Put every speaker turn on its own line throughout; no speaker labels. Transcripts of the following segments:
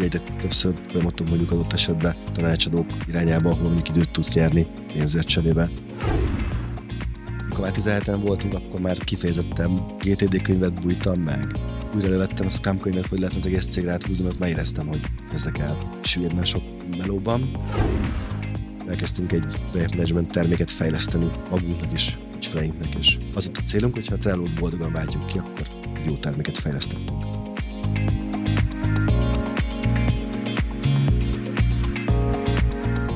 hogy egyre többször folyamaton mondjuk adott esetben tanácsadók irányába, ahol mondjuk időt tudsz nyerni pénzért cserébe. Amikor már 17 voltunk, akkor már kifejezetten GTD könyvet bújtam meg. Újra levettem a Scrum könyvet, hogy lehetne az egész cégre áthúzni, mert már éreztem, hogy kezdek el süllyedni sok melóban. Elkezdtünk egy management terméket fejleszteni magunknak is, ügyfeleinknek, és az ott a célunk, hogyha a Trello-t boldogan váltjuk ki, akkor jó terméket fejlesztettünk.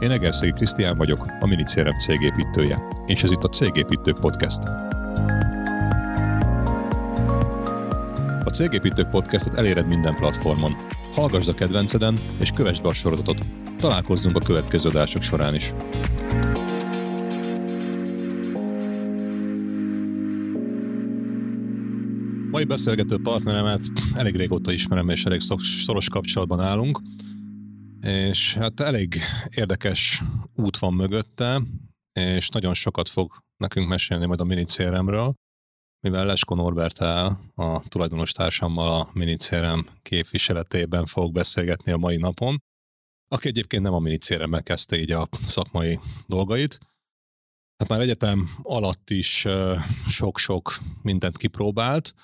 Én Egerszegi Krisztián vagyok, a Minicérem cégépítője, és ez itt a Cégépítők Podcast. A Cégépítők Podcastet eléred minden platformon. Hallgassd a kedvenceden, és kövessd be a sorozatot. Találkozzunk a következő adások során is. Mai beszélgető partneremet elég régóta ismerem, és elég szoros kapcsolatban állunk és hát elég érdekes út van mögötte, és nagyon sokat fog nekünk mesélni majd a minicéremről, mivel Lesko Norbert áll, a tulajdonos társammal a minicérem képviseletében fog beszélgetni a mai napon, aki egyébként nem a minicéremmel kezdte így a szakmai dolgait. Hát már egyetem alatt is sok-sok mindent kipróbált,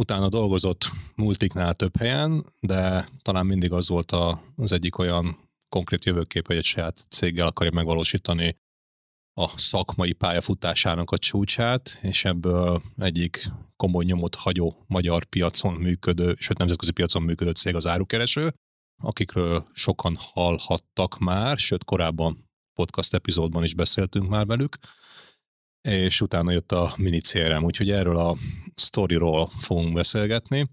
Utána dolgozott multiknál több helyen, de talán mindig az volt a, az egyik olyan konkrét jövőkép, hogy egy saját céggel akarja megvalósítani a szakmai pályafutásának a csúcsát, és ebből egyik komoly nyomot hagyó magyar piacon működő, sőt nemzetközi piacon működő cég az árukereső, akikről sokan hallhattak már, sőt korábban podcast epizódban is beszéltünk már velük, és utána jött a mini CRM, úgyhogy erről a sztoriról fogunk beszélgetni.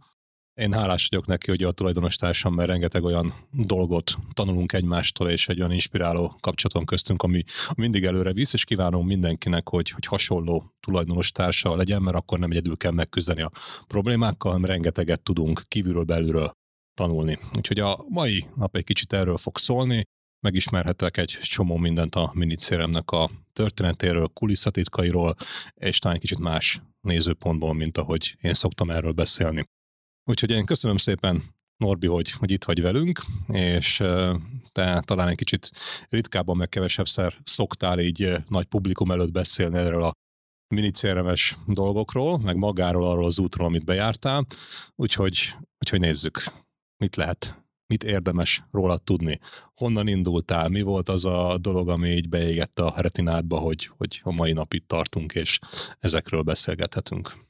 Én hálás vagyok neki, hogy a tulajdonos társam, mert rengeteg olyan dolgot tanulunk egymástól, és egy olyan inspiráló kapcsolat van köztünk, ami mindig előre visz, és kívánom mindenkinek, hogy, hogy hasonló tulajdonos társa legyen, mert akkor nem egyedül kell megküzdeni a problémákkal, hanem rengeteget tudunk kívülről, belülről tanulni. Úgyhogy a mai nap egy kicsit erről fog szólni, megismerhetek egy csomó mindent a minicéremnek a történetéről, kulisszatitkairól, és talán kicsit más nézőpontból, mint ahogy én szoktam erről beszélni. Úgyhogy én köszönöm szépen Norbi, hogy, hogy itt vagy velünk, és te talán egy kicsit ritkábban, meg kevesebbszer szoktál így nagy publikum előtt beszélni erről a minicéremes dolgokról, meg magáról, arról az útról, amit bejártál, úgyhogy, úgyhogy nézzük, mit lehet mit érdemes róla tudni? Honnan indultál? Mi volt az a dolog, ami így beégett a retinádba, hogy, hogy a mai nap itt tartunk, és ezekről beszélgethetünk?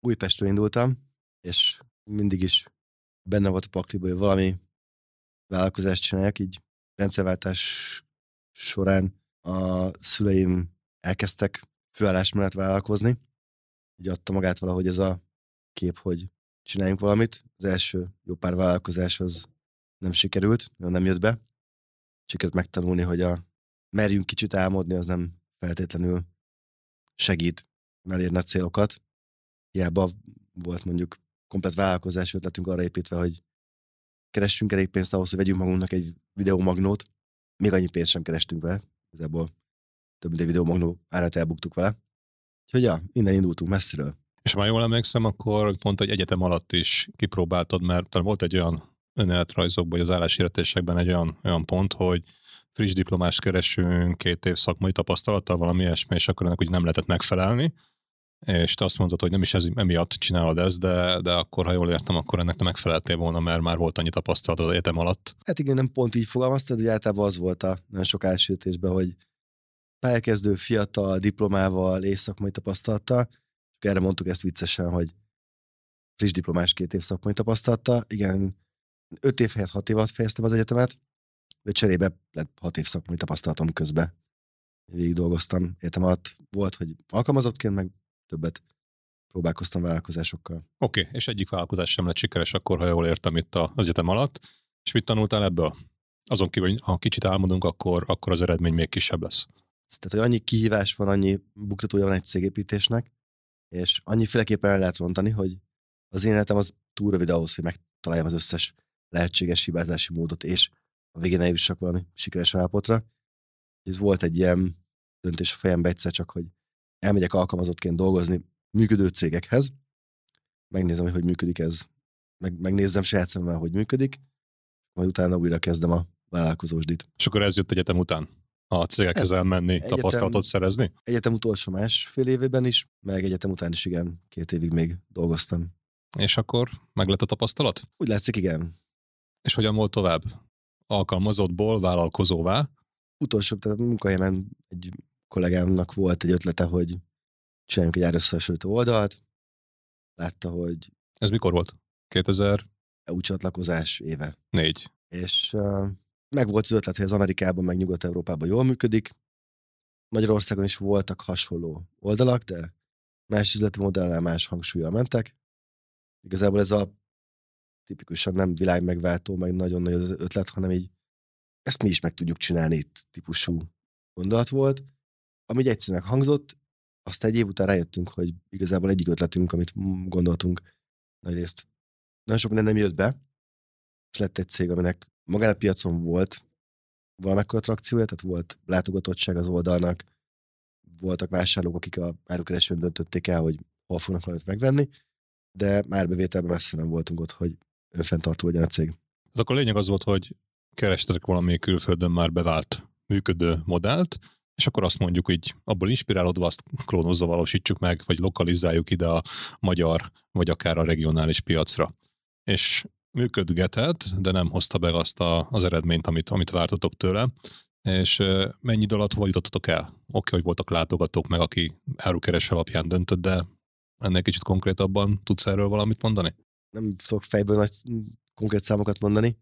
Újpestről indultam, és mindig is benne volt a pakliba, hogy valami vállalkozást csinálják, így rendszerváltás során a szüleim elkezdtek főállás mellett vállalkozni. Így adta magát valahogy ez a kép, hogy csináljunk valamit. Az első jó pár vállalkozás az nem sikerült, nem jött be. Sikerült megtanulni, hogy a merjünk kicsit álmodni, az nem feltétlenül segít elérni a célokat. Hiába volt mondjuk komplet vállalkozás ötletünk arra építve, hogy keressünk elég pénzt ahhoz, hogy vegyünk magunknak egy videómagnót. Még annyi pénzt sem kerestünk vele. Igazából több mint egy videómagnó árát elbuktuk vele. Úgyhogy ja, innen indultunk messziről.
És már jól emlékszem, akkor pont egy egyetem alatt is kipróbáltad, mert talán volt egy olyan önéletrajzokban, vagy az állásiratésekben egy olyan, olyan pont, hogy friss diplomás keresünk, két év szakmai tapasztalattal, valami ilyesmi, és akkor ennek úgy nem lehetett megfelelni. és te azt mondtad, hogy nem is ez, emiatt csinálod ezt, de, de akkor, ha jól értem, akkor ennek te megfeleltél volna, mert már volt annyi tapasztalatod az egyetem alatt.
Hát igen, nem pont így fogalmaztad, hogy általában az volt a nagyon sok elsőtésben, hogy pályakezdő, fiatal, diplomával és szakmai tapasztalata, és erre mondtuk ezt viccesen, hogy friss diplomás két év szakmai tapasztalata. Igen, öt év helyett hat év alatt fejeztem az egyetemet, de cserébe lett hat év szakmai tapasztalatom közben. Végig dolgoztam egyetem alatt. Volt, hogy alkalmazottként, meg többet próbálkoztam vállalkozásokkal.
Oké, okay, és egyik vállalkozás sem lett sikeres akkor, ha jól értem itt az egyetem alatt. És mit tanultál ebből? Azon kívül, hogy ha kicsit álmodunk, akkor, akkor az eredmény még kisebb lesz.
Tehát, hogy annyi kihívás van, annyi buktatója van egy cégépítésnek, és annyiféleképpen el lehet rontani, hogy az én életem az túl rövid ahhoz, hogy megtaláljam az összes lehetséges hibázási módot, és a végén eljussak valami sikeres állapotra. Ez volt egy ilyen döntés a fejembe egyszer csak, hogy elmegyek alkalmazottként dolgozni működő cégekhez, megnézem, hogy hogy működik ez, meg, megnézem saját szemmel, hogy működik, majd utána újra kezdem a vállalkozósdit.
És akkor ez jött egyetem után? A cégekhez elmenni, egyetem, tapasztalatot szerezni?
Egyetem utolsó másfél évében is, meg egyetem után is igen, két évig még dolgoztam.
És akkor meg lett a tapasztalat?
Úgy látszik, igen.
És hogyan volt tovább? Alkalmazottból vállalkozóvá?
Utolsó, tehát a munkahelyemen egy kollégámnak volt egy ötlete, hogy csináljunk egy árösszehasonlító oldalt. Látta, hogy...
Ez mikor volt? 2000?
EU csatlakozás éve.
Négy.
És uh, meg volt az ötlet, hogy az Amerikában, meg Nyugat-Európában jól működik. Magyarországon is voltak hasonló oldalak, de más üzleti modellel, más hangsúlyjal mentek. Igazából ez a tipikusan nem világ megváltó, meg nagyon nagy ötlet, hanem így ezt mi is meg tudjuk csinálni itt típusú gondolat volt, ami egy egyszerűen hangzott, azt egy év után rájöttünk, hogy igazából egyik ötletünk, amit gondoltunk, nagy részt nagyon sok minden nem jött be, és lett egy cég, aminek magán a piacon volt valamekkora trakciója, tehát volt látogatottság az oldalnak, voltak vásárlók, akik a árukeresőn döntötték el, hogy hol fognak valamit megvenni, de már bevételben messze nem voltunk ott, hogy önfenntartó legyen a cég.
Az akkor a lényeg az volt, hogy kerestek valami külföldön már bevált működő modellt, és akkor azt mondjuk hogy abból inspirálódva azt klónozva valósítsuk meg, vagy lokalizáljuk ide a magyar, vagy akár a regionális piacra. És működgetett, de nem hozta be azt a, az eredményt, amit, amit vártatok tőle. És mennyi idő alatt jutottatok el? Oké, okay, hogy voltak látogatók, meg aki árukeres alapján döntött, de ennek kicsit konkrétabban tudsz erről valamit mondani?
Nem tudok fejből nagy konkrét számokat mondani.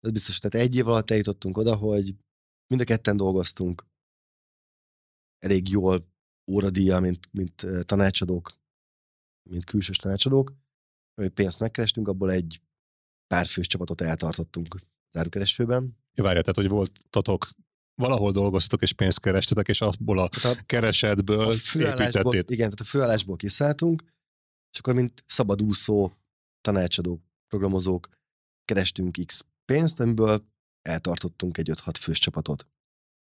Ez biztos, tehát egy év alatt eljutottunk oda, hogy mind a ketten dolgoztunk elég jól óradíja, mint, mint tanácsadók, mint külsős tanácsadók, hogy pénzt megkerestünk, abból egy pár fős csapatot eltartottunk zárukeresőben.
Ja, várjál, tehát, hogy voltatok valahol dolgoztok és pénzt kerestetek, és abból a tehát keresetből a építették.
Igen, tehát a főállásból kiszálltunk, és akkor mint szabadúszó tanácsadók, programozók kerestünk X pénzt, amiből eltartottunk egy 5-6 fős csapatot.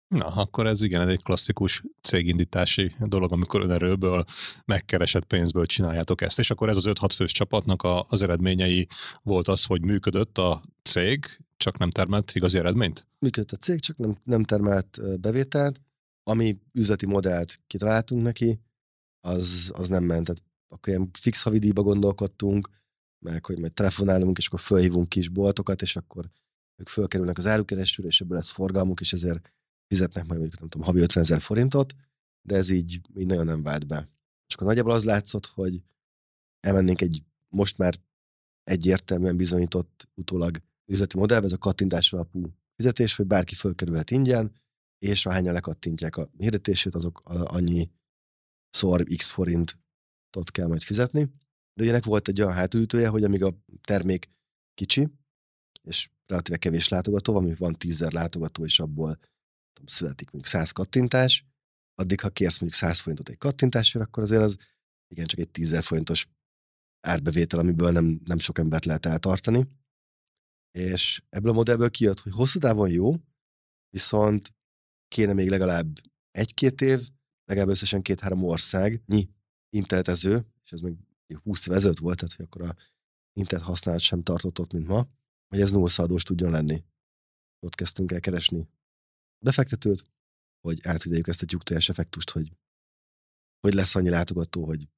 Na, akkor ez igen, ez egy klasszikus cégindítási dolog, amikor önerőből, megkeresett pénzből csináljátok ezt. És akkor ez az 5-6 fős csapatnak a, az eredményei volt az, hogy működött a cég, csak nem termelt igazi eredményt?
Működött a cég, csak nem, nem termelt bevételt. Ami üzleti modellt kitaláltunk neki, az, az nem ment. Tehát akkor ilyen fix havidíjba gondolkodtunk, meg hogy majd telefonálunk, és akkor fölhívunk kis boltokat, és akkor ők fölkerülnek az árukeresőre, és ebből lesz forgalmuk, és ezért fizetnek majd mondjuk, nem tudom, havi 50 ezer forintot, de ez így, így nagyon nem vált be. És akkor nagyjából az látszott, hogy elmennénk egy most már egyértelműen bizonyított utólag üzleti modellbe, ez a kattintás alapú fizetés, hogy bárki fölkerülhet ingyen, és ahányan lekattintják a hirdetését, azok annyi szor x forintot kell majd fizetni. De ennek volt egy olyan hátulütője, hogy amíg a termék kicsi, és relatíve kevés látogató, ami van tízzer látogató, és abból tudom, születik mondjuk 100 kattintás, addig, ha kérsz mondjuk 100 forintot egy kattintásra, akkor azért az igen csak egy 10 forintos árbevétel, amiből nem, nem sok embert lehet eltartani. És ebből a modellből kijött, hogy hosszú távon jó, viszont kéne még legalább egy-két év, legalább összesen két-három országnyi internetező, és ez még 20 év ezelőtt volt, tehát hogy akkor a internet használat sem tartott ott, mint ma, hogy ez nullszaldós tudjon lenni. Ott kezdtünk el keresni befektetőt, hogy átideljük ezt a tyúktojás effektust, hogy, hogy lesz annyi látogató, hogy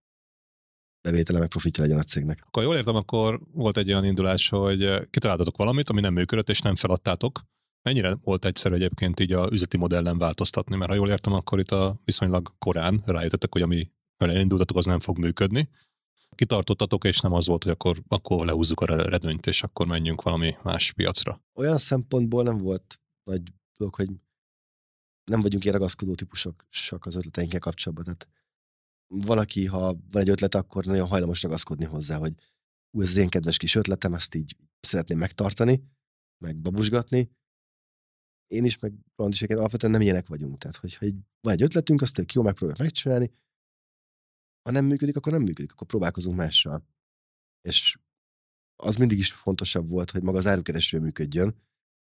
bevétele, meg profitja legyen a cégnek.
Akkor jól értem, akkor volt egy olyan indulás, hogy kitaláltatok valamit, ami nem működött, és nem feladtátok. Mennyire volt egyszerű egyébként így a üzleti modellen változtatni? Mert ha jól értem, akkor itt a viszonylag korán rájöttetek, hogy ami elindultatok, az nem fog működni. Kitartottatok, és nem az volt, hogy akkor, akkor lehúzzuk a redőnyt, és akkor menjünk valami más piacra.
Olyan szempontból nem volt nagy dolog, hogy nem vagyunk ilyen ragaszkodó típusok sok az ötleteinkkel kapcsolatban. Tehát valaki, ha van egy ötlet, akkor nagyon hajlamos ragaszkodni hozzá, hogy ú, ez az én kedves kis ötletem, ezt így szeretném megtartani, meg babusgatni. Én is, meg Roland is alapvetően nem ilyenek vagyunk. Tehát, hogyha egy, van egy ötletünk, azt tök jó, megpróbáljuk megcsinálni. Ha nem működik, akkor nem működik, akkor próbálkozunk mással. És az mindig is fontosabb volt, hogy maga az árukereső működjön,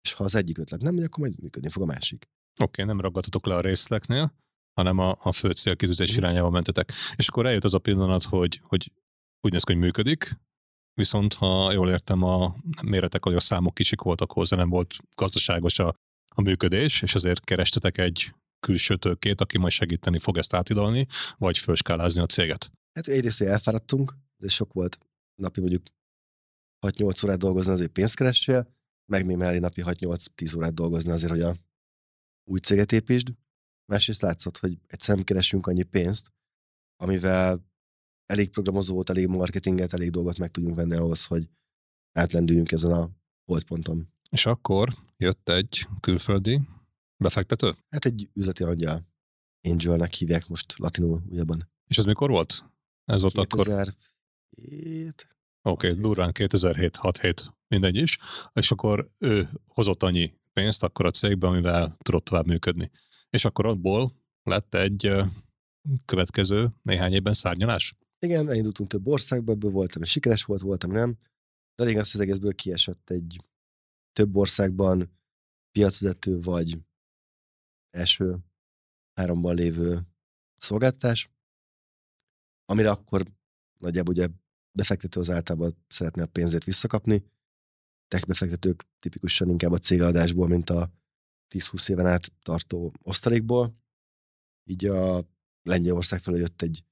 és ha az egyik ötlet nem megy, akkor majd működni fog a másik.
Oké, okay, nem ragadtatok le a részleknél, hanem a, a fő célkitűzés mm. irányába mentetek. És akkor eljött az a pillanat, hogy, hogy úgy néz ki, hogy működik, viszont ha jól értem, a méretek, hogy a számok kicsik voltak hozzá, nem volt gazdaságos a, a működés, és ezért kerestetek egy külső tőkét, aki majd segíteni fog ezt átidalni, vagy fölskálázni a céget.
Hát egyrészt elfáradtunk, de sok volt napi mondjuk 6-8 órát dolgozni azért pénzt meg még mellé napi 6-8-10 órát dolgozni azért, hogy a új céget építsd. Másrészt látszott, hogy egyszer nem keresünk annyi pénzt, amivel elég programozó volt, elég marketinget, elég dolgot meg tudjunk venni ahhoz, hogy átlendüljünk ezen a holdponton.
És akkor jött egy külföldi befektető?
Hát egy üzleti angyal. Angelnek hívják most latinul újabban.
És ez mikor volt? Ez volt
2007. akkor...
Oké, okay, durván 2007-6-7, mindegy is. És akkor ő hozott annyi pénzt akkor a cégbe, amivel tudott tovább működni. És akkor abból lett egy következő néhány évben szárnyalás?
Igen, elindultunk több országba, ebből voltam, sikeres volt, voltam, nem. De elég az, az egészből kiesett egy több országban piacvezető vagy első háromban lévő szolgáltatás, amire akkor nagyjából ugye befektető az általában szeretne a pénzét visszakapni, tech befektetők tipikusan inkább a cégadásból, mint a 10-20 éven át tartó osztalékból. Így a Lengyelország felől jött egy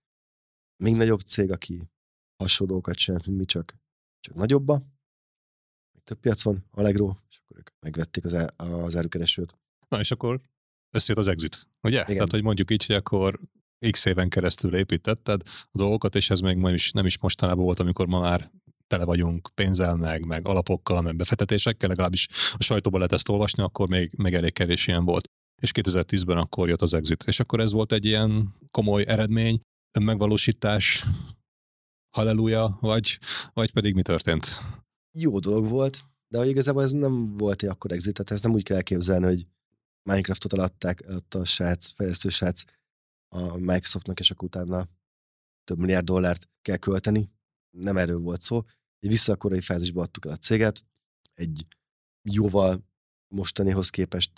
még nagyobb cég, aki hasonlókat csinált, mint mi, csak, csak nagyobba. Még több piacon, Allegro, és akkor ők megvették az, az árukeresőt.
Na és akkor összejött az exit, ugye? Igen. Tehát, hogy mondjuk így, hogy akkor x éven keresztül építetted a dolgokat, és ez még nem is, nem is mostanában volt, amikor ma már tele vagyunk pénzzel, meg, meg alapokkal, meg befektetésekkel, legalábbis a sajtóban lehet ezt olvasni, akkor még, még elég kevés ilyen volt. És 2010-ben akkor jött az exit. És akkor ez volt egy ilyen komoly eredmény, önmegvalósítás, halleluja, vagy, vagy pedig mi történt?
Jó dolog volt, de hogy igazából ez nem volt egy akkor exit, tehát ezt nem úgy kell elképzelni, hogy Minecraftot eladták, eladta a srác, fejlesztő srác a Microsoftnak, és akkor utána több milliárd dollárt kell költeni. Nem erről volt szó. Egy visszakorai fázisba adtuk el a céget, egy jóval mostanihoz képest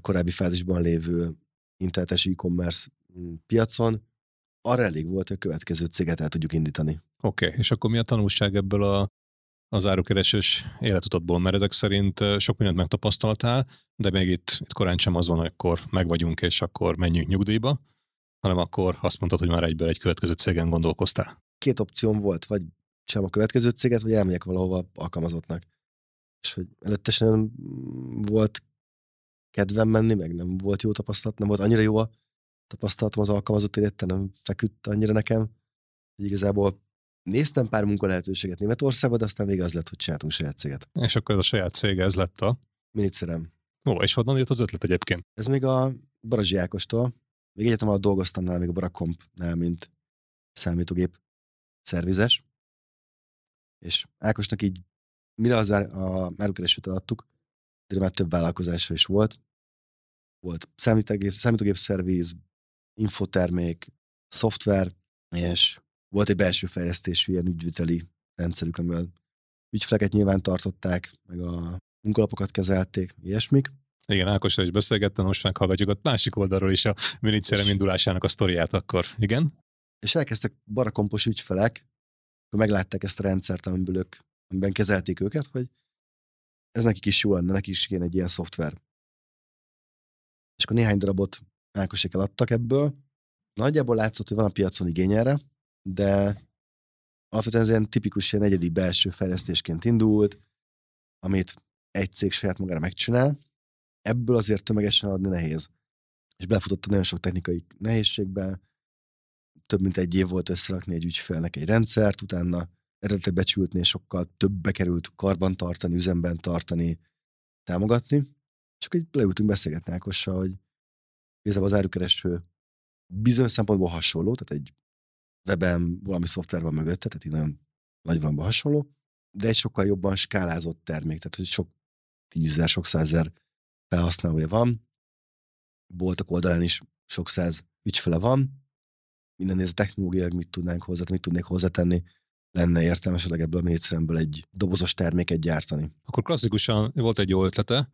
korábbi fázisban lévő internetes e-commerce mm, piacon, arra elég volt, hogy a következő céget el tudjuk indítani.
Oké, okay, és akkor mi a tanulság ebből a, az árukeresős életutatból? Mert ezek szerint sok mindent megtapasztaltál, de még itt, itt korán sem az van, hogy akkor megvagyunk, és akkor menjünk nyugdíjba, hanem akkor azt mondtad, hogy már egyből egy következő cégen gondolkoztál.
Két opcióm volt, vagy sem a következő céget, vagy elmegyek valahova alkalmazottnak. És hogy előtte sem volt kedvem menni, meg nem volt jó tapasztalat, nem volt annyira jó a tapasztalatom az alkalmazott élete, nem feküdt annyira nekem. Hogy igazából néztem pár munkalehetőséget Németországban, de aztán vége az lett, hogy csináltunk saját céget.
És akkor ez a saját cég, ez lett a?
Minicerem.
Ó, és honnan jött az ötlet egyébként?
Ez még a Barazsi Ákostól. Még egyetem alatt dolgoztam nála, még a Barakompnál, mint számítógép szervizes. És Ákosnak így, mire az a árukeresőt adtuk, de már több vállalkozása is volt. Volt számítógép, számítógép szerviz, infotermék, szoftver, és volt egy belső fejlesztésű ilyen ügyviteli rendszerük, amivel ügyfeleket nyilván tartották, meg a munkalapokat kezelték, ilyesmik.
Igen, Ákossal is beszélgettem, most meghallgatjuk a másik oldalról is a minicérem indulásának a sztoriát akkor. Igen?
És elkezdtek barakompos ügyfelek, akkor meglátták ezt a rendszert, amiből ők, amiben kezelték őket, hogy ez nekik is jó lenne, nekik is kéne egy ilyen szoftver. És akkor néhány darabot Ákosék eladtak ebből. Nagyjából látszott, hogy van a piacon igény erre, de alapvetően ez ilyen tipikus ilyen egyedi belső fejlesztésként indult, amit egy cég saját magára megcsinál, ebből azért tömegesen adni nehéz. És befutott nagyon sok technikai nehézségbe, több mint egy év volt összerakni egy ügyfélnek egy rendszert, utána eredetileg becsültnél sokkal többbe került karban tartani, üzemben tartani, támogatni. Csak egy leültünk beszélgetni Ákossal, hogy igazából az árukereső bizonyos szempontból hasonló, tehát egy webben valami szoftver van mögötte, tehát így nagyon nagy valamiban hasonló, de egy sokkal jobban skálázott termék, tehát hogy sok tízezer, sok százezer felhasználója van, boltok oldalán is sok száz ügyfele van, minden ez technológiailag mit tudnánk hozzá, mit tudnék hozzátenni, lenne értelmes ebből a mélyszeremből egy dobozos terméket gyártani.
Akkor klasszikusan volt egy jó ötlete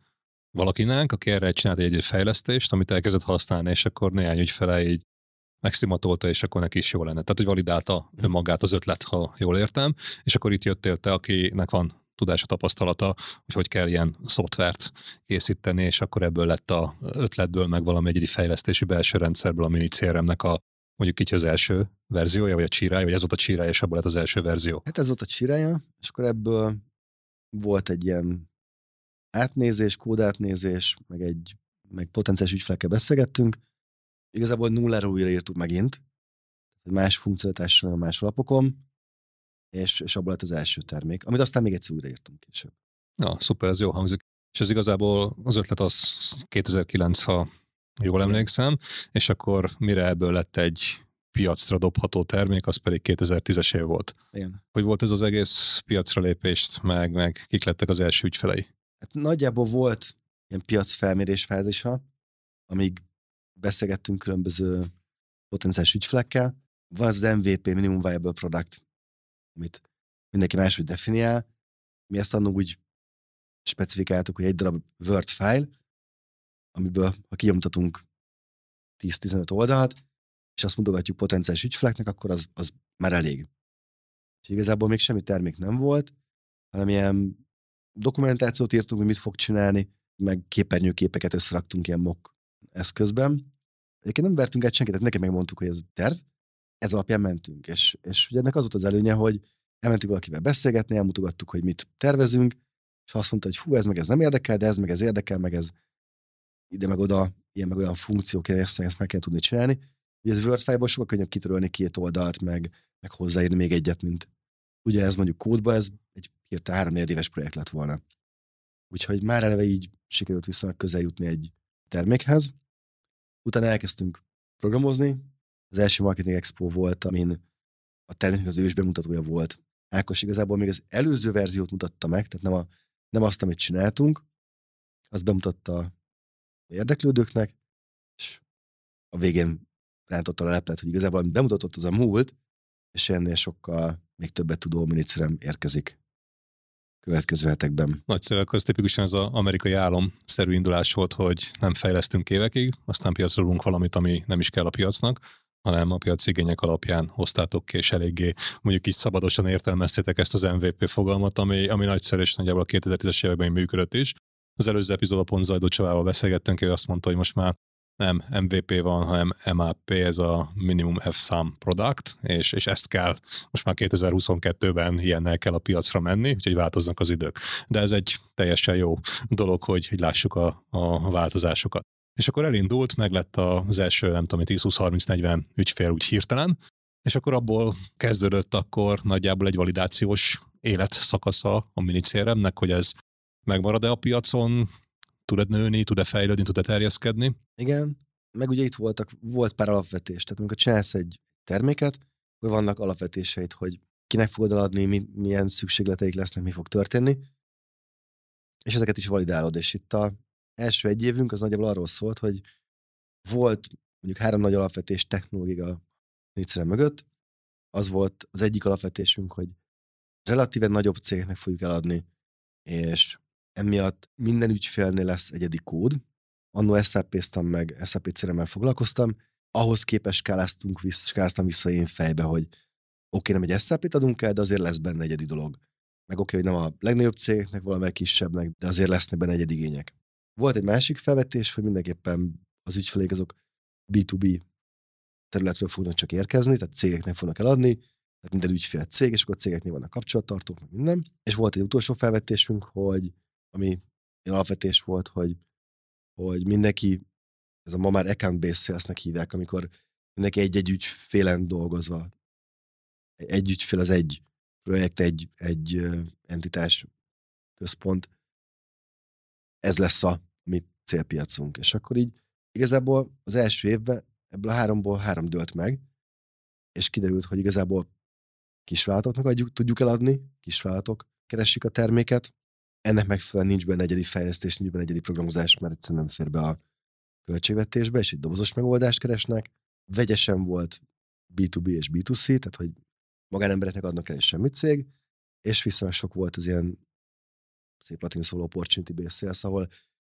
valakinek, aki erre csinált egy fejlesztést, amit elkezdett használni, és akkor néhány ügyfele így megszimatolta, és akkor neki is jó lenne. Tehát, hogy validálta önmagát az ötlet, ha jól értem, és akkor itt jöttél te, akinek van tudása, tapasztalata, hogy hogy kell ilyen szoftvert készíteni, és akkor ebből lett a ötletből, meg valami egyedi fejlesztési belső rendszerből a mini CRM-nek a mondjuk így az első verziója, vagy a csírája, vagy ez volt a csírája, és abból lett az első verzió.
Hát ez volt a csírája, és akkor ebből volt egy ilyen átnézés, kódátnézés, meg egy meg potenciális ügyfelekkel beszélgettünk. Igazából nullára újra írtuk megint, más funkciótással, más alapokon, és, és abból lett az első termék, amit aztán még egyszer újraírtunk később.
Na, szuper, ez jó hangzik. És ez igazából az ötlet az 2009, ha jól emlékszem, és akkor mire ebből lett egy piacra dobható termék, az pedig 2010-es év volt.
Igen.
Hogy volt ez az egész piacra lépést, meg, meg kik lettek az első ügyfelei?
Hát nagyjából volt ilyen piacfelmérés fázisa, amíg beszélgettünk különböző potenciális ügyfelekkel. Van az, MVP, Minimum Viable Product, amit mindenki máshogy definiál. Mi ezt annól úgy specifikáltuk, hogy egy darab Word file, amiből ha kinyomtatunk 10-15 oldalt, és azt mutogatjuk potenciális ügyfeleknek, akkor az, az már elég. És igazából még semmi termék nem volt, hanem ilyen dokumentációt írtunk, hogy mit fog csinálni, meg képernyőképeket összeraktunk ilyen mock eszközben. Egyébként nem vertünk egy senkit, tehát neki megmondtuk, hogy ez terv, ez alapján mentünk. És, és ugye ennek az volt az előnye, hogy elmentünk valakivel beszélgetni, elmutogattuk, hogy mit tervezünk, és azt mondta, hogy hú, ez meg ez nem érdekel, de ez meg ez érdekel, meg ez ide meg oda, ilyen meg olyan funkciók, ezt, ezt meg kell tudni csinálni. Ugye ez Word file sokkal könnyebb kitörölni két oldalt, meg, meg hozzáírni még egyet, mint ugye ez mondjuk kódba, ez egy hirtelen három éves projekt lett volna. Úgyhogy már eleve így sikerült viszonylag közel jutni egy termékhez. Utána elkezdtünk programozni. Az első Marketing Expo volt, amin a terméknek az ős bemutatója volt. Ákos igazából még az előző verziót mutatta meg, tehát nem, a, nem azt, amit csináltunk, azt bemutatta érdeklődőknek, és a végén rántotta a leplet, hogy igazából amit bemutatott az a múlt, és ennél sokkal még többet tudó miniszerem érkezik következő hetekben.
Nagyszerű, akkor ez tipikusan az amerikai álom-szerű indulás volt, hogy nem fejlesztünk évekig, aztán piacra valamit, ami nem is kell a piacnak, hanem a piac igények alapján hoztátok ki, és eléggé mondjuk így szabadosan értelmeztétek ezt az MVP fogalmat, ami, ami nagyszerű, és nagyjából a 2010-es években működött is. Az előző epizódban pont Zajdó Csavával beszélgettünk, hogy azt mondta, hogy most már nem MVP van, hanem MAP, ez a Minimum F-Sum Product, és, és ezt kell, most már 2022-ben ilyennel kell a piacra menni, úgyhogy változnak az idők. De ez egy teljesen jó dolog, hogy, hogy lássuk a, a változásokat. És akkor elindult, meg lett az első, nem tudom, 10-20-30-40 ügyfél úgy hirtelen, és akkor abból kezdődött akkor nagyjából egy validációs életszakasza a minicéremnek, hogy ez megmarad-e a piacon, tud-e nőni, tud-e fejlődni, tud-e terjeszkedni.
Igen, meg ugye itt voltak, volt pár alapvetés, tehát amikor csinálsz egy terméket, akkor vannak alapvetéseit, hogy kinek fogod eladni, mi, milyen szükségleteik lesznek, mi fog történni, és ezeket is validálod, és itt a első egy évünk az nagyjából arról szólt, hogy volt mondjuk három nagy alapvetés technológia a mögött, az volt az egyik alapvetésünk, hogy relatíven nagyobb cégeknek fogjuk eladni, és emiatt minden ügyfélnél lesz egyedi kód. Annó SAP-ztam meg, SAP crm foglalkoztam, ahhoz képest skáláztunk vissza, skáláztam vissza én fejbe, hogy oké, okay, nem egy SAP-t adunk el, de azért lesz benne egyedi dolog. Meg oké, okay, hogy nem a legnagyobb cégeknek, valamelyik kisebbnek, de azért lesznek benne egyedi igények. Volt egy másik felvetés, hogy mindenképpen az ügyfelék azok B2B területről fognak csak érkezni, tehát cégeknek fognak eladni, tehát minden ügyfél cég, és akkor cégeknél vannak kapcsolattartók, meg minden. És volt egy utolsó felvetésünk, hogy ami alapvetés volt, hogy, hogy mindenki, ez a ma már account-based hívják, amikor mindenki egy-egy ügyfélen dolgozva, egy ügyfél az egy projekt, egy, egy entitás központ, ez lesz a mi célpiacunk. És akkor így igazából az első évben ebből a háromból három dőlt meg, és kiderült, hogy igazából kisvállalatoknak adjuk, tudjuk eladni, kisvállalatok keresik a terméket, ennek megfelelően nincs benne egyedi fejlesztés, nincs benne egyedi programozás, mert egyszerűen nem fér be a költségvetésbe, és egy dobozos megoldást keresnek. Vegyesen volt B2B és B2C, tehát hogy magánembereknek adnak el, és semmi cég, és viszont sok volt az ilyen szép latin szóló opportunity based sales, ahol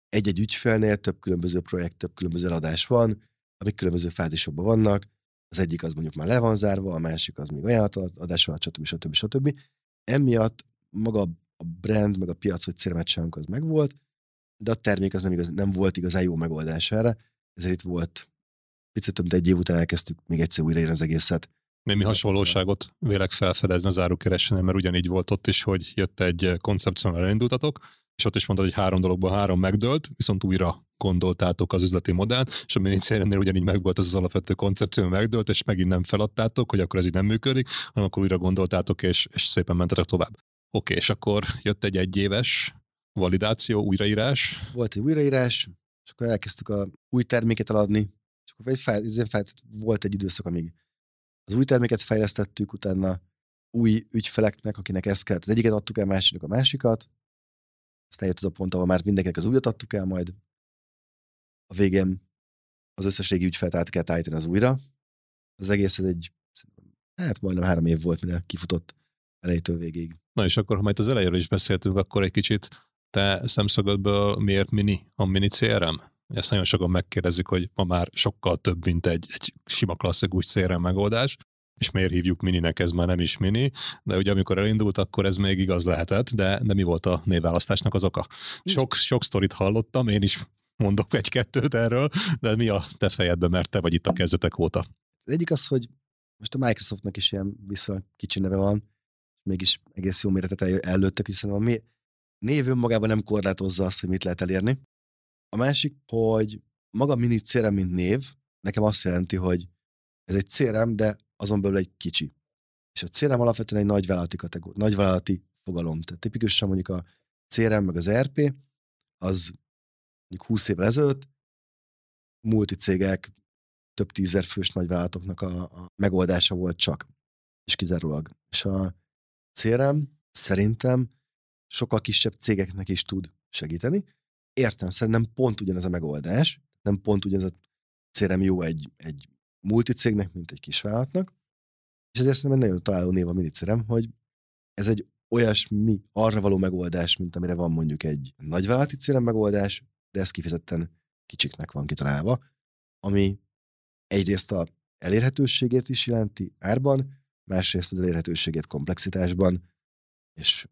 egy-egy ügyfélnél több különböző projekt, több különböző eladás van, amik különböző fázisokban vannak, az egyik az mondjuk már le van zárva, a másik az még ajánlatadás van, stb. stb. stb. Emiatt maga a brand, meg a piac, hogy célmeccsánk az megvolt, de a termék az nem, igaz, nem volt igazán jó megoldás erre, ezért itt volt picit több, mint egy év után elkezdtük még egyszer újraírni az egészet.
Némi hasonlóságot vélek felfedezni a zárókeresőnél, mert ugyanígy volt ott is, hogy jött egy koncepcióval elindultatok, és ott is mondtad, hogy három dologban három megdőlt, viszont újra gondoltátok az üzleti modellt, és a minicérnél ugyanígy megvolt az az alapvető koncepció, megdőlt, és megint nem feladtátok, hogy akkor ez így nem működik, hanem akkor újra gondoltátok, és, és szépen mentetek tovább. Oké, és akkor jött egy egyéves validáció, újraírás.
Volt egy újraírás, és akkor elkezdtük a új terméket eladni, és akkor egy fel, fel, volt egy időszak, amíg az új terméket fejlesztettük, utána új ügyfeleknek, akinek ezt kellett, az egyiket adtuk el, másiknak a másikat, aztán jött az a pont, ahol már mindenkinek az újat adtuk el, majd a végén az összes régi ügyfelt át kellett állítani az újra. Az egész egy, hát majdnem három év volt, mire kifutott elejétől végéig.
Na és akkor, ha majd az elejéről is beszéltünk, akkor egy kicsit te szemszögödből miért mini a mini CRM? Ezt nagyon sokan megkérdezik, hogy ma már sokkal több, mint egy, egy sima klasszikus CRM megoldás, és miért hívjuk mininek, ez már nem is mini, de ugye amikor elindult, akkor ez még igaz lehetett, de, de mi volt a névválasztásnak az oka? Sok, sok sztorit hallottam, én is mondok egy-kettőt erről, de mi a te fejedben, mert te vagy itt a kezdetek óta?
Az egyik az, hogy most a Microsoftnak is ilyen vissza kicsi neve van, mégis egész jó méretet el, előttek, hiszen a mi név önmagában nem korlátozza azt, hogy mit lehet elérni. A másik, hogy maga mini CRM, mint név, nekem azt jelenti, hogy ez egy CRM, de azon belül egy kicsi. És a CRM alapvetően egy nagyvállalati kategória, nagyvállalati fogalom. Tehát tipikusan mondjuk a CRM meg az ERP, az mondjuk 20 évvel ezelőtt multicégek, több tízer fős nagyvállalatoknak a, a megoldása volt csak, és kizárólag. És a CRM szerintem sokkal kisebb cégeknek is tud segíteni. Értem, szerintem pont ugyanez a megoldás, nem pont ugyanez a CRM jó egy, egy multicégnek, mint egy kisvállalatnak, és ezért szerintem egy nagyon találó név a minicerem, hogy ez egy olyasmi arra való megoldás, mint amire van mondjuk egy nagyvállalati CRM megoldás, de ez kifejezetten kicsiknek van kitalálva, ami egyrészt a elérhetőségét is jelenti árban, másrészt az elérhetőségét komplexitásban, és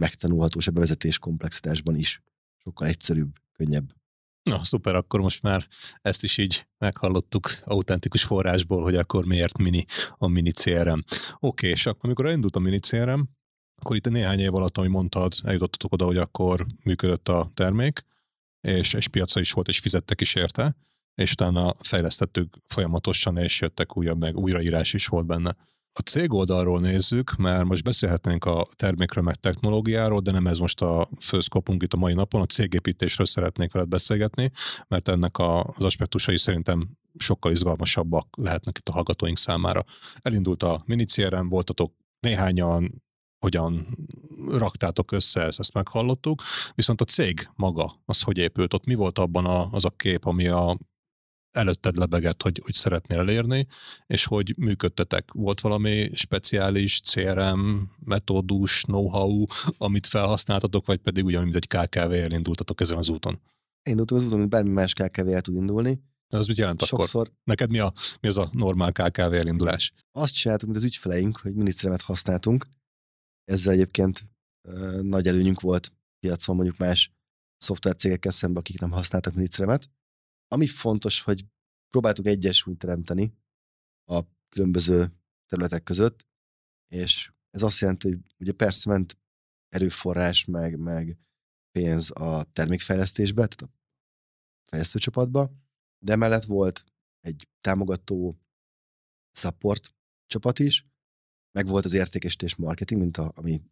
megtanulhatós a bevezetés komplexitásban is. Sokkal egyszerűbb, könnyebb.
Na, szuper, akkor most már ezt is így meghallottuk autentikus forrásból, hogy akkor miért mini a mini CRM. Oké, és akkor amikor elindult a mini CRM, akkor itt néhány év alatt, ami mondtad, eljutottatok oda, hogy akkor működött a termék, és, és piaca is volt, és fizettek is érte, és utána fejlesztettük folyamatosan, és jöttek újabb, meg újraírás is volt benne. A cég oldalról nézzük, mert most beszélhetnénk a termékről, meg technológiáról, de nem ez most a főszkopunk itt a mai napon, a cégépítésről szeretnék veled beszélgetni, mert ennek az aspektusai szerintem sokkal izgalmasabbak lehetnek itt a hallgatóink számára. Elindult a mini CRM, voltatok néhányan, hogyan raktátok össze, ezt, ezt meghallottuk, viszont a cég maga, az hogy épült, ott? Mi volt abban a, az a kép, ami a előtted lebegett, hogy, hogy szeretnél elérni, és hogy működtetek. Volt valami speciális CRM, metódus, know-how, amit felhasználtatok, vagy pedig ugyanúgy, mint egy KKV elindultatok ezen az úton?
Indultunk az úton, mint bármi más KKV el tud indulni.
De az mit jelent Sokszor... akkor? Neked mi, a, mi az a normál KKV elindulás?
Azt csináltuk, mint az ügyfeleink, hogy minisztremet használtunk. Ezzel egyébként nagy előnyünk volt piacon mondjuk más szoftvercégekkel szemben, akik nem használtak minisztremet ami fontos, hogy próbáltuk egyesült teremteni a különböző területek között, És ez azt jelenti, hogy ugye persze ment erőforrás, meg, meg pénz a termékfejlesztésbe, tehát a fejlesztőcsapatba, de emellett volt egy támogató support csapat is, meg volt az értékesítés marketing, mint a, ami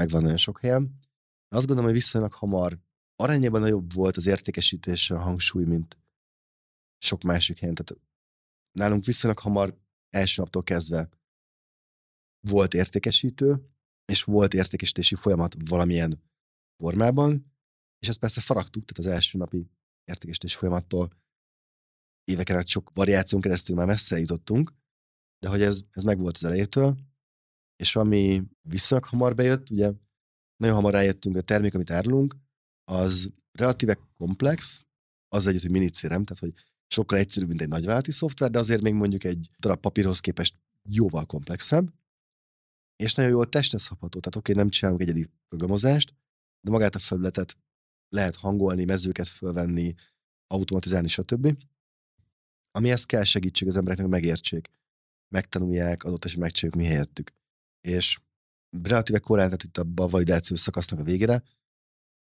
megvan nagyon sok helyen. Azt gondolom, hogy viszonylag hamar arányában nagyobb volt az értékesítés a hangsúly, mint sok másik helyen. Tehát nálunk viszonylag hamar első naptól kezdve volt értékesítő, és volt értékesítési folyamat valamilyen formában, és ezt persze faragtuk, tehát az első napi értékesítési folyamattól éveken át sok variáción keresztül már messze jutottunk, de hogy ez, ez meg volt az elejétől, és ami viszonylag hamar bejött, ugye nagyon hamar rájöttünk, a termék, amit árulunk, az relatíve komplex, az együtt, hogy minicérem, tehát hogy sokkal egyszerűbb, mint egy nagyvállalati szoftver, de azért még mondjuk egy darab papírhoz képest jóval komplexebb, és nagyon jól testezható. Tehát oké, okay, nem csinálunk egyedi programozást, de magát a felületet lehet hangolni, mezőket fölvenni, automatizálni, stb. Amihez kell segítség az embereknek, hogy megértsék, megtanulják, adott esetben megcsináljuk mi helyettük. És relatíve korán, tehát itt a validációs szakasznak a végére,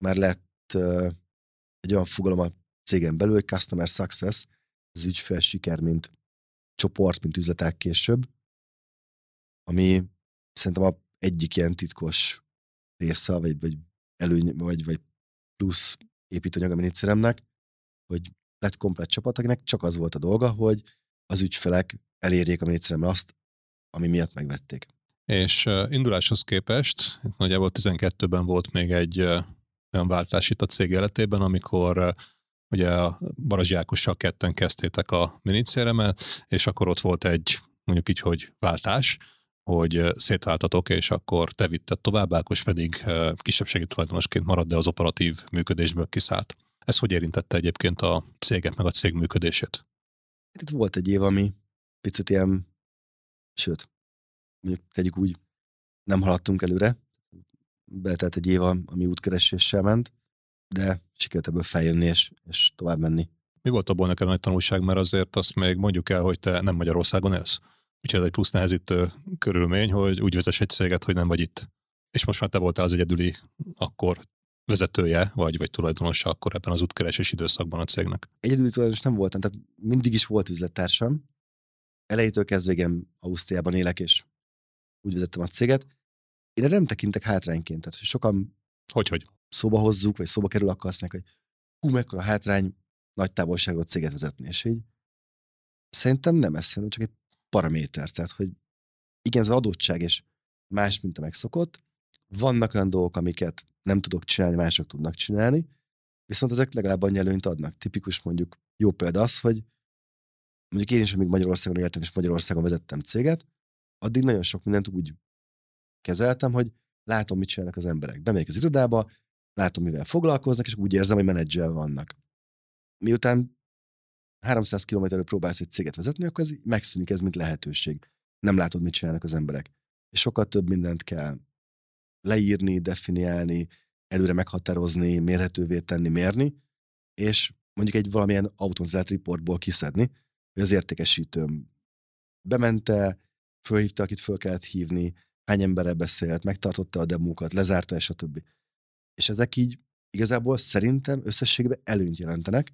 már lett uh, egy olyan fogalom a cégen belül, hogy customer success, az ügyfél siker, mint csoport, mint üzletek később, ami szerintem a egyik ilyen titkos része, vagy, vagy előny, vagy, vagy plusz építőanyag a miniszeremnek, hogy lett komplet csapat, akinek csak az volt a dolga, hogy az ügyfelek elérjék a miniszeremre azt, ami miatt megvették.
És induláshoz képest, nagyjából 12-ben volt még egy olyan váltás itt a cég életében, amikor ugye a Barazsi Ákossal ketten kezdtétek a minicéremet, és akkor ott volt egy mondjuk így, hogy váltás, hogy szétváltatok, és akkor te vitted tovább, Ákos pedig kisebbségi tulajdonosként marad, de az operatív működésből kiszállt. Ez hogy érintette egyébként a céget, meg a cég működését?
Hát itt volt egy év, ami picit ilyen, sőt, mondjuk tegyük úgy, nem haladtunk előre. Betelt egy év, ami útkereséssel ment, de sikerült ebből feljönni és, és tovább menni.
Mi volt abból nekem nagy tanulság, mert azért azt még mondjuk el, hogy te nem Magyarországon élsz. Úgyhogy ez egy plusz nehezítő körülmény, hogy úgy vezess egy céget, hogy nem vagy itt. És most már te voltál az egyedüli akkor vezetője, vagy, vagy tulajdonosa akkor ebben az útkeresés időszakban a cégnek?
Egyedüli tulajdonos nem voltam, tehát mindig is volt üzlettársam. Elejétől kezdve igen, Ausztriában élek, és úgy vezettem a céget. Én nem tekintek hátrányként, tehát sokan
hogy, hogy?
Szóba hozzuk, vagy szóba kerül, akkor azt mondják, hogy hú, mekkora hátrány nagy távolságot céget vezetni, és így szerintem nem ez, hanem csak egy paraméter, tehát hogy igen, ez az adottság, és más, mint a megszokott. Vannak olyan dolgok, amiket nem tudok csinálni, mások tudnak csinálni, viszont ezek legalább annyi előnyt adnak. Tipikus mondjuk jó példa az, hogy mondjuk én is, amíg Magyarországon éltem, és Magyarországon vezettem céget, addig nagyon sok mindent úgy kezeltem, hogy látom, mit csinálnak az emberek. Bemegyek az irodába, látom, mivel foglalkoznak, és úgy érzem, hogy menedzser vannak. Miután 300 kilométerről próbálsz egy céget vezetni, akkor ez megszűnik ez, mint lehetőség. Nem látod, mit csinálnak az emberek. És sokkal több mindent kell leírni, definiálni, előre meghatározni, mérhetővé tenni, mérni, és mondjuk egy valamilyen automatizált riportból kiszedni, hogy az értékesítőm bemente, fölhívta, akit föl kellett hívni, hány emberrel beszélt, megtartotta a demókat, lezárta, és a többi. És ezek így igazából szerintem összességében előnyt jelentenek,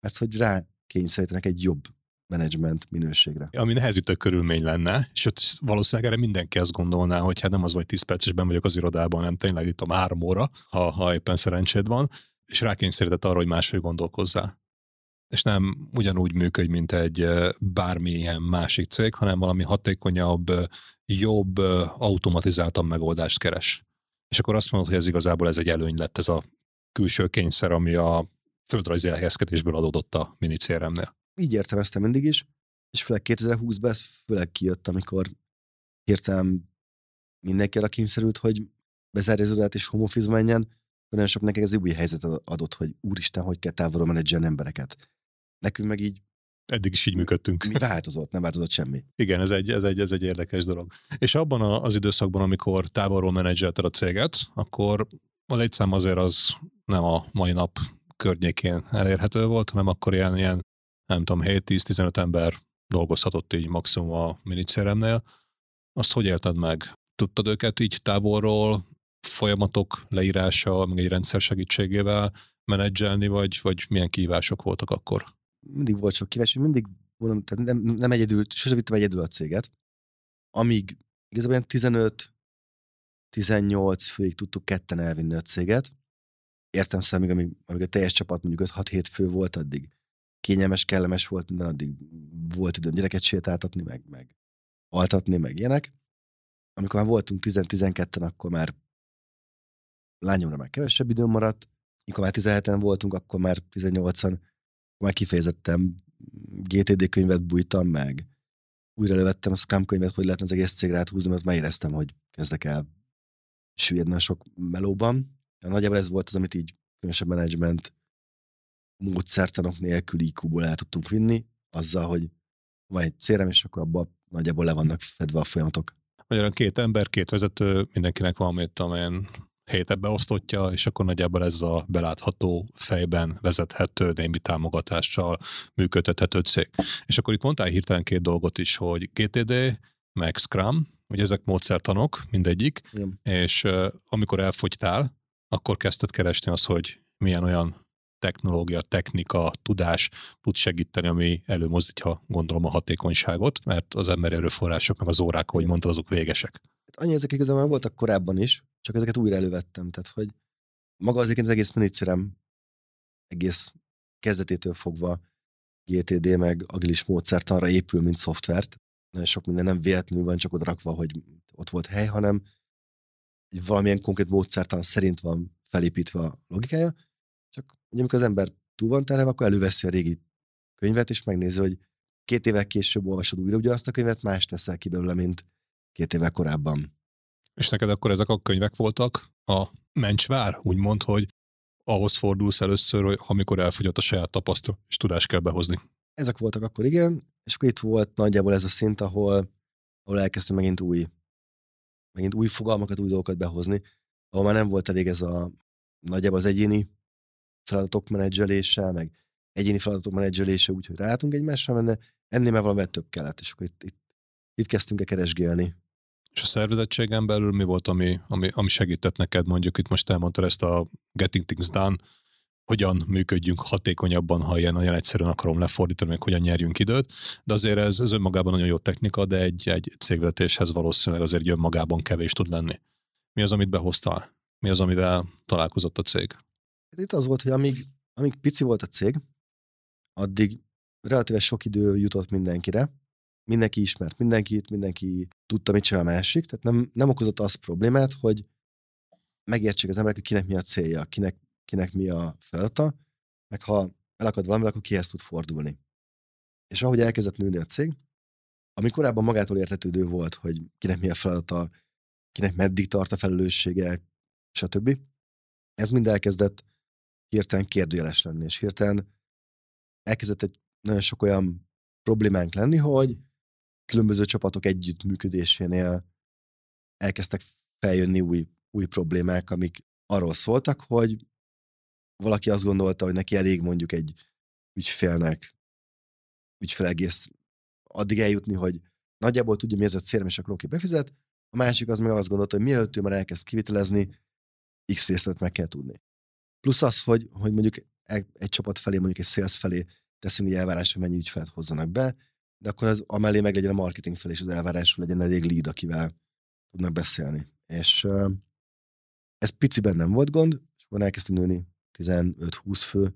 mert hogy rá kényszerítenek egy jobb menedzsment minőségre.
Ami nehezítő körülmény lenne, ott valószínűleg erre mindenki azt gondolná, hogy hát nem az vagy 10 percesben vagyok az irodában, nem tényleg itt a három óra, ha, ha éppen szerencséd van, és rákényszerített arra, hogy máshogy gondolkozzál. És nem ugyanúgy működj, mint egy bármilyen másik cég, hanem valami hatékonyabb, jobb, automatizáltabb megoldást keres. És akkor azt mondod, hogy ez igazából ez egy előny lett, ez a külső kényszer, ami a földrajzi elhelyezkedésből adódott a mini CRM-nél.
Így értelmeztem mindig is, és főleg 2020-ban ez főleg kijött, amikor hirtelen mindenki arra kényszerült, hogy bezárja az és home office menjen, nagyon sok nekik ez új helyzet adott, hogy úristen, hogy kell távolról menedzselni embereket. Nekünk meg így
Eddig is így működtünk.
Mi változott? Nem változott semmi.
Igen, ez egy, ez egy, ez egy érdekes dolog. És abban az időszakban, amikor távolról menedzselted a céget, akkor a létszám azért az nem a mai nap környékén elérhető volt, hanem akkor ilyen, ilyen nem tudom, 7-10-15 ember dolgozhatott így maximum a minicéremnél. Azt hogy élted meg? tudtad őket így távolról folyamatok leírása, meg egy rendszer segítségével menedzselni, vagy, vagy milyen kívások voltak akkor?
Mindig volt sok kívás, mindig mondom, tehát nem, nem egyedül, sose vittem egyedül a céget. Amíg igazából ilyen 15 18 főig tudtuk ketten elvinni a céget. Értem szemig, amíg, amíg a teljes csapat mondjuk 5-6-7 fő volt, addig kényelmes, kellemes volt minden, addig volt időm gyereket sétáltatni, meg, meg altatni, meg ilyenek. Amikor már voltunk 10-12-en, akkor már lányomra már kevesebb időm maradt, amikor már 17-en voltunk, akkor már 18-an már kifejezetten GTD könyvet bújtam, meg újra lövettem a Scrum könyvet, hogy lehetne az egész cégre áthúzni, mert már éreztem, hogy kezdek el süllyedni a sok melóban. Nagyjából ez volt az, amit így különösebb menedzsment módszertanok nélkül IQ-ból el tudtunk vinni, azzal, hogy van egy célem, és akkor abban nagyjából le vannak fedve a folyamatok.
Magyarán két ember, két vezető, mindenkinek van, amit amilyen hétet beosztottja, és akkor nagyjából ez a belátható fejben vezethető, némi támogatással működtethető cég. És akkor itt mondtál hirtelen két dolgot is, hogy GTD, meg Scrum, hogy ezek módszertanok, mindegyik,
Igen.
és uh, amikor elfogytál, akkor kezdted keresni azt, hogy milyen olyan technológia, technika, tudás tud segíteni, ami előmozdítja, gondolom, a hatékonyságot, mert az emberi erőforrások, meg az órák, ahogy mondtad, azok végesek.
Hát annyi ezek igazából voltak korábban is, csak ezeket újra elővettem. Tehát, hogy maga azért az egész menicérem egész kezdetétől fogva GTD meg agilis módszertanra épül, mint szoftvert. Nagyon sok minden nem véletlenül van csak oda rakva, hogy ott volt hely, hanem egy valamilyen konkrét módszertan szerint van felépítve a logikája, csak ugye amikor az ember túl van terve, akkor előveszi a régi könyvet, és megnézi, hogy két évvel később olvasod újra ugyanazt a könyvet, más teszel ki belőle, mint két évvel korábban.
És neked akkor ezek a könyvek voltak a mencsvár, úgymond, hogy ahhoz fordulsz először, hogy amikor elfogyott a saját tapasztalat, és tudás kell behozni.
Ezek voltak akkor, igen, és akkor itt volt nagyjából ez a szint, ahol, ahol elkezdtem megint új, megint új fogalmakat, új dolgokat behozni, ahol már nem volt elég ez a nagyjából az egyéni feladatok menedzselése, meg egyéni feladatok menedzselése, úgyhogy ráálltunk egymásra, menne, ennél már valami több kellett, és akkor itt, itt, itt kezdtünk el keresgélni.
És a szervezettségen belül mi volt, ami, ami, ami segített neked, mondjuk itt most elmondtad ezt a Getting Things Done, hogyan működjünk hatékonyabban, ha ilyen nagyon egyszerűen akarom lefordítani, meg hogyan nyerjünk időt, de azért ez, ez önmagában nagyon jó technika, de egy, egy cégvetéshez valószínűleg azért önmagában kevés tud lenni. Mi az, amit behoztál? Mi az, amivel találkozott a cég?
Hát itt az volt, hogy amíg, amíg pici volt a cég, addig relatíve sok idő jutott mindenkire, mindenki ismert mindenkit, mindenki tudta, mit csinál a másik, tehát nem, nem okozott az problémát, hogy megértsék az emberek, hogy kinek mi a célja, kinek, kinek mi a feladata, meg ha elakad valami, akkor kihez tud fordulni. És ahogy elkezdett nőni a cég, ami korábban magától értetődő volt, hogy kinek mi a feladata, kinek meddig tart a felelőssége, stb. Ez mind elkezdett hirtelen kérdőjeles lenni, és hirtelen elkezdett egy nagyon sok olyan problémánk lenni, hogy különböző csapatok együttműködésénél elkezdtek feljönni új, új problémák, amik arról szóltak, hogy valaki azt gondolta, hogy neki elég mondjuk egy ügyfélnek, ügyfél egész addig eljutni, hogy nagyjából tudja, mi ez a célom, és akkor oké, befizet. A másik az meg azt gondolta, hogy mielőtt ő már elkezd kivitelezni, X részlet meg kell tudni. Plusz az, hogy, hogy mondjuk egy, egy csapat felé, mondjuk egy sales felé teszünk egy elvárás, hogy mennyi ügyfelet hozzanak be, de akkor az amellé meg legyen a marketing felé, és az elvárás legyen elég lead, akivel tudnak beszélni. És uh, ez piciben nem volt gond, és akkor elkezdtünk nőni 15-20 fő,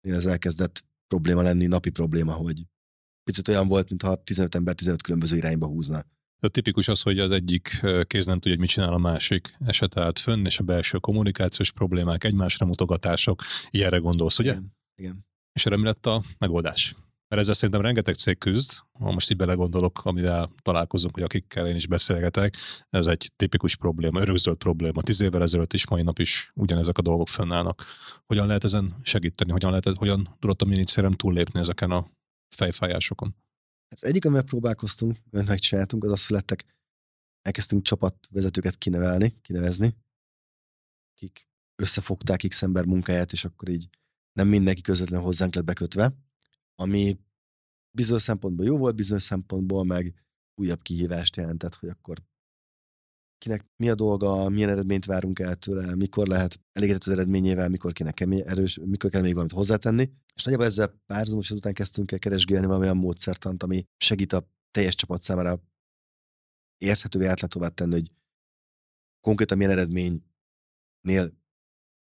ez elkezdett probléma lenni, napi probléma, hogy picit olyan volt, mintha 15 ember 15 különböző irányba húzna.
De tipikus az, hogy az egyik kéz nem tudja, hogy mit csinál a másik eset állt fönn, és a belső kommunikációs problémák, egymásra mutogatások, ilyenre gondolsz, ugye?
Igen. Igen.
És erre mi lett a megoldás? Mert ezzel szerintem rengeteg cég küzd, ha most így belegondolok, amivel találkozunk, hogy akikkel én is beszélgetek, ez egy tipikus probléma, örökzöld probléma. Tíz évvel ezelőtt is, mai nap is ugyanezek a dolgok fönnállnak. Hogyan lehet ezen segíteni? Hogyan, lehet, hogyan tudott a minicérem túllépni ezeken a fejfájásokon?
Hát egyik, amivel próbálkoztunk, mert megcsináltunk, az az, hogy lettek, elkezdtünk csapatvezetőket kinevelni, kinevezni, akik összefogták X ember munkáját, és akkor így nem mindenki közvetlenül hozzánk lett bekötve, ami bizonyos szempontból jó volt, bizonyos szempontból meg újabb kihívást jelentett, hogy akkor kinek mi a dolga, milyen eredményt várunk el tőle, mikor lehet elégedett az eredményével, mikor kéne kemény, erős, mikor kell még valamit hozzátenni. És nagyjából ezzel párhuzamos után kezdtünk el keresgélni valamilyen módszertant, ami segít a teljes csapat számára érthetővé, átláthatóvá tenni, hogy konkrétan milyen eredménynél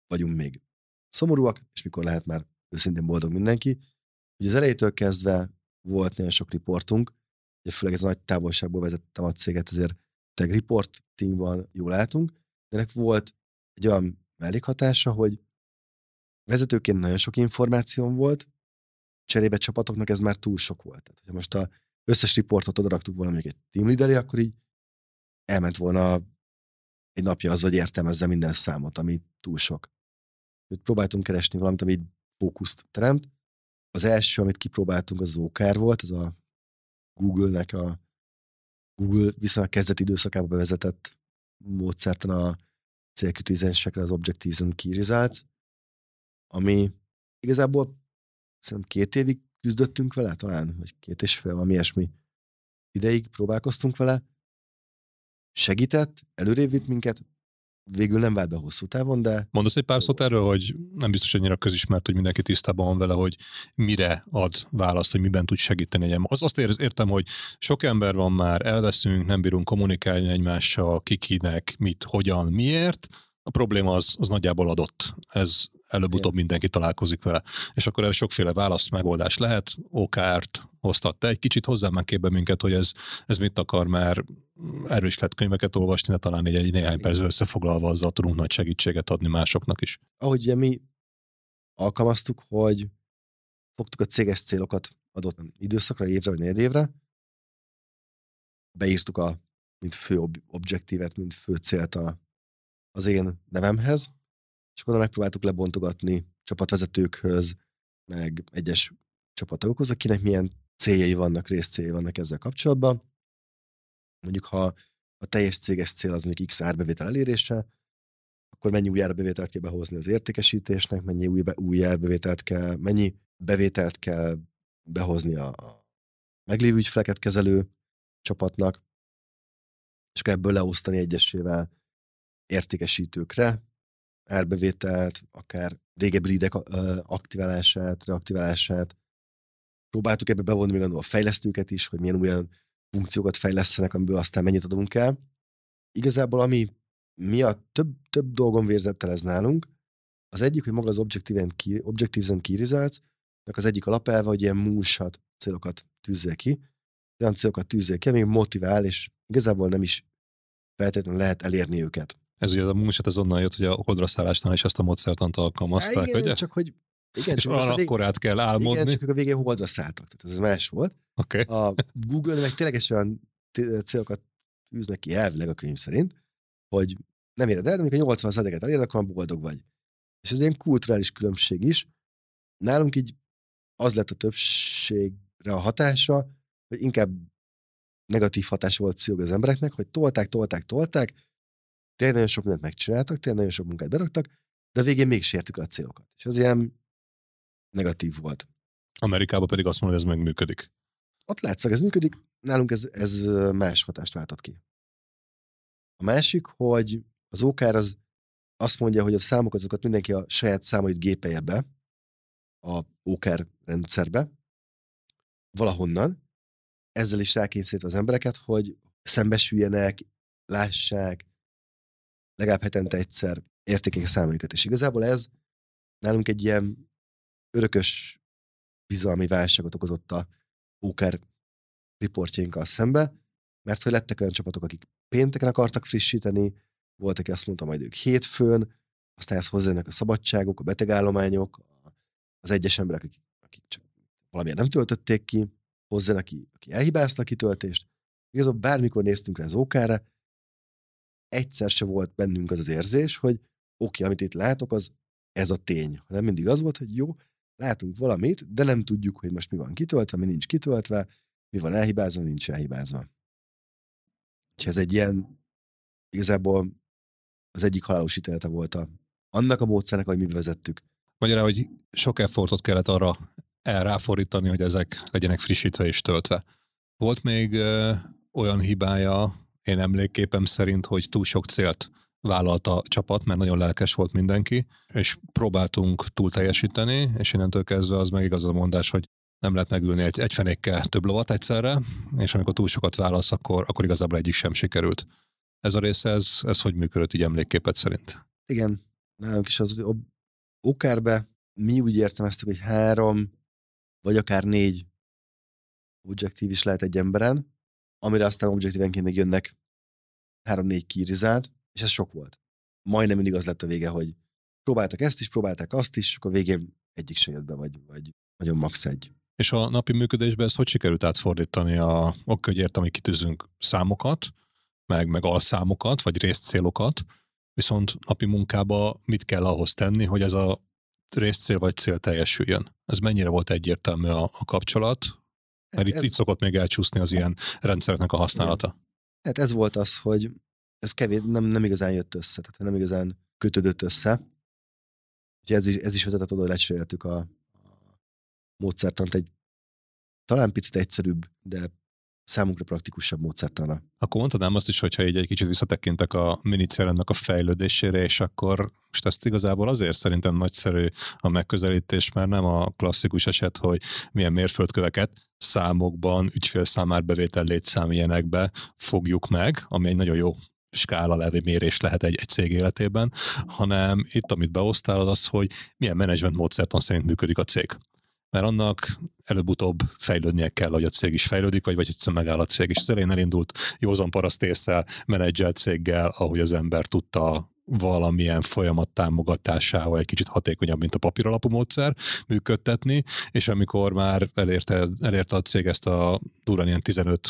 vagyunk még szomorúak, és mikor lehet már őszintén boldog mindenki. Ugye az elejétől kezdve volt nagyon sok riportunk, ugye főleg ez a nagy távolságból vezettem a céget, ezért tech reportingban jól látunk, de ennek volt egy olyan mellékhatása, hogy vezetőként nagyon sok információm volt, cserébe csapatoknak ez már túl sok volt. Tehát, ha most a összes riportot odaraktuk volna még egy team leader akkor így elment volna egy napja az, hogy értelmezze minden számot, ami túl sok. Őt próbáltunk keresni valamit, ami fókuszt teremt. Az első, amit kipróbáltunk, az OKR volt, ez a Google-nek a Google viszonylag kezdeti időszakába bevezetett módszertan a célkitűzésekre, az Objectives and Key Results, ami igazából szerintem két évig küzdöttünk vele, talán, vagy két és fél, valami ilyesmi ideig próbálkoztunk vele, segített, előrébb minket, végül nem vált be hosszú távon, de...
Mondasz egy pár szót erről, hogy nem biztos annyira közismert, hogy mindenki tisztában van vele, hogy mire ad választ, hogy miben tud segíteni egy Az azt értem, hogy sok ember van már, elveszünk, nem bírunk kommunikálni egymással, kikinek, mit, hogyan, miért. A probléma az, az nagyjából adott. Ez előbb-utóbb mindenki találkozik vele. És akkor erre sokféle válasz megoldás lehet. OKR-t hoztat. Te egy kicsit hozzá már képbe minket, hogy ez, ez mit akar, mert erős lett könyveket olvasni, de talán egy, egy néhány percben összefoglalva azzal tudunk nagy segítséget adni másoknak is.
Ahogy ugye mi alkalmaztuk, hogy fogtuk a céges célokat adott időszakra, évre vagy évre, beírtuk a mint fő ob- objektívet, mint fő célt a, az én nevemhez, és akkor megpróbáltuk lebontogatni csapatvezetőkhöz, meg egyes csapattagokhoz, akinek milyen céljai vannak, részcéljai vannak ezzel kapcsolatban. Mondjuk, ha a teljes céges cél az mondjuk X árbevétel elérése, akkor mennyi új árbevételt kell behozni az értékesítésnek, mennyi új, be, új árbevételt kell, mennyi bevételt kell behozni a, a meglévő ügyfeleket kezelő csapatnak, és akkor ebből leosztani egyesével értékesítőkre, árbevételt, akár régebbi lidek aktiválását, reaktiválását. Próbáltuk ebbe bevonni még a fejlesztőket is, hogy milyen olyan funkciókat fejlesztenek, amiből aztán mennyit adunk el. Igazából ami miatt több, több dolgon vérzett ez nálunk, az egyik, hogy maga az Objective and Key, Objectives and Key Results, az egyik alapelve, hogy ilyen músat célokat tűzzél ki, olyan célokat tűzzél ki, ami motivál, és igazából nem is feltétlenül lehet elérni őket.
Ez ugye a músat az onnan jött, hogy a okodraszállásnál is ezt a módszertant alkalmazták,
igen,
ugye?
csak hogy igen,
és olyan akkor át kell álmodni.
Igen, csak a végén holdra szálltak, tehát ez más volt.
Okay.
A Google meg tényleg olyan célokat tűznek ki elvileg a könyv szerint, hogy nem éred el, de amikor a 80 szedeket eléred, akkor boldog vagy. És ez ilyen kulturális különbség is. Nálunk így az lett a többségre a hatása, hogy inkább negatív hatása volt pszichológia az embereknek, hogy tolták, tolták, tolták, tényleg nagyon sok mindent megcsináltak, tényleg nagyon sok munkát beraktak, de a végén még sértük a célokat. És az ilyen negatív volt.
Amerikában pedig azt mondja, hogy ez megműködik.
Ott látszik, ez működik, nálunk ez, ez más hatást váltott ki. A másik, hogy az OKR az azt mondja, hogy a számokat azokat mindenki a saját számait gépelje be a OKR rendszerbe, valahonnan, ezzel is rákényszerít az embereket, hogy szembesüljenek, lássák, legalább hetente egyszer értékelik a számaikat. És igazából ez nálunk egy ilyen örökös bizalmi válságot okozott a OKR riportjainkkal szembe, mert hogy lettek olyan csapatok, akik pénteken akartak frissíteni, volt, aki azt mondta, majd ők hétfőn, aztán ezt hozzájönnek a szabadságok, a betegállományok, az egyes emberek, akik, akik csak valamilyen nem töltötték ki, hozzá, aki, aki elhibázta a kitöltést. Igazából bármikor néztünk rá az OK-ra, egyszer se volt bennünk az az érzés, hogy oké, okay, amit itt látok, az ez a tény. Hanem mindig az volt, hogy jó, látunk valamit, de nem tudjuk, hogy most mi van kitöltve, mi nincs kitöltve, mi van elhibázva, nincs elhibázva. Úgyhogy ez egy ilyen, igazából az egyik halálos ítélete volt a, annak a módszernek, hogy mi vezettük.
Magyarán, hogy sok effortot kellett arra ráfordítani, hogy ezek legyenek frissítve és töltve. Volt még ö, olyan hibája én emlékképem szerint, hogy túl sok célt vállalt a csapat, mert nagyon lelkes volt mindenki, és próbáltunk túl teljesíteni, és innentől kezdve az meg igaz a mondás, hogy nem lehet megülni egy, egy fenékkel több lovat egyszerre, és amikor túl sokat válasz, akkor, akkor igazából egyik sem sikerült. Ez a része, ez, ez hogy működött így emlékképet szerint?
Igen, nálunk is az, hogy Okárbe mi úgy értelmeztük, hogy három, vagy akár négy objektív is lehet egy emberen, amire aztán objektívenként még jönnek három-négy kirizát, és ez sok volt. Majdnem mindig az lett a vége, hogy próbáltak ezt is, próbálták azt is, és akkor a végén egyik se jött be, vagy, vagy nagyon max egy.
És a napi működésben ezt hogy sikerült átfordítani? A, oké, hogy értem, hogy kitűzünk számokat, meg, meg alszámokat, vagy részcélokat, viszont napi munkába mit kell ahhoz tenni, hogy ez a részcél vagy cél teljesüljön? Ez mennyire volt egyértelmű a, a kapcsolat? Mert itt, ez... itt szokott még elcsúszni az ilyen rendszereknek a használata.
Hát ez volt az, hogy ez kevés, nem, nem igazán jött össze, tehát nem igazán kötődött össze. Úgyhogy ez is, ez is vezetett oda, hogy lecseréltük a, a módszertant egy talán picit egyszerűbb, de számunkra praktikusabb módszertanra.
Akkor mondhatnám azt is, hogyha így egy kicsit visszatekintek a minicélennek a fejlődésére, és akkor most ezt igazából azért szerintem nagyszerű a megközelítés, mert nem a klasszikus eset, hogy milyen mérföldköveket számokban, ügyfélszámár bevétel létszám ilyenekbe fogjuk meg, ami egy nagyon jó skála levé mérés lehet egy, egy cég életében, hanem itt, amit beosztál, az az, hogy milyen menedzsment módszertan szerint működik a cég. Mert annak előbb-utóbb fejlődnie kell, hogy a cég is fejlődik, vagy, vagy egyszerűen megáll a cég. És az elején elindult józan parasztésszel, menedzselt céggel, ahogy az ember tudta valamilyen folyamat támogatásával egy kicsit hatékonyabb, mint a papíralapú módszer működtetni, és amikor már elérte, elérte a cég ezt a durán ilyen 15-20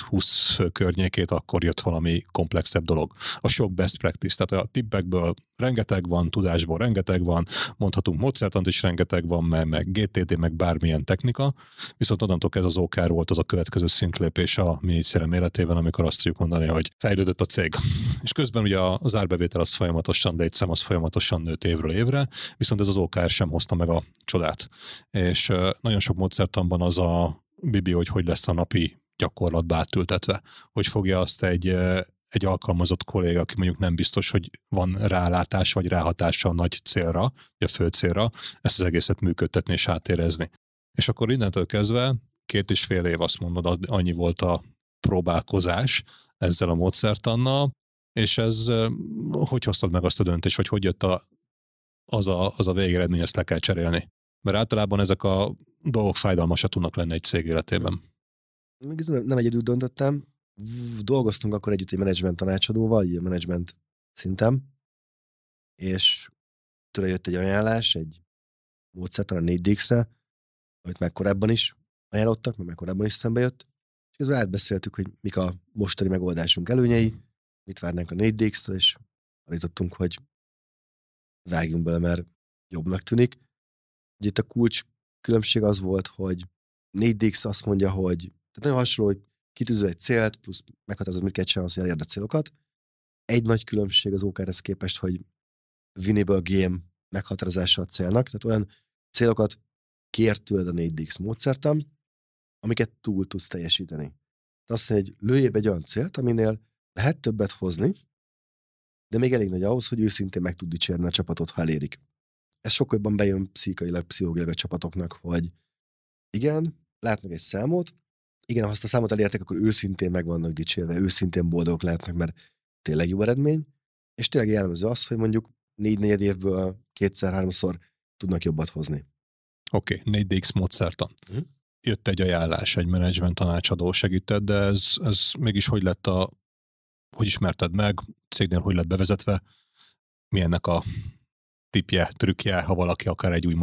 fő környékét, akkor jött valami komplexebb dolog. A sok best practice, tehát a tippekből rengeteg van, tudásból rengeteg van, mondhatunk módszertant is rengeteg van, meg, meg GTD, meg bármilyen technika, viszont onnantól ez az OKR volt az a következő szintlépés a miniszterem életében, amikor azt tudjuk mondani, hogy fejlődött a cég. És közben ugye az árbevétel az folyamatosan, de egy az folyamatosan nőtt évről évre, viszont ez az OKR sem hozta meg a csodát. És nagyon sok módszertanban az a bibi, hogy hogy lesz a napi gyakorlatba átültetve, hogy fogja azt egy egy alkalmazott kolléga, aki mondjuk nem biztos, hogy van rálátás vagy ráhatása a nagy célra, vagy a fő célra, ezt az egészet működtetni és átérezni. És akkor innentől kezdve két és fél év azt mondod, annyi volt a próbálkozás ezzel a módszertannal, és ez, hogy hoztad meg azt a döntést, vagy hogy jött a, az, a, az a végeredmény, ezt le kell cserélni? Mert általában ezek a dolgok fájdalmasak tudnak lenni egy cég életében.
Még nem egyedül döntöttem, dolgoztunk akkor együtt egy menedzsment tanácsadóval, egy menedzsment szintem, és tőle jött egy ajánlás, egy módszert, a 4DX-re, amit már korábban is ajánlottak, mert már korábban is szembe jött, és közben átbeszéltük, hogy mik a mostani megoldásunk előnyei, mit várnánk a 4DX-től, és állítottunk, hogy vágjunk bele, mert jobbnak tűnik. Ugye itt a kulcs különbség az volt, hogy 4DX azt mondja, hogy tehát nagyon hasonló, hogy kitűző egy célt, plusz meghatározod, mit kell csinálni, hogy elérd a célokat. Egy nagy különbség az OKR-hez képest, hogy winnable game meghatározása a célnak, tehát olyan célokat kért tőled a 4DX módszertam, amiket túl tudsz teljesíteni. Tehát azt mondja, hogy lőjél egy olyan célt, aminél lehet többet hozni, de még elég nagy ahhoz, hogy őszintén meg tud dicsérni a csapatot, ha elérik. Ez sokkal jobban bejön pszichailag, pszichológiailag a csapatoknak, hogy igen, látnak egy számot, igen, ha azt a számot elértek, akkor őszintén meg vannak dicsérve, őszintén boldogok lehetnek, mert tényleg jó eredmény, és tényleg jellemző az, hogy mondjuk négy-négy évből kétszer-háromszor tudnak jobbat hozni.
Oké, okay, 4DX módszertan. Uh-huh. Jött egy ajánlás, egy menedzsment tanácsadó segített, de ez, ez mégis hogy lett a, hogy ismerted meg, cégnél hogy lett bevezetve, milyennek a tipje, trükkje, ha valaki akar egy új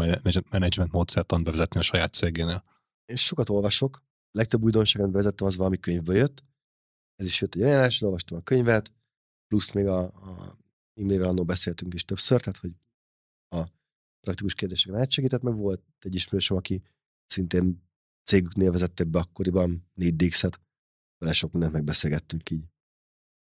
menedzsment módszertan bevezetni a saját cégénél?
Én sokat olvasok, legtöbb újdonság, amit vezettem, az valami könyvből jött. Ez is jött egy ajánlás, olvastam a könyvet, plusz még a, a Imrével annól beszéltünk is többször, tehát hogy a praktikus kérdéseken átsegített, meg volt egy ismerősöm, aki szintén cégüknél vezette be akkoriban 4 et vele sok mindent megbeszélgettünk így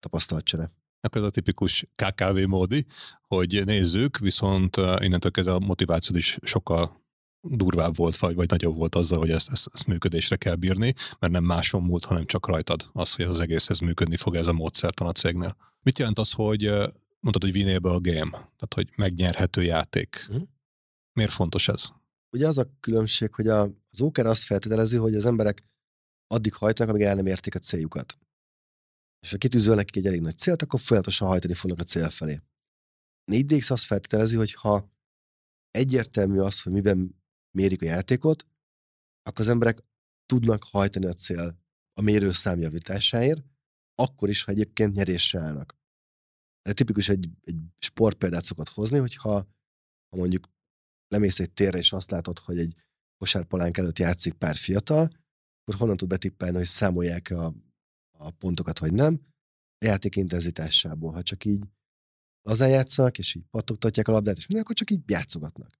tapasztalatcsere.
Akkor ez a tipikus KKV módi, hogy nézzük, viszont innentől kezdve a motivációt is sokkal durvább volt, vagy, vagy nagyobb volt azzal, hogy ezt, ezt, ezt működésre kell bírni, mert nem máson múlt, hanem csak rajtad az, hogy ez az egész ez működni fog ez a módszertan a cégnél. Mit jelent az, hogy mondtad, hogy winnable a game, tehát hogy megnyerhető játék. Mm. Miért fontos ez?
Ugye az a különbség, hogy a, az óker azt feltételezi, hogy az emberek addig hajtanak, amíg el nem érték a céljukat. És ha kitűzöl nekik egy elég nagy célt, akkor folyamatosan hajtani fognak a cél felé. 4DX azt feltételezi, hogy ha egyértelmű az, hogy miben mérik a játékot, akkor az emberek tudnak hajtani a cél a mérőszám javításáért, akkor is, ha egyébként nyerésre állnak. Tipikus egy, egy sportpéldát szokott hozni, hogyha ha mondjuk lemész egy térre, és azt látod, hogy egy kosárpalánk előtt játszik pár fiatal, akkor honnan tud betippelni, hogy számolják a, a pontokat, vagy nem, a játék intenzitásából. Ha csak így lazán játszanak, és így pattogtatják a labdát, és minden, akkor csak így játszogatnak.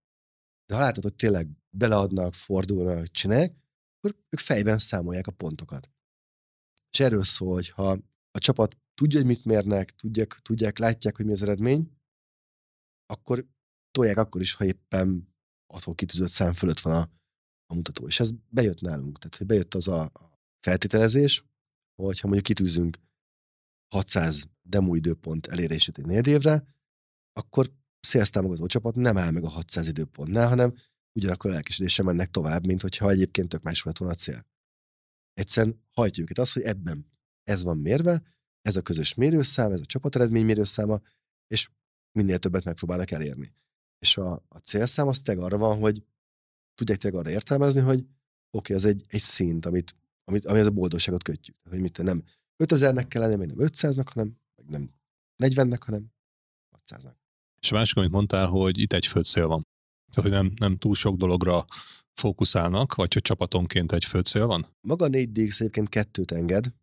De ha látod, hogy tényleg beleadnak, fordulnak, csinálják, akkor ők fejben számolják a pontokat. És erről szól, hogy ha a csapat tudja, hogy mit mérnek, tudják, tudják, látják, hogy mi az eredmény, akkor tolják akkor is, ha éppen attól kitűzött szám fölött van a, a mutató. És ez bejött nálunk. Tehát, hogy bejött az a feltételezés, hogy ha mondjuk kitűzünk 600 demo időpont elérését egy négy évre, akkor sales támogató csapat nem áll meg a 600 időpontnál, hanem ugyanakkor lelkesedéssel mennek tovább, mint hogyha egyébként tök más volt volna a cél. Egyszerűen hajtja őket az, hogy ebben ez van mérve, ez a közös mérőszám, ez a csapat mérőszáma, és minél többet megpróbálnak elérni. És a, a célszám az teg arra van, hogy tudják teg arra értelmezni, hogy oké, okay, az egy, egy szint, amit, amit, ami az a boldogságot kötjük. Hogy mit nem 5000-nek kell lenni, nem 500-nak, hanem meg nem 40-nek, hanem 600-nak.
És a másik, amit mondtál, hogy itt egy főcél van. Tehát, hogy nem, nem túl sok dologra fókuszálnak, vagy hogy csapatonként egy főcél van?
Maga 4DX egyébként kettőt enged,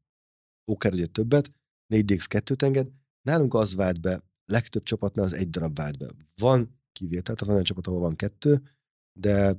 Oker ugye többet, 4DX kettőt enged, nálunk az vált be, legtöbb csapatnál az egy darab vált be. Van kivétel, tehát van olyan csapat, ahol van kettő, de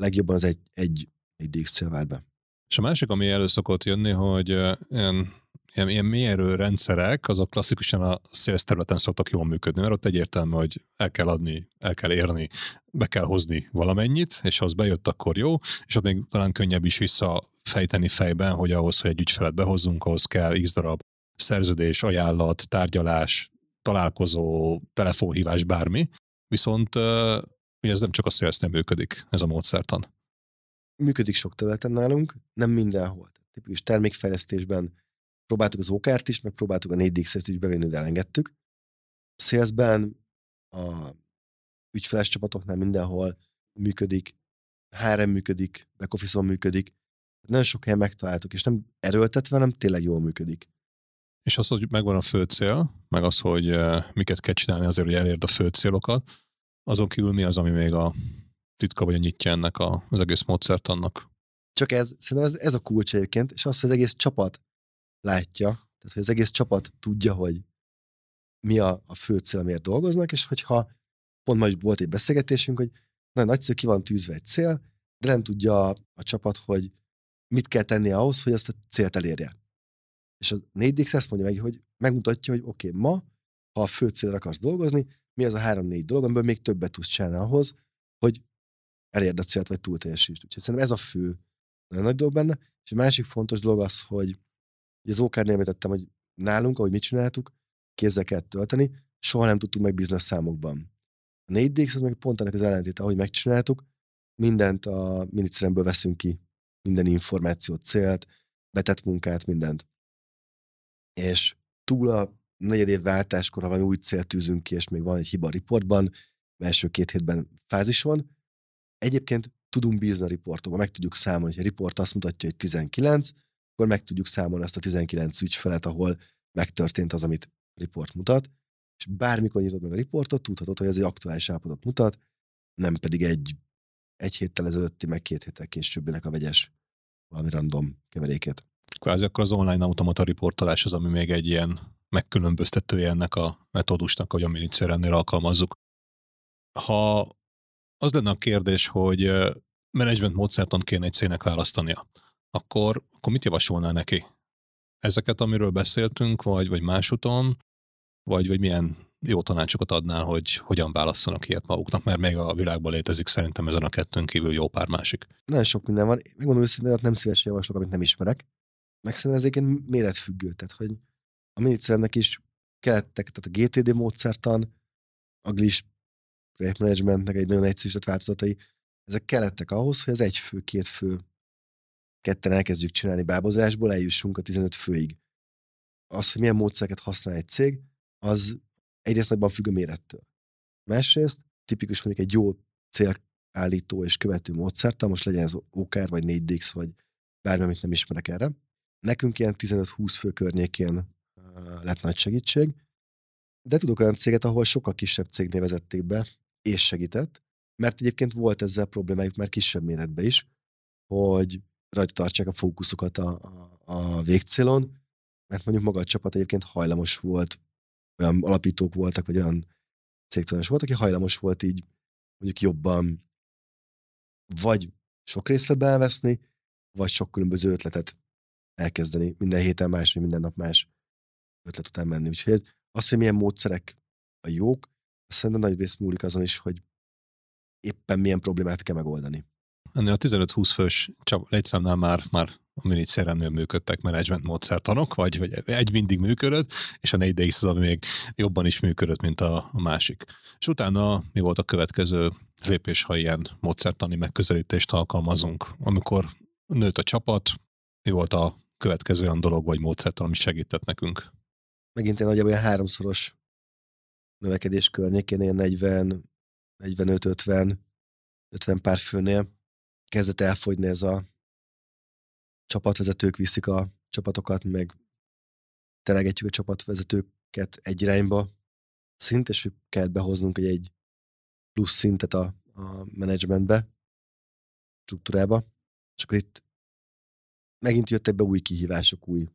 legjobban az egy, egy, egy DX cél vált be.
És a másik, ami elő szokott jönni, hogy ilyen, ilyen, ilyen mérő rendszerek, azok klasszikusan a sales területen szoktak jól működni, mert ott egyértelmű, hogy el kell adni, el kell érni, be kell hozni valamennyit, és ha az bejött, akkor jó, és ott még talán könnyebb is visszafejteni fejben, hogy ahhoz, hogy egy ügyfelet behozzunk, ahhoz kell x darab szerződés, ajánlat, tárgyalás, találkozó, telefonhívás, bármi. Viszont ugye ez nem csak a sales nem működik, ez a módszertan
működik sok területen nálunk, nem mindenhol. Tipikus termékfejlesztésben próbáltuk az OKR-t is, meg próbáltuk a 4 et is bevinni, de elengedtük. Salesben a ügyfeles csapatoknál mindenhol működik, HRM működik, back office működik. Nagyon sok helyen megtaláltuk, és nem erőltetve, hanem tényleg jól működik.
És az, hogy megvan a fő cél, meg az, hogy miket kell csinálni azért, hogy elérd a fő célokat, azon kívül mi az, ami még a titka vagy a nyitja ennek a, az egész módszertannak.
Csak ez, szerintem ez, ez a kulcs egyébként, és az, hogy az egész csapat látja, tehát hogy az egész csapat tudja, hogy mi a, a fő cél, amiért dolgoznak, és hogyha pont majd volt egy beszélgetésünk, hogy nagyon nagyszerű ki van tűzve egy cél, de nem tudja a, a csapat, hogy mit kell tenni ahhoz, hogy azt a célt elérje. És a 4DX ezt mondja meg, hogy megmutatja, hogy oké, okay, ma, ha a fő célra akarsz dolgozni, mi az a három-négy dolog, amiből még többet tudsz csinálni ahhoz, hogy elérd a célt, vagy túl teljesítsd. Úgyhogy szerintem ez a fő nagyon nagy dolog benne. És a másik fontos dolog az, hogy, az okr említettem, hogy nálunk, ahogy mit csináltuk, kézzel kellett tölteni, soha nem tudtunk meg biznisz számokban. A 4DX az meg pont ennek az ellentéte, ahogy megcsináltuk, mindent a miniszteremből veszünk ki, minden információt, célt, betett munkát, mindent. És túl a negyed év váltáskor, ha valami új célt tűzünk ki, és még van egy hiba a riportban, első két hétben fázis van, Egyébként tudunk bízni a riportokban, meg tudjuk számolni, hogy a riport azt mutatja, hogy 19, akkor meg tudjuk számolni azt a 19 ügyfelet, ahol megtörtént az, amit riport mutat, és bármikor nyitod meg a riportot, tudhatod, hogy ez egy aktuális állapotot mutat, nem pedig egy, egy héttel ezelőtti, meg két héttel későbbinek a vegyes valami random keverékét.
Kvázi akkor az online automata riportolás az, ami még egy ilyen megkülönböztetője ennek a metódusnak, hogy a miniszterrennél alkalmazzuk. Ha az lenne a kérdés, hogy menedzsment módszertan kéne egy cégnek választania, akkor, akkor mit javasolnál neki? Ezeket, amiről beszéltünk, vagy, vagy más úton, vagy, vagy milyen jó tanácsokat adnál, hogy hogyan válasszanak ilyet maguknak, mert még a világban létezik szerintem ezen a kettőn kívül jó pár másik.
Nagyon sok minden van. Megmondom őszintén, hogy nem szívesen javaslok, amit nem ismerek. Meg szerintem ez egyébként méretfüggő. Tehát, hogy a miniszeremnek is kelettek, tehát a GTD módszertan, a GLIS projektmanagementnek egy nagyon egyszerűsített változatai, ezek kellettek ahhoz, hogy az egy fő, két fő ketten elkezdjük csinálni bábozásból, eljussunk a 15 főig. Az, hogy milyen módszereket használ egy cég, az egyrészt nagyban függ a mérettől. Másrészt tipikus mondjuk egy jó célállító és követő módszertan, most legyen ez OKR, vagy 4DX, vagy bármi, amit nem ismerek erre. Nekünk ilyen 15-20 fő környékén lett nagy segítség, de tudok olyan céget, ahol sokkal kisebb cégnél vezették be, és segített, mert egyébként volt ezzel problémájuk már kisebb méretben is, hogy rajta tartsák a fókuszokat a, a, a végcélon, mert mondjuk maga a csapat egyébként hajlamos volt, olyan alapítók voltak, vagy olyan cégtulajdonos volt, aki hajlamos volt így mondjuk jobban vagy sok részletbe elveszni, vagy sok különböző ötletet elkezdeni. Minden héten más, vagy minden nap más ötlet után menni. Úgyhogy az, hogy milyen módszerek a jók, szerintem nagy rész múlik azon is, hogy éppen milyen problémát kell megoldani.
Ennél a 15-20 fős létszámnál már, már a mini CRM-nél működtek menedzsment módszertanok, vagy, vagy egy mindig működött, és a 4DX az, ami még jobban is működött, mint a, a másik. És utána mi volt a következő lépés, ha ilyen módszertani megközelítést alkalmazunk? Amikor nőtt a csapat, mi volt a következő olyan dolog, vagy módszertan, ami segített nekünk?
Megint egy nagyjából olyan háromszoros növekedés környékén, ilyen 40, 45-50, 50 pár főnél kezdett elfogyni ez a csapatvezetők viszik a csapatokat, meg telegetjük a csapatvezetőket egy irányba szint, és kell behoznunk egy, egy plusz szintet a, a menedzsmentbe, struktúrába, és akkor itt megint jöttek be új kihívások, új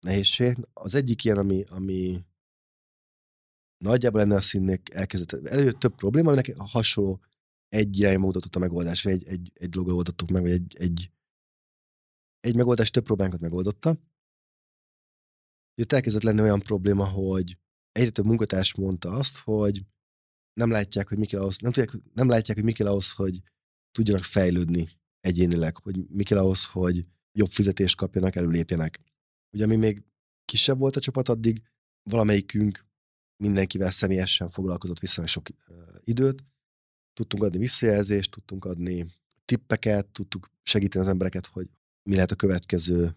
nehézség. Az egyik ilyen, ami, ami nagyjából ennél a színnek elkezdett, előjött több probléma, aminek hasonló egy irányba mutatott a megoldás, vagy egy, egy, egy dolgot oldottuk meg, vagy egy, egy, egy megoldás több problémánkat megoldotta. Itt elkezdett lenni olyan probléma, hogy egyre több munkatárs mondta azt, hogy nem látják, hogy mi kell ahhoz, nem, tudják, nem látják, hogy mi kell ahhoz, hogy tudjanak fejlődni egyénileg, hogy mi kell ahhoz, hogy jobb fizetést kapjanak, előlépjenek. Ugye, ami még kisebb volt a csapat, addig valamelyikünk mindenkivel személyesen foglalkozott viszonylag sok időt, tudtunk adni visszajelzést, tudtunk adni tippeket, tudtuk segíteni az embereket, hogy mi lehet a következő,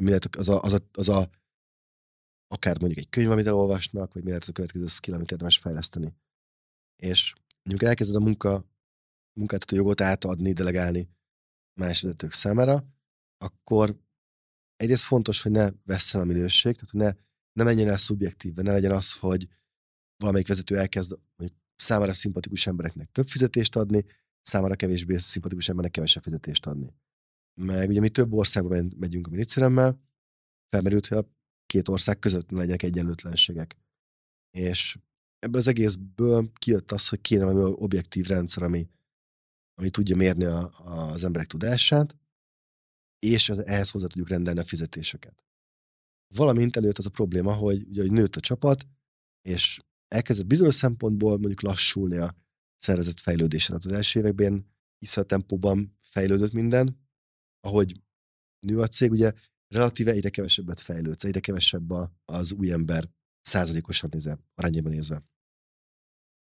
mi lehet az a, az a, az a akár mondjuk egy könyv, amit elolvasnak, vagy mi lehet az a következő skill, amit érdemes fejleszteni. És mondjuk elkezded a munka, munkáltató jogot átadni, delegálni más vezetők számára, akkor egyrészt fontos, hogy ne vesszen a minőség, tehát ne, ne menjen el szubjektívve, ne legyen az, hogy valamelyik vezető elkezd mondjuk számára szimpatikus embereknek több fizetést adni, számára kevésbé szimpatikus embernek kevesebb fizetést adni. Meg ugye mi több országba megyünk a miniszteremmel, felmerült, hogy a két ország között legyenek egyenlőtlenségek. És ebből az egészből kijött az, hogy kéne valami objektív rendszer, ami, ami tudja mérni a, az emberek tudását, és ehhez hozzá tudjuk rendelni a fizetéseket. Valamint előtt az a probléma, hogy, ugye, hogy nőtt a csapat, és elkezdett bizonyos szempontból mondjuk lassulni a szervezet fejlődésen. Hát az első években iszonyat tempóban fejlődött minden, ahogy nő a cég, ugye relatíve egyre kevesebbet fejlődsz, egyre kevesebb az új ember százalékosan nézve, arányában nézve.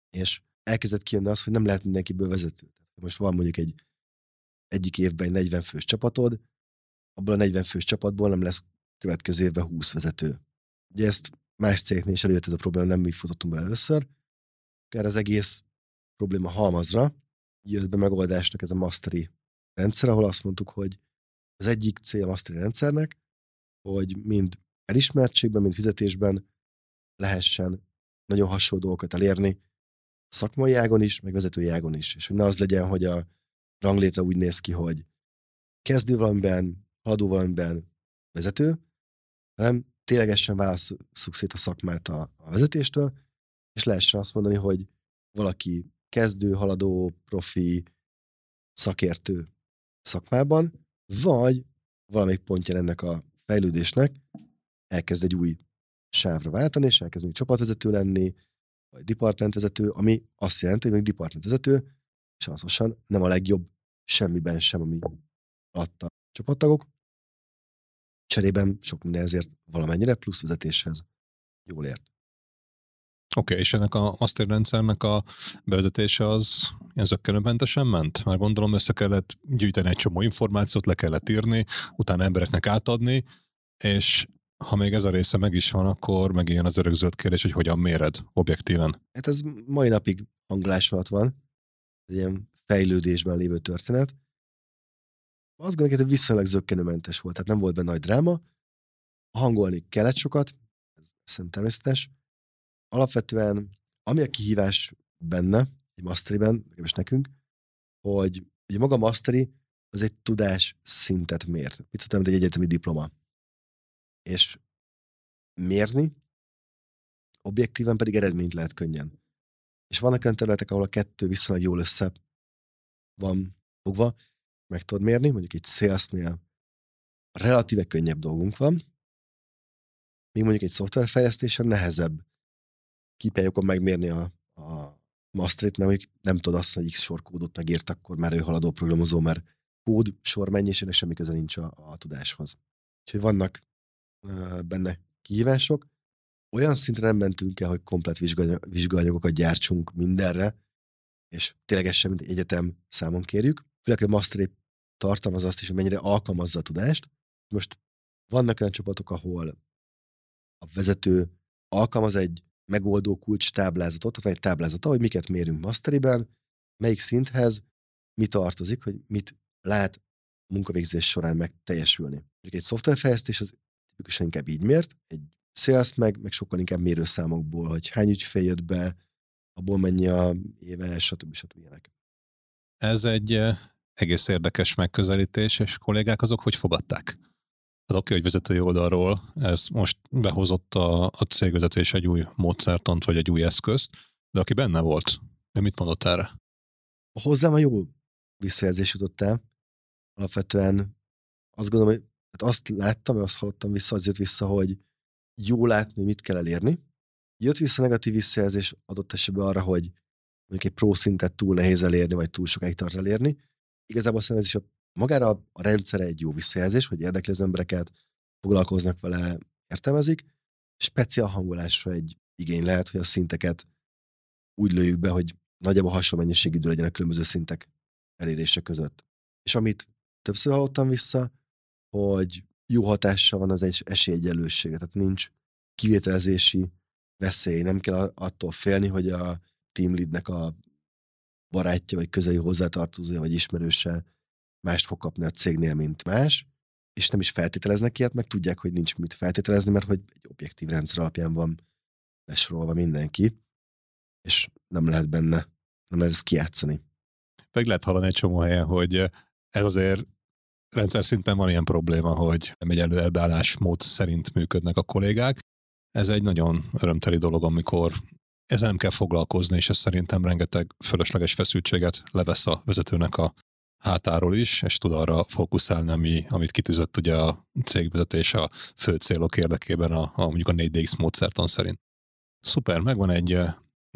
És elkezdett kijönni az, hogy nem lehet mindenkiből vezető. Most van mondjuk egy egyik évben egy 40 fős csapatod, abból a 40 fős csapatból nem lesz következő évben 20 vezető. Ugye ezt más cégeknél is előjött ez a probléma, nem mi futottunk be először. Erre az egész probléma halmazra jött be megoldásnak ez a mastery rendszer, ahol azt mondtuk, hogy az egyik cél a mastery rendszernek, hogy mind elismertségben, mind fizetésben lehessen nagyon hasonló dolgokat elérni szakmai ágon is, meg vezetői ágon is. És hogy ne az legyen, hogy a ranglétre úgy néz ki, hogy kezdő valamiben, haladó valamiben vezető, hanem ténylegesen válasszuk szét a szakmát a, a vezetéstől, és lehessen azt mondani, hogy valaki kezdő, haladó, profi, szakértő szakmában, vagy valamelyik pontja ennek a fejlődésnek elkezd egy új sávra váltani, és elkezdeni csapatvezető lenni, vagy departmentvezető, ami azt jelenti, hogy még departmentvezető, sanszоsan nem a legjobb semmiben sem, ami adta csapattagok. Cserében sok minden ezért valamennyire plusz vezetéshez jól ért.
Oké, okay, és ennek a masterrendszernek a bevezetése az ilyen zöggenőmentesen ment? Már gondolom össze kellett gyűjteni egy csomó információt, le kellett írni, utána embereknek átadni, és ha még ez a része meg is van, akkor megint az örökzöld kérdés, hogy hogyan méred objektíven.
Hát ez mai napig hangolás alatt van, egy ilyen fejlődésben lévő történet. Azt gondolom, hogy viszonylag zöggenőmentes volt, tehát nem volt benne nagy dráma. Hangolni kellett sokat, ez szerintem természetes. Alapvetően, ami a kihívás benne, egy masteriben, és nekünk, hogy ugye maga a az egy tudás szintet mért. Mit szóltam, egy egyetemi diploma. És mérni, objektíven pedig eredményt lehet könnyen. És vannak olyan területek, ahol a kettő viszonylag jól össze van fogva, meg tudod mérni, mondjuk egy salesnél relatíve könnyebb dolgunk van, míg mondjuk egy szoftverfejlesztésen nehezebb kipelyokon megmérni a, a masterit, mert mondjuk nem tudod azt, hogy x sor kódot megírt, akkor már ő haladó programozó, mert kód sor mennyiségnek semmi köze nincs a, a tudáshoz. Úgyhogy vannak uh, benne kihívások. Olyan szintre nem mentünk el, hogy komplet vizsgaanyagokat gyártsunk mindenre, és tényleg sem, mint egyetem számon kérjük. Főleg a masteri tartalmaz azt is, hogy mennyire alkalmazza a tudást. Most vannak olyan csapatok, ahol a vezető alkalmaz egy megoldó kulcs táblázatot, tehát van egy táblázata, hogy miket mérünk masteriben, melyik szinthez mi tartozik, hogy mit lát a munkavégzés során meg teljesülni. Egy szoftverfejlesztés az tipikusan inkább így mért, egy sales meg, meg sokkal inkább mérőszámokból, hogy hány ügyfél jött be, abból mennyi a éve, stb. stb. Ilyenek.
Ez egy eh, egész érdekes megközelítés, és kollégák azok hogy fogadták? Tehát oké, hogy vezetői oldalról ez most behozott a, a cégvezetés egy új módszertant, vagy egy új eszközt, de aki benne volt, ő mit mondott erre?
Hozzám a jó visszajelzés jutott el. Alapvetően azt gondolom, hogy hát azt láttam, vagy azt hallottam vissza, az jött vissza, hogy jó látni, mit kell elérni. Jött vissza negatív visszajelzés adott esetben arra, hogy mondjuk egy pro szintet túl nehéz elérni, vagy túl sokáig tart elérni. Igazából szerintem ez is a, magára a rendszere egy jó visszajelzés, hogy érdekli az embereket, foglalkoznak vele, értelmezik. Speciál hangolásra egy igény lehet, hogy a szinteket úgy lőjük be, hogy nagyjából hasonló mennyiségű idő legyen a különböző szintek elérése között. És amit többször hallottam vissza, hogy jó hatással van az egy esélyegyelőssége, tehát nincs kivételezési veszély, nem kell attól félni, hogy a team leadnek a barátja, vagy közeli hozzátartozója, vagy ismerőse mást fog kapni a cégnél, mint más, és nem is feltételeznek ilyet, meg tudják, hogy nincs mit feltételezni, mert hogy egy objektív rendszer alapján van besorolva mindenki, és nem lehet benne, nem lehet ezt kijátszani.
Meg lehet hallani egy csomó helyen, hogy ez azért rendszer szinten van ilyen probléma, hogy nem egy előelbeállásmód szerint működnek a kollégák. Ez egy nagyon örömteli dolog, amikor ezzel nem kell foglalkozni, és ez szerintem rengeteg fölösleges feszültséget levesz a vezetőnek a hátáról is, és tud arra fókuszálni, ami, amit kitűzött ugye a cégvezetés a fő célok érdekében a, a mondjuk a 4DX módszertan szerint. Szuper, megvan egy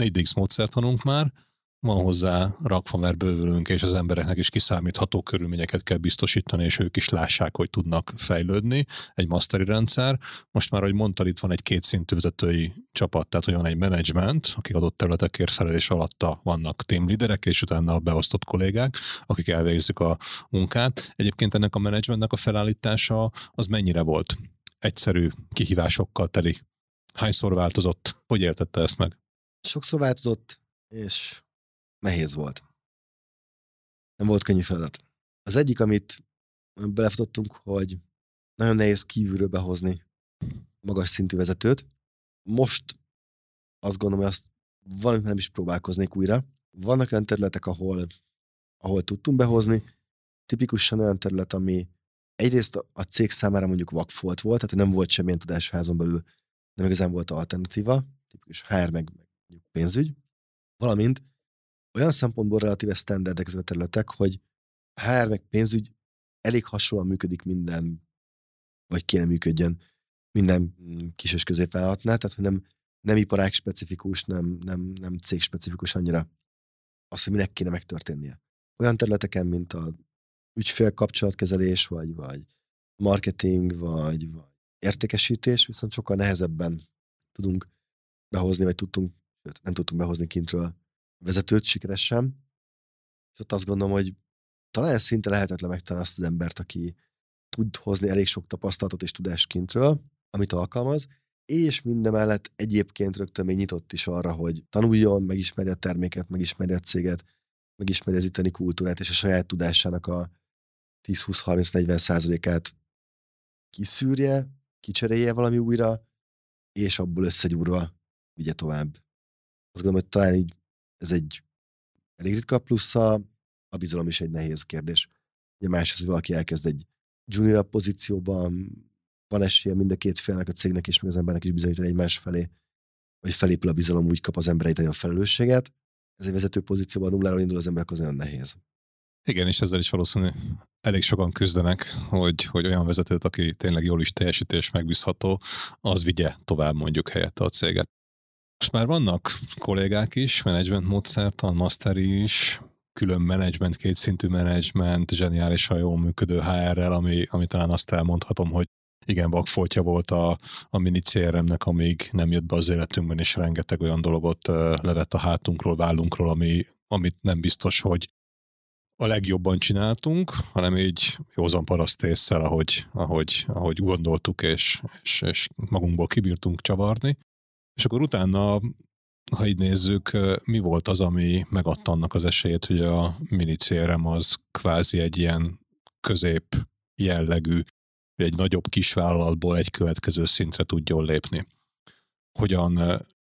4DX módszertanunk már, van hozzá rakva, mert bővülünk, és az embereknek is kiszámítható körülményeket kell biztosítani, és ők is lássák, hogy tudnak fejlődni. Egy masteri rendszer. Most már, ahogy mondtad, itt van egy kétszintű vezetői csapat, tehát olyan egy menedzsment, akik adott területekért felelés alatta vannak team leaderek, és utána a beosztott kollégák, akik elvégzik a munkát. Egyébként ennek a menedzsmentnek a felállítása az mennyire volt? Egyszerű kihívásokkal teli. Hányszor változott? Hogy éltette ezt meg?
Sokszor változott, és nehéz volt. Nem volt könnyű feladat. Az egyik, amit belefutottunk, hogy nagyon nehéz kívülről behozni magas szintű vezetőt. Most azt gondolom, hogy azt valamit nem is próbálkoznék újra. Vannak olyan területek, ahol, ahol tudtunk behozni, tipikusan olyan terület, ami egyrészt a cég számára mondjuk vakfolt volt, tehát nem volt semmilyen tudás házon belül, nem igazán volt alternatíva, tipikus HR meg, meg pénzügy, valamint olyan szempontból relatíve standardek ezek a területek, hogy HR meg pénzügy elég hasonlóan működik minden, vagy kéne működjön. minden kis és középvállalatnál, tehát hogy nem, nem iparág specifikus, nem, nem, nem cég specifikus annyira az, hogy minek kéne megtörténnie. Olyan területeken, mint a ügyfél kapcsolatkezelés, vagy, vagy marketing, vagy, vagy értékesítés, viszont sokkal nehezebben tudunk behozni, vagy tudtunk, nem tudtunk behozni kintről vezetőt sikeresen. És ott azt gondolom, hogy talán ez szinte lehetetlen megtalálni azt az embert, aki tud hozni elég sok tapasztalatot és tudást kintről, amit alkalmaz, és mindemellett egyébként rögtön még nyitott is arra, hogy tanuljon, megismerje a terméket, megismerje a céget, megismerje az itteni kultúrát, és a saját tudásának a 10-20-30-40 százalékát kiszűrje, kicserélje valami újra, és abból összegyúrva vigye tovább. Azt gondolom, hogy talán így ez egy elég ritka plusz a, bizalom is egy nehéz kérdés. Ugye más hogy valaki elkezd egy junior pozícióban, van esélye mind a két félnek, a cégnek és meg az embernek is bizonyítani egymás felé, hogy felépül a bizalom, úgy kap az ember egy a felelősséget. Ez egy vezető pozícióban nulláról indul az emberek, az olyan nehéz.
Igen, és ezzel is valószínű elég sokan küzdenek, hogy, hogy olyan vezetőt, aki tényleg jól is teljesít és megbízható, az vigye tovább mondjuk helyette a céget. Most már vannak kollégák is, menedzsment módszertan, masteri is, külön menedzsment, kétszintű menedzsment, zseniálisan jól működő HR-rel, ami, ami talán azt elmondhatom, hogy igen, vakfoltja volt a, a mini CRM-nek, amíg nem jött be az életünkben, és rengeteg olyan dologot levett a hátunkról, vállunkról, ami, amit nem biztos, hogy a legjobban csináltunk, hanem így józan paraszt észsel, ahogy, ahogy, ahogy gondoltuk, és, és, és magunkból kibírtunk csavarni. És akkor utána, ha így nézzük, mi volt az, ami megadta annak az esélyét, hogy a mini az kvázi egy ilyen közép jellegű, egy nagyobb kisvállalatból egy következő szintre tudjon lépni. Hogyan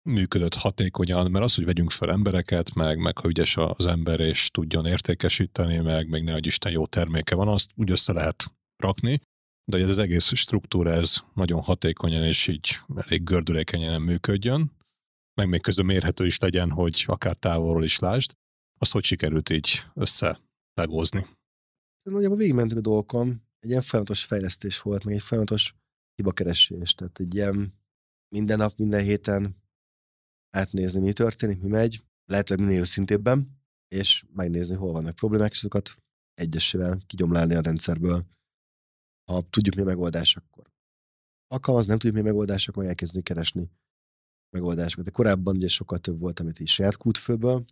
működött hatékonyan, mert az, hogy vegyünk fel embereket, meg, meg ha ügyes az ember, és tudjon értékesíteni, meg még ne, hogy Isten jó terméke van, azt úgy össze lehet rakni, de hogy ez az egész struktúra ez nagyon hatékonyan és így elég gördülékenyen működjön, meg még közben mérhető is legyen, hogy akár távolról is lásd, azt hogy sikerült így össze legózni?
Nagyjából végigmentünk a dolgokon, egy ilyen folyamatos fejlesztés volt, meg egy folyamatos hibakeresés, tehát egy ilyen minden nap, minden héten átnézni, mi történik, mi megy, lehetőleg minél őszintébben, és megnézni, hol vannak problémák, és azokat egyesével kigyomlálni a rendszerből. Ha tudjuk, mi a megoldás, akkor alkalmazni, nem tudjuk, mi a megoldás, akkor elkezdeni keresni megoldásokat. De korábban ugye sokkal több volt, amit is saját kútfőből,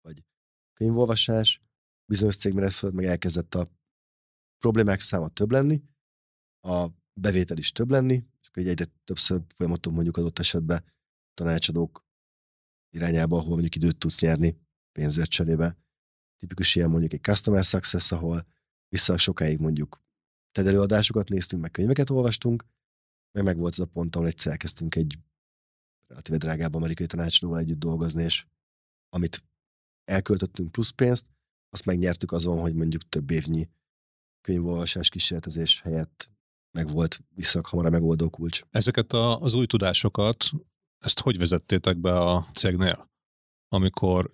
vagy könyvolvasás, bizonyos cégméret meg elkezdett a problémák száma több lenni, a bevétel is több lenni, és akkor egyre többször folyamaton mondjuk adott esetben tanácsadók irányába, ahol mondjuk időt tudsz nyerni pénzért cserébe. Tipikus ilyen mondjuk egy customer success, ahol vissza sokáig mondjuk TED előadásokat néztünk, meg könyveket olvastunk, meg meg volt az a pont, ahol egyszer elkezdtünk egy relatíve drágább amerikai tanácsadóval együtt dolgozni, és amit elköltöttünk plusz pénzt, azt megnyertük azon, hogy mondjuk több évnyi könyvolvasás kísérletezés helyett meg volt visszak hamar a megoldó kulcs.
Ezeket a, az új tudásokat ezt hogy vezettétek be a cégnél? Amikor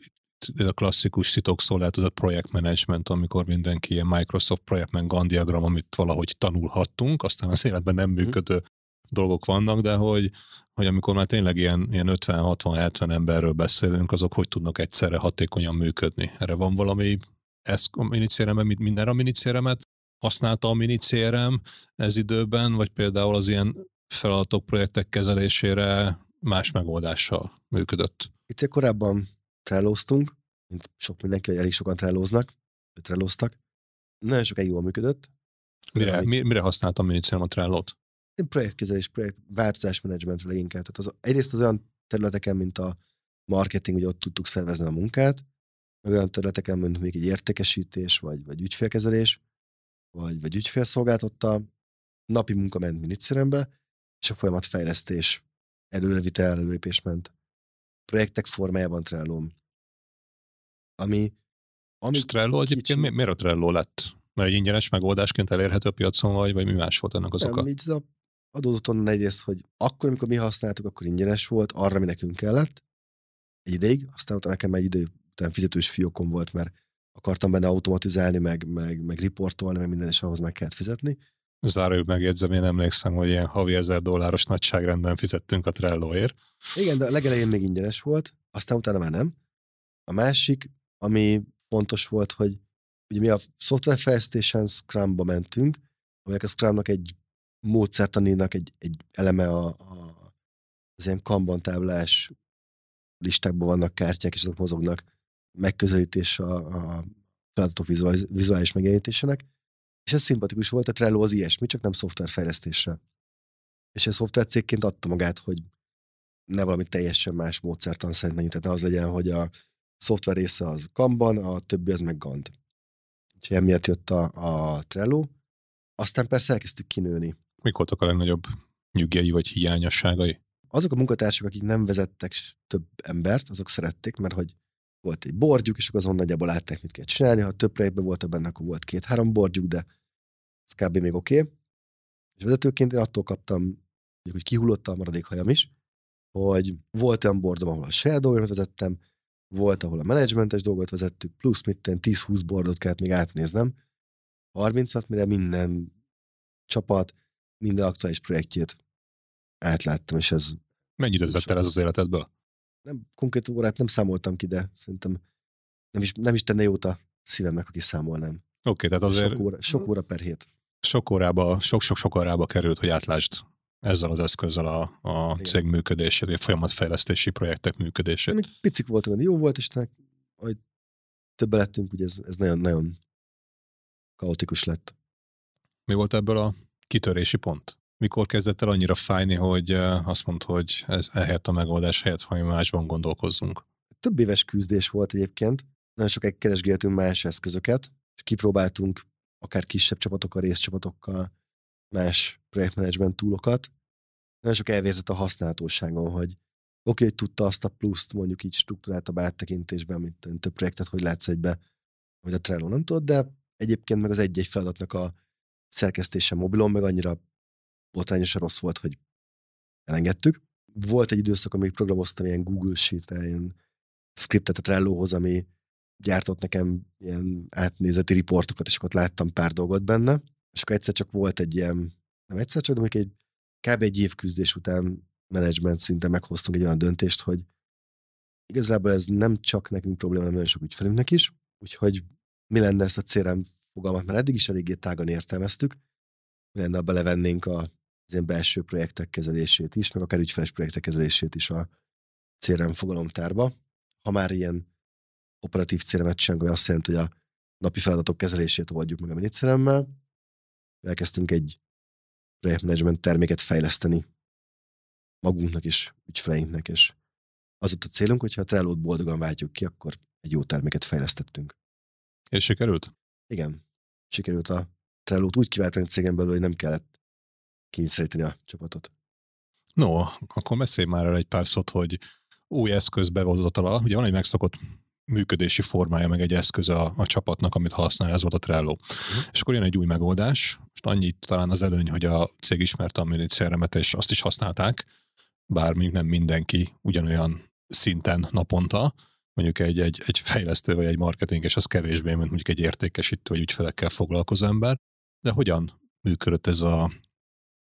a klasszikus a projektmenedzsment, amikor mindenki ilyen Microsoft projektmen Gantt diagram, amit valahogy tanulhattunk, aztán az életben nem mhm. működő mm. dolgok vannak, de hogy, hogy amikor már tényleg ilyen, ilyen 50-60-70 emberről beszélünk, azok hogy tudnak egyszerre hatékonyan működni? Erre van valami ez a minicérem, minden a minicéremet használta a minicérem ez időben, vagy például az ilyen feladatok, projektek kezelésére más megoldással működött.
Itt korábban trellóztunk, mint sok mindenki, vagy elég sokan trellóznak, trellóztak. Nagyon sokáig jól működött.
Mire, amíg... mire használtam minicélem a trellót?
Projektkezelés, projekt, változásmenedzsmentre leginkább. Tehát az, egyrészt az olyan területeken, mint a marketing, hogy ott tudtuk szervezni a munkát, meg olyan területeken, mint még egy értékesítés, vagy, vagy ügyfélkezelés, vagy, vagy ügyfélszolgáltatta, napi munka ment minicérembe, és a folyamat fejlesztés előrevitel, előrépés ment. Projektek formájában trello Ami,
ami és Trello kicsi... egyébként miért a Trello lett? Mert egy ingyenes megoldásként elérhető a piacon, vagy, vagy mi más volt ennek az
Nem,
oka?
A adódott onnan egyrészt, hogy akkor, amikor mi használtuk, akkor ingyenes volt, arra mi nekünk kellett egy ideig, aztán utána nekem egy idő után fizetős fiókom volt, mert akartam benne automatizálni, meg, meg, meg riportolni, meg minden, és ahhoz meg kellett fizetni.
Zárójuk megjegyzem, én emlékszem, hogy ilyen havi ezer dolláros nagyságrendben fizettünk a Trelloért.
Igen, de a legelején még ingyenes volt, aztán utána már nem. A másik, ami fontos volt, hogy ugye mi a szoftverfejlesztésen Scrumba mentünk, amelyek a Scrumnak egy módszertaninak egy, egy eleme a, a, az ilyen kanban táblás listákban vannak kártyák, és azok mozognak megközelítés a, a feladatok vizuális, vizuális megjelenítésének. És ez szimpatikus volt, a Trello az ilyesmi, csak nem szoftverfejlesztésre. És a szoftvercégként adta magát, hogy ne valami teljesen más módszertan szerint menjünk, tehát ne az legyen, hogy a szoftver része az Kanban, a többi az meg Gantt. Úgyhogy emiatt jött a, a Trello. Aztán persze elkezdtük kinőni.
Mik voltak a legnagyobb nyugjai vagy hiányosságai?
Azok a munkatársak, akik nem vezettek több embert, azok szerették, mert hogy volt egy bordjuk, és akkor azon nagyjából látták, mit kell csinálni. Ha több projektben voltak benne, akkor volt két-három bordjuk, de ez kb. még oké. Okay. És vezetőként én attól kaptam, mondjuk, hogy kihullott a maradék hajam is, hogy volt olyan bordom, ahol a dolgomat vezettem, volt, ahol a menedzsmentes dolgot vezettük, plusz mit 10-20 bordot kellett még átnéznem, 30-at, mire minden csapat, minden aktuális projektjét átláttam, és ez...
Mennyi időt vett el ez az életedből?
Nem, konkrét órát nem számoltam ki, de szerintem nem is, nem is tenne jót a szívemnek, aki számolnám. Oké,
okay, tehát azért...
Sok óra, sok óra per hét.
Sok órába, sok-sok-sok órába került, hogy átlásd ezzel az eszközzel a, a cég működését, vagy folyamatfejlesztési projektek működését.
Még picik voltunk, jó volt, és hogy többe lettünk, ugye ez, ez nagyon, nagyon kaotikus lett.
Mi volt ebből a kitörési pont? Mikor kezdett el annyira fájni, hogy azt mondta, hogy ez ehelyett a megoldás helyett valami másban gondolkozzunk?
Több éves küzdés volt egyébként. Nagyon sokáig keresgéltünk más eszközöket, és kipróbáltunk akár kisebb csapatokkal, részcsapatokkal, más projektmenedzsment túlokat. Nagyon sok elvérzett a használhatóságon, hogy oké, okay, hogy tudta azt a pluszt mondjuk így struktúráltabb áttekintésben, mint több projektet, hogy látsz egybe, hogy a Trello nem tud, de egyébként meg az egy-egy feladatnak a szerkesztése mobilon meg annyira botrányosan rossz volt, hogy elengedtük. Volt egy időszak, amíg programoztam ilyen Google Sheet-re, ilyen scriptet a Trellohoz, ami gyártott nekem ilyen átnézeti riportokat, és akkor láttam pár dolgot benne, és akkor egyszer csak volt egy ilyen, nem egyszer csak, de egy kb. egy év küzdés után menedzsment szinten meghoztunk egy olyan döntést, hogy igazából ez nem csak nekünk probléma, hanem nagyon sok ügyfelünknek is, úgyhogy mi lenne ezt a CRM fogalmat, mert eddig is eléggé tágan értelmeztük, mi lenne, ha belevennénk a, az ilyen belső projektek kezelését is, meg akár ügyfeles projektek kezelését is a CRM fogalomtárba. Ha már ilyen operatív CRM-et csinálunk, azt jelenti, hogy a napi feladatok kezelését oldjuk meg a minicremmel, elkezdtünk egy projektmenedzsment terméket fejleszteni magunknak és ügyfeleinknek, és az ott a célunk, hogyha a trello boldogan váltjuk ki, akkor egy jó terméket fejlesztettünk.
És sikerült?
Igen. Sikerült a trello úgy kiváltani a cégen belül, hogy nem kellett kényszeríteni a csapatot.
No, akkor beszélj már el egy pár szót, hogy új eszköz bevozatala, ugye van egy megszokott működési formája, meg egy eszköz a, a csapatnak, amit használ, ez volt a Trello. Uh-huh. És akkor jön egy új megoldás, most annyit talán az előny, hogy a cég ismerte a minicrm és azt is használták, bár még nem mindenki ugyanolyan szinten naponta, mondjuk egy, egy, egy fejlesztő vagy egy marketing, és az kevésbé, mint mondjuk egy értékesítő vagy ügyfelekkel foglalkozó ember. De hogyan működött ez a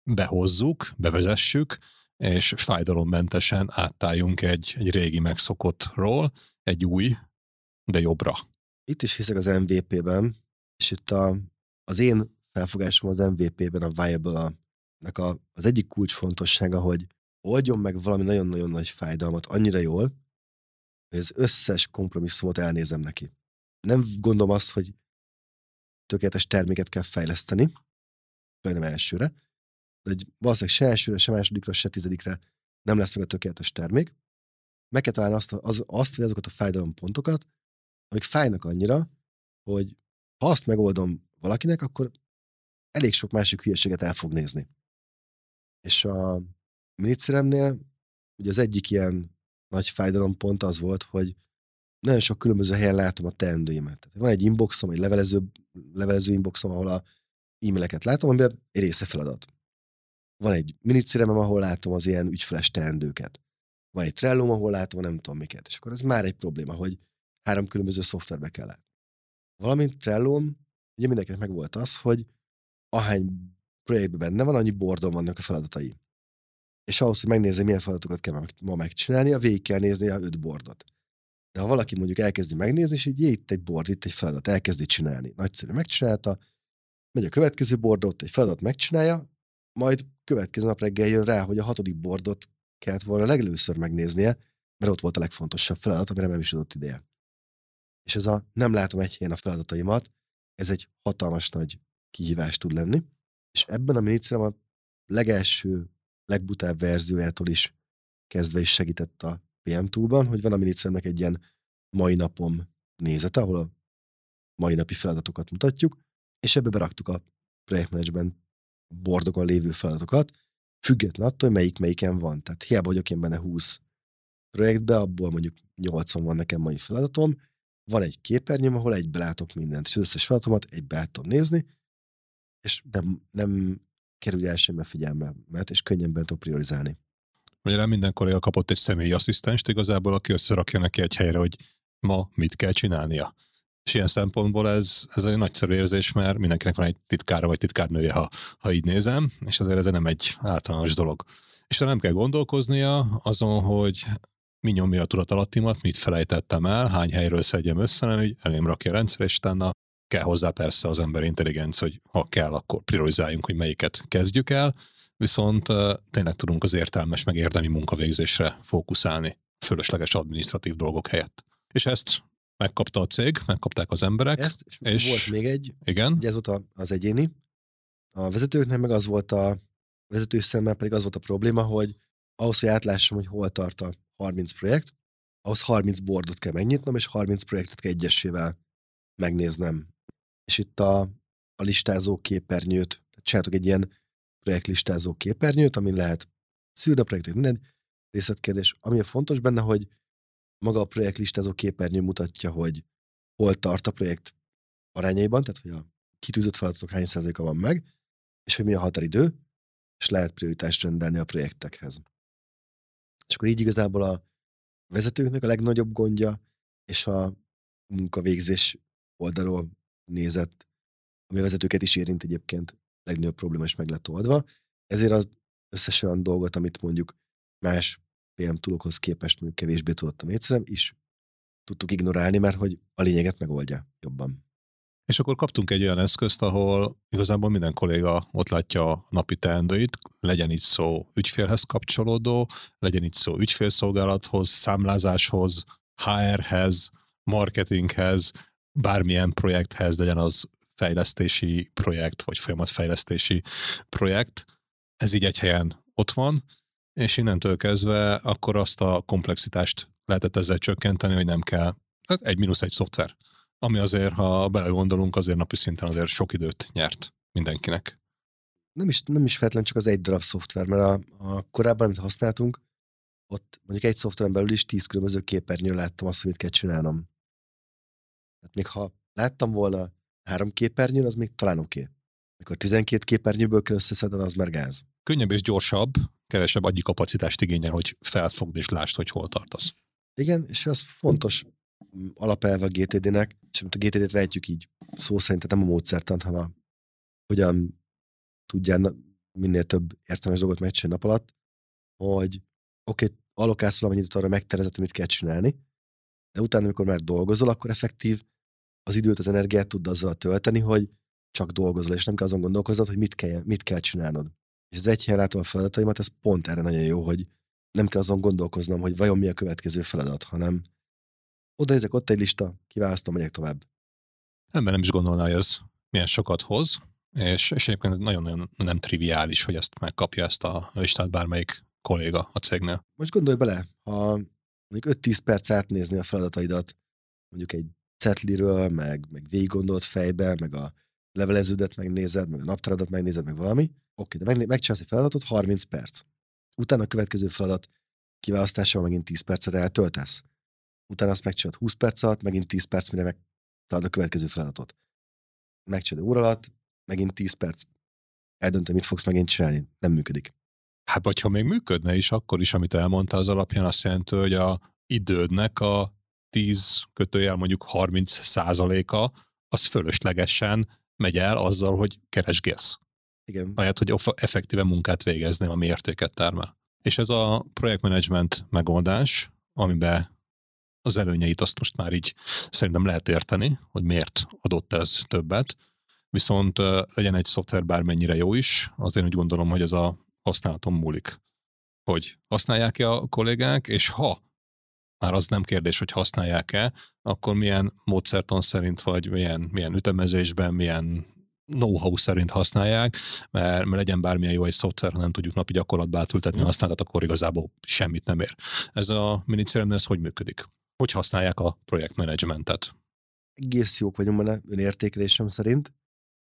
behozzuk, bevezessük, és fájdalommentesen áttáljunk egy, egy régi megszokottról egy új de jobbra.
Itt is hiszek az MVP-ben, és itt a, az én felfogásom az MVP-ben a viable a, az egyik kulcsfontossága, hogy oldjon meg valami nagyon-nagyon nagy fájdalmat annyira jól, hogy az összes kompromisszumot elnézem neki. Nem gondolom azt, hogy tökéletes terméket kell fejleszteni, nem elsőre, de egy, valószínűleg se elsőre, se másodikra, se tizedikre nem lesz meg a tökéletes termék. Meg kell találni azt, az, azt vagy azokat a fájdalompontokat, amik fájnak annyira, hogy ha azt megoldom valakinek, akkor elég sok másik hülyeséget el fog nézni. És a minicremnél ugye az egyik ilyen nagy fájdalompont az volt, hogy nagyon sok különböző helyen látom a teendőimet. Tehát van egy inboxom, egy levelező, levelező inboxom, ahol a e-maileket látom, amiben egy része feladat. Van egy miniciremem, ahol látom az ilyen ügyfeles teendőket. Van egy trello ahol látom nem tudom miket. És akkor ez már egy probléma, hogy három különböző szoftverbe kellett. Valamint trello ugye mindenkinek meg volt az, hogy ahány projektben benne van, annyi bordon vannak a feladatai. És ahhoz, hogy megnézze, milyen feladatokat kell ma megcsinálni, végig kell nézni a öt bordot. De ha valaki mondjuk elkezdi megnézni, és így itt egy bord, itt egy feladat, elkezdi csinálni. Nagyszerű, megcsinálta, megy a következő bordot, egy feladat megcsinálja, majd következő nap reggel jön rá, hogy a hatodik bordot kellett volna legelőször megnéznie, mert ott volt a legfontosabb feladat, amire nem is adott ideje. És ez a nem látom egy helyen a feladataimat, ez egy hatalmas nagy kihívás tud lenni. És ebben a miniszterem a legelső, legbutább verziójától is kezdve is segített a PM Toolban, hogy van a miniszteremnek egy ilyen mai napom nézete, ahol a mai napi feladatokat mutatjuk, és ebbe beraktuk a projektmenedzsment bordokon lévő feladatokat, független attól, hogy melyik melyiken van. Tehát hiába vagyok én benne 20 projektbe, abból mondjuk 80 van nekem mai feladatom, van egy képernyőm, ahol egybe látok mindent, és az összes feladatomat egybe át tudom nézni, és nem, nem kerül el semmi figyelmet, és könnyebben tudom priorizálni.
Magyarán minden kolléga kapott egy személyi asszisztenst igazából, aki összerakja neki egy helyre, hogy ma mit kell csinálnia. És ilyen szempontból ez, ez egy nagyszerű érzés, mert mindenkinek van egy titkára vagy titkárnője, ha, ha így nézem, és azért ez nem egy általános dolog. És nem kell gondolkoznia azon, hogy mi nyomja a tudatalattimat, mit felejtettem el, hány helyről szedjem össze, hanem hogy elém rakja a rendszer, és utána kell hozzá persze az ember intelligencia, hogy ha kell, akkor priorizáljunk, hogy melyiket kezdjük el, viszont tényleg tudunk az értelmes, meg érdemi munkavégzésre fókuszálni, fölösleges administratív dolgok helyett. És ezt megkapta a cég, megkapták az emberek.
Ezt, és, és volt még egy,
igen.
ugye ez volt az egyéni. A vezetőknek meg az volt a vezető szemmel pedig az volt a probléma, hogy ahhoz, hogy átlássam, hogy hol tart a 30 projekt, ahhoz 30 bordot kell megnyitnom, és 30 projektet kell egyesével megnéznem. És itt a, a listázó képernyőt, csináltok egy ilyen projektlistázó képernyőt, amin lehet szűrni a projektek, minden részletkérdés. Ami a fontos benne, hogy maga a projektlistázó képernyő mutatja, hogy hol tart a projekt arányaiban, tehát hogy a kitűzött feladatok hány százaléka van meg, és hogy mi a határidő, és lehet prioritást rendelni a projektekhez. És akkor így igazából a vezetőknek a legnagyobb gondja, és a munkavégzés oldalról nézett, ami a vezetőket is érint egyébként, legnagyobb probléma is meg lett oldva. Ezért az összes olyan dolgot, amit mondjuk más PM tulokhoz képest mondjuk kevésbé tudottam egyszerűen, is tudtuk ignorálni, mert hogy a lényeget megoldja jobban.
És akkor kaptunk egy olyan eszközt, ahol igazából minden kolléga ott látja a napi teendőit, legyen itt szó ügyfélhez kapcsolódó, legyen itt szó ügyfélszolgálathoz, számlázáshoz, HR-hez, marketinghez, bármilyen projekthez, legyen az fejlesztési projekt, vagy folyamatfejlesztési projekt. Ez így egy helyen ott van, és innentől kezdve akkor azt a komplexitást lehetett ezzel csökkenteni, hogy nem kell, hát egy mínusz egy szoftver ami azért, ha belegondolunk, azért napi szinten azért sok időt nyert mindenkinek.
Nem is, nem is feltétlenül csak az egy darab szoftver, mert a, a korábban, amit használtunk, ott mondjuk egy szoftveren belül is tíz különböző képernyőn láttam azt, hogy mit kell csinálnom. Tehát még ha láttam volna három képernyőn, az még talán oké. Okay. Mikor 12 képernyőből kell összeszedni, az már gáz.
Könnyebb és gyorsabb, kevesebb agyi kapacitást igényel, hogy felfogd és lásd, hogy hol tartasz.
Igen, és az fontos alapelve a GTD-nek, és a GTD-t vehetjük így szó szerint, tehát nem a módszertant, hanem a, hogyan tudjál minél több értelmes dolgot megcsinálni nap alatt, hogy oké, okay, alokálsz valamennyit arra megtervezett, mit kell csinálni, de utána, amikor már dolgozol, akkor effektív az időt, az energiát tud azzal tölteni, hogy csak dolgozol, és nem kell azon gondolkoznod, hogy mit kell, mit kell csinálnod. És az egy helyen látom a feladataimat, ez pont erre nagyon jó, hogy nem kell azon gondolkoznom, hogy vajon mi a következő feladat, hanem oda ezek, ott egy lista, kiválasztom, megyek tovább.
Ember nem is gondolná, hogy ez milyen sokat hoz, és, és egyébként nagyon-nagyon nem triviális, hogy ezt megkapja ezt a listát bármelyik kolléga a cégnél.
Most gondolj bele, ha mondjuk 5-10 perc átnézni a feladataidat, mondjuk egy cetliről, meg, meg végig gondolt fejbe, meg a leveleződet megnézed, meg a naptáradat megnézed, meg valami, oké, de meg, megcsinálsz egy feladatot, 30 perc. Utána a következő feladat kiválasztásával megint 10 percet eltöltesz utána azt megcsinálod 20 perc alatt, megint 10 perc, mire megtalálod a következő feladatot. Megcsinálod óra alatt, megint 10 perc. Eldöntöd, mit fogsz megint csinálni. Nem működik.
Hát vagy ha még működne is, akkor is, amit elmondta az alapján, azt jelenti, hogy a idődnek a 10 kötőjel mondjuk 30 százaléka az fölöslegesen megy el azzal, hogy keresgélsz.
Igen.
Ahelyett, hogy effektíve munkát végezni, ami értéket termel. És ez a projektmenedzsment megoldás, amiben az előnyeit azt most már így szerintem lehet érteni, hogy miért adott ez többet, viszont legyen egy szoftver bármennyire jó is, azért úgy gondolom, hogy ez a használaton múlik. Hogy használják-e a kollégák, és ha már az nem kérdés, hogy használják-e, akkor milyen módszertan szerint, vagy milyen, milyen ütemezésben, milyen know-how szerint használják, mert, mert legyen bármilyen jó egy szoftver, ha nem tudjuk napi gyakorlatba átültetni a mm. használat, akkor igazából semmit nem ér. Ez a minicérem, ez hogy működik? Hogy használják a projektmenedzsmentet?
Egész jók vagyunk benne, önértékelésem szerint.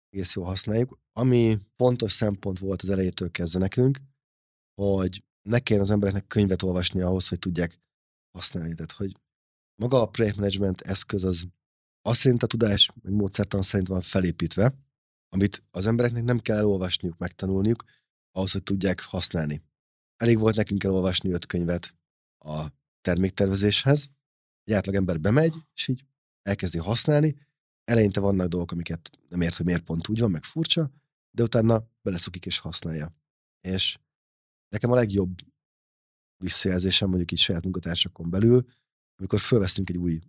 Egész jó használjuk. Ami fontos szempont volt az elejétől kezdve nekünk, hogy ne kelljen az embereknek könyvet olvasni ahhoz, hogy tudják használni. Tehát, hogy maga a projektmenedzsment eszköz az azt szerint a tudás, meg módszertan szerint van felépítve, amit az embereknek nem kell elolvasniuk, megtanulniuk, ahhoz, hogy tudják használni. Elég volt nekünk elolvasni öt könyvet a terméktervezéshez. Egy átlag ember bemegy, és így elkezdi használni. Eleinte vannak dolgok, amiket nem ért, hogy miért pont úgy van, meg furcsa, de utána beleszokik és használja. És nekem a legjobb visszajelzésem mondjuk így saját munkatársakon belül, amikor fölvesztünk egy új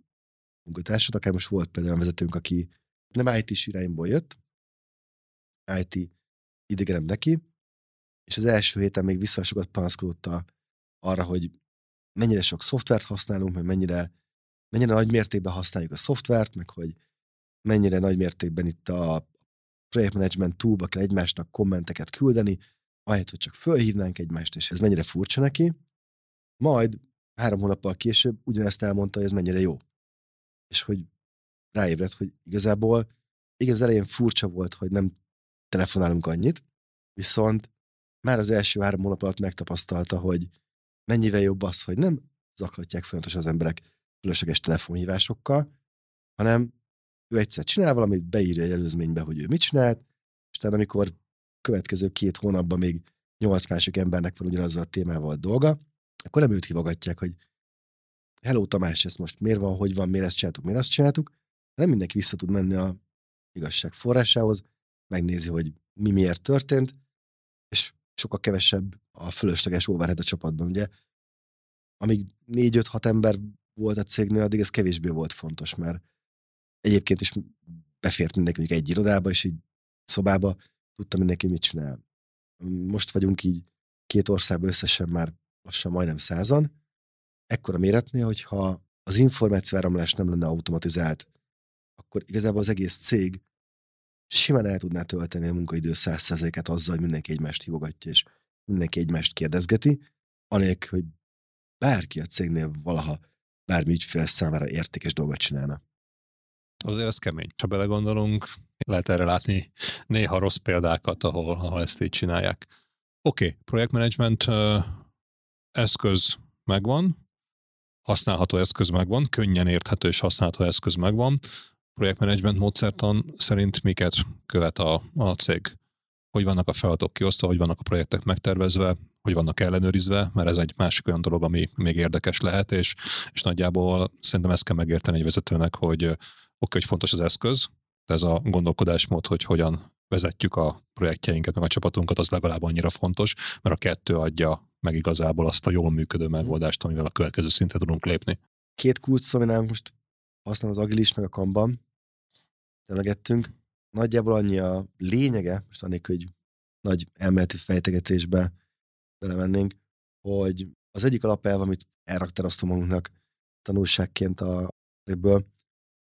munkatársat, akár most volt például vezetőnk, aki nem IT-s irányból jött, IT idegenem neki, és az első héten még vissza sokat panaszkodott arra, hogy mennyire sok szoftvert használunk, meg mennyire, mennyire nagy mértékben használjuk a szoftvert, meg hogy mennyire nagy mértékben itt a projektmanagement toolba kell egymásnak kommenteket küldeni, ahelyett, hogy csak fölhívnánk egymást, és ez mennyire furcsa neki. Majd három hónappal később ugyanezt elmondta, hogy ez mennyire jó. És hogy ráébredt, hogy igazából igaz, elején furcsa volt, hogy nem telefonálunk annyit, viszont már az első három hónap alatt megtapasztalta, hogy mennyivel jobb az, hogy nem zaklatják folyamatosan az emberek fölösleges telefonhívásokkal, hanem ő egyszer csinál valamit, beírja egy előzménybe, hogy ő mit csinált, és tehát amikor következő két hónapban még nyolc másik embernek van ugyanazzal a témával a dolga, akkor nem őt hívogatják, hogy hello Tamás, ez most miért van, hogy van, miért ezt csináltuk, miért azt csináltuk, nem mindenki vissza tud menni a igazság forrásához, megnézi, hogy mi miért történt, és sokkal kevesebb a fölösleges overhead a csapatban. Ugye, amíg négy-öt-hat ember volt a cégnél, addig ez kevésbé volt fontos, mert egyébként is befért mindenki mondjuk egy irodába, és így szobába tudta mindenki, mit csinál. Most vagyunk így két országban összesen már lassan majdnem százan. Ekkora méretnél, hogyha az információáramlás nem lenne automatizált, akkor igazából az egész cég simán el tudná tölteni a munkaidő százszerzéket azzal, hogy mindenki egymást hívogatja, és mindenki egymást kérdezgeti, anélkül, hogy bárki a cégnél valaha bármi ügyfél számára értékes dolgot csinálna.
Azért ez kemény. Ha belegondolunk, lehet erre látni néha rossz példákat, ahol, ahol ezt így csinálják. Oké, okay, projektmenedzsment eszköz megvan, használható eszköz megvan, könnyen érthető és használható eszköz megvan projektmenedzsment módszertan szerint miket követ a, a cég? Hogy vannak a feladatok kiosztva, hogy vannak a projektek megtervezve, hogy vannak ellenőrizve, mert ez egy másik olyan dolog, ami még érdekes lehet, és, és nagyjából szerintem ezt kell megérteni egy vezetőnek, hogy oké, hogy fontos az eszköz, de ez a gondolkodásmód, hogy hogyan vezetjük a projektjeinket, meg a csapatunkat, az legalább annyira fontos, mert a kettő adja meg igazából azt a jól működő megoldást, amivel a következő szintre tudunk lépni.
Két kulcs szó, most használom az agilis, meg a kamban, telegettünk. Nagyjából annyi a lényege, most annélkül, hogy nagy elméleti fejtegetésbe belemennénk, hogy az egyik alapelv, amit elraktároztam magunknak tanulságként a ebből,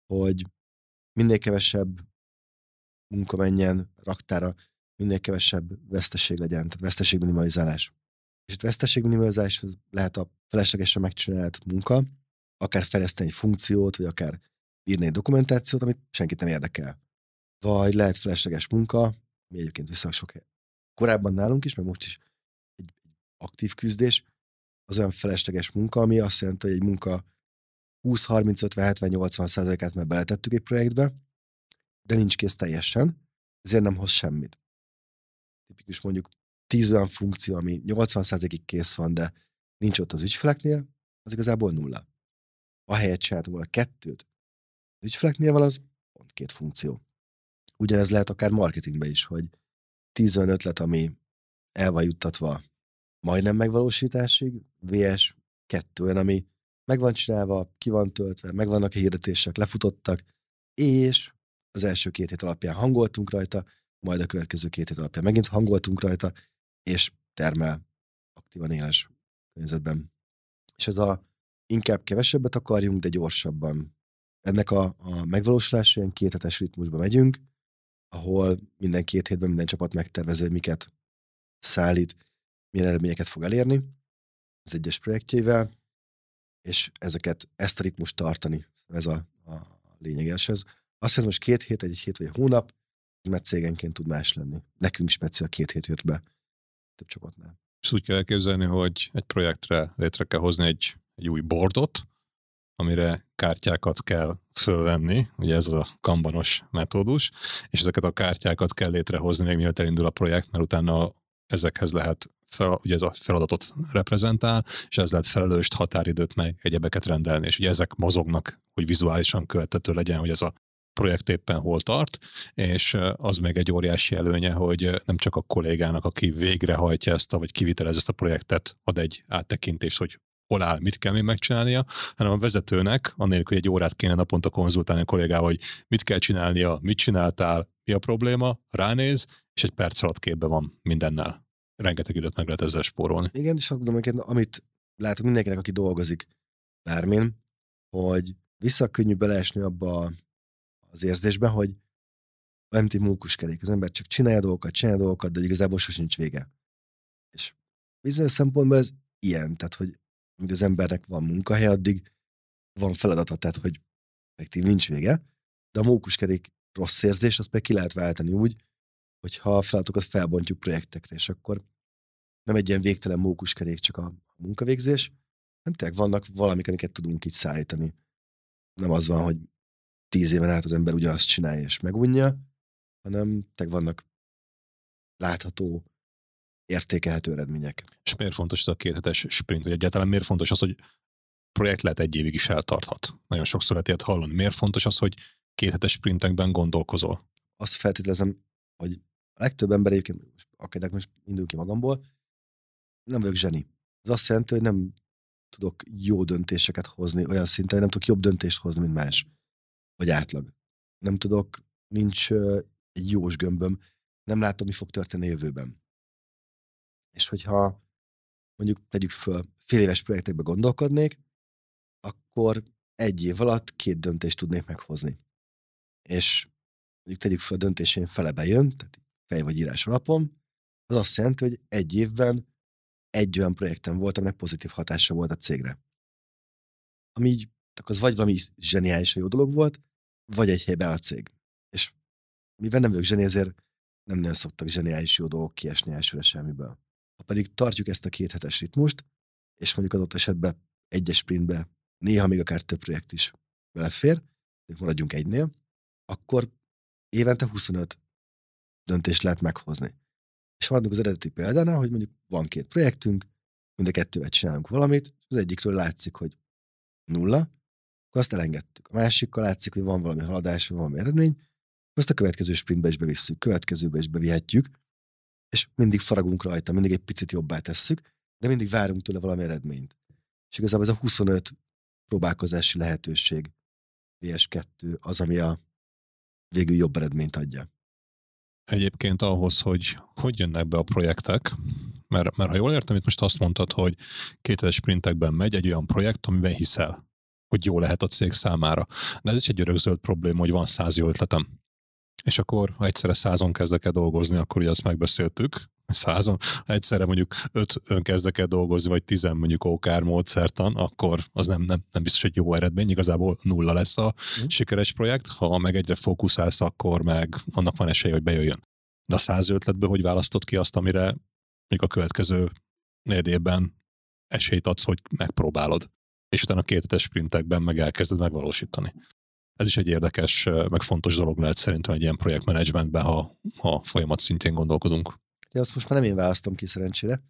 hogy minél kevesebb munka menjen raktára, minél kevesebb veszteség legyen, tehát veszteségminimalizálás. És itt veszteségminimalizálás lehet a feleslegesen megcsinált munka, akár fejleszteni egy funkciót, vagy akár írni egy dokumentációt, amit senkit nem érdekel. Vagy lehet felesleges munka, mi egyébként viszonylag sok korábban nálunk is, meg most is egy aktív küzdés, az olyan felesleges munka, ami azt jelenti, hogy egy munka 20, 30, 50, 70, 80 százalékát már beletettük egy projektbe, de nincs kész teljesen, ezért nem hoz semmit. Tipikus mondjuk 10 olyan funkció, ami 80 százalékig kész van, de nincs ott az ügyfeleknél, az igazából nulla. Ahelyett csináltunk volna kettőt, ügyfeleknél van az pont két funkció. Ugyanez lehet akár marketingben is, hogy 10 olyan ötlet, ami el van juttatva majdnem megvalósításig, VS kettő olyan, ami meg van csinálva, ki van töltve, meg vannak a hirdetések, lefutottak, és az első két hét alapján hangoltunk rajta, majd a következő két hét alapján megint hangoltunk rajta, és termel aktívan éles környezetben. És ez a inkább kevesebbet akarjunk, de gyorsabban. Ennek a, a megvalósulás olyan kéthetes ritmusba megyünk, ahol minden két hétben minden csapat megtervező, miket szállít, milyen eredményeket fog elérni az egyes projektjével, és ezeket, ezt a ritmust tartani. Ez a, a lényeges. Ez azt hiszem, most két hét, egy hét vagy egy hónap, mert cégenként tud más lenni. Nekünk speciál két hét jött be több csapatnál.
És úgy kell elképzelni, hogy egy projektre létre kell hozni egy, egy új bordot, amire kártyákat kell fölvenni, ugye ez a kambanos metódus, és ezeket a kártyákat kell létrehozni még mielőtt elindul a projekt, mert utána ezekhez lehet fel, ugye ez a feladatot reprezentál, és ez lehet felelőst, határidőt, meg egyebeket rendelni, és ugye ezek mozognak, hogy vizuálisan követhető legyen, hogy ez a projekt éppen hol tart, és az meg egy óriási előnye, hogy nem csak a kollégának, aki végrehajtja ezt, vagy kivitelez ezt a projektet, ad egy áttekintést, hogy hol áll, mit kell még megcsinálnia, hanem a vezetőnek, annélkül, hogy egy órát kéne naponta konzultálni a kollégával, hogy mit kell csinálnia, mit csináltál, mi a probléma, ránéz, és egy perc alatt képbe van mindennel. Rengeteg időt meg lehet ezzel spórolni.
Igen, és akkor, amit látok mindenkinek, aki dolgozik bármin, hogy vissza könnyű beleesni abba az érzésbe, hogy olyan, mint egy. Az ember csak csinálja dolgokat, csinálja dolgokat, de igazából sosincs vége. És bizonyos szempontból ez ilyen, tehát hogy amíg az embernek van munkahely, addig van feladata, tehát hogy effektív nincs vége, de a mókuskerék rossz érzés, azt meg ki lehet váltani úgy, hogyha a feladatokat felbontjuk projektekre, és akkor nem egy ilyen végtelen mókuskerék csak a munkavégzés, hanem tényleg vannak valamik, amiket tudunk itt szállítani. Nem az van, hogy tíz éven át az ember ugyanazt csinálja és megunja, hanem teg vannak látható, értékelhető eredmények.
És miért fontos ez a kéthetes sprint, vagy egyáltalán miért fontos az, hogy projekt lehet egy évig is eltarthat? Nagyon sokszor lehet ilyet hallani. Miért fontos az, hogy kéthetes sprintekben gondolkozol?
Azt feltételezem, hogy a legtöbb ember egyébként, akár most indul ki magamból, nem vagyok zseni. Ez azt jelenti, hogy nem tudok jó döntéseket hozni olyan szinten, hogy nem tudok jobb döntést hozni, mint más vagy átlag. Nem tudok, nincs egy jós gömböm, nem látom, mi fog történni a jövőben. És hogyha mondjuk tegyük föl, fél éves projektekbe gondolkodnék, akkor egy év alatt két döntést tudnék meghozni. És mondjuk tegyük föl, a döntésén fele bejön, tehát fej vagy írás alapon, az azt jelenti, hogy egy évben egy olyan projektem volt, aminek pozitív hatása volt a cégre. Ami így, az vagy valami zseniális jó dolog volt, vagy egy helyben a cég. És mivel nem vagyok zseni, ezért nem nagyon szoktak zseniális jó dolgok kiesni elsőre semmiből. Ha pedig tartjuk ezt a két hetes ritmust, és mondjuk adott esetben egyes sprintbe, néha még akár több projekt is belefér, maradjunk egynél, akkor évente 25 döntést lehet meghozni. És maradunk az eredeti példánál, hogy mondjuk van két projektünk, mind a kettővel csinálunk valamit, és az egyikről látszik, hogy nulla, akkor azt elengedtük. A másikkal látszik, hogy van valami haladás, van valami eredmény, azt a következő sprintbe is bevisszük, következőbe is bevihetjük, és mindig faragunk rajta, mindig egy picit jobbá tesszük, de mindig várunk tőle valami eredményt. És igazából ez a 25 próbálkozási lehetőség VS2 az, ami a végül jobb eredményt adja.
Egyébként ahhoz, hogy hogy jönnek be a projektek, mert, mert ha jól értem, itt most azt mondtad, hogy két sprintekben megy egy olyan projekt, amiben hiszel hogy jó lehet a cég számára. De ez is egy örökzöld probléma, hogy van száz jó ötletem. És akkor, ha egyszerre százon kezdek el dolgozni, akkor ugye azt megbeszéltük, százon, ha egyszerre mondjuk öt ön kezdek el dolgozni, vagy tizen mondjuk OKR módszertan, akkor az nem, nem, nem biztos, hogy jó eredmény, igazából nulla lesz a mm. sikeres projekt, ha meg egyre fókuszálsz, akkor meg annak van esélye, hogy bejöjjön. De a száz ötletből hogy választott ki azt, amire mondjuk a következő négy évben esélyt adsz, hogy megpróbálod és utána két sprintekben meg elkezded megvalósítani. Ez is egy érdekes, meg fontos dolog lehet szerintem egy ilyen projektmenedzsmentben, ha, ha folyamat szintén gondolkodunk.
De azt most már nem én választom ki szerencsére,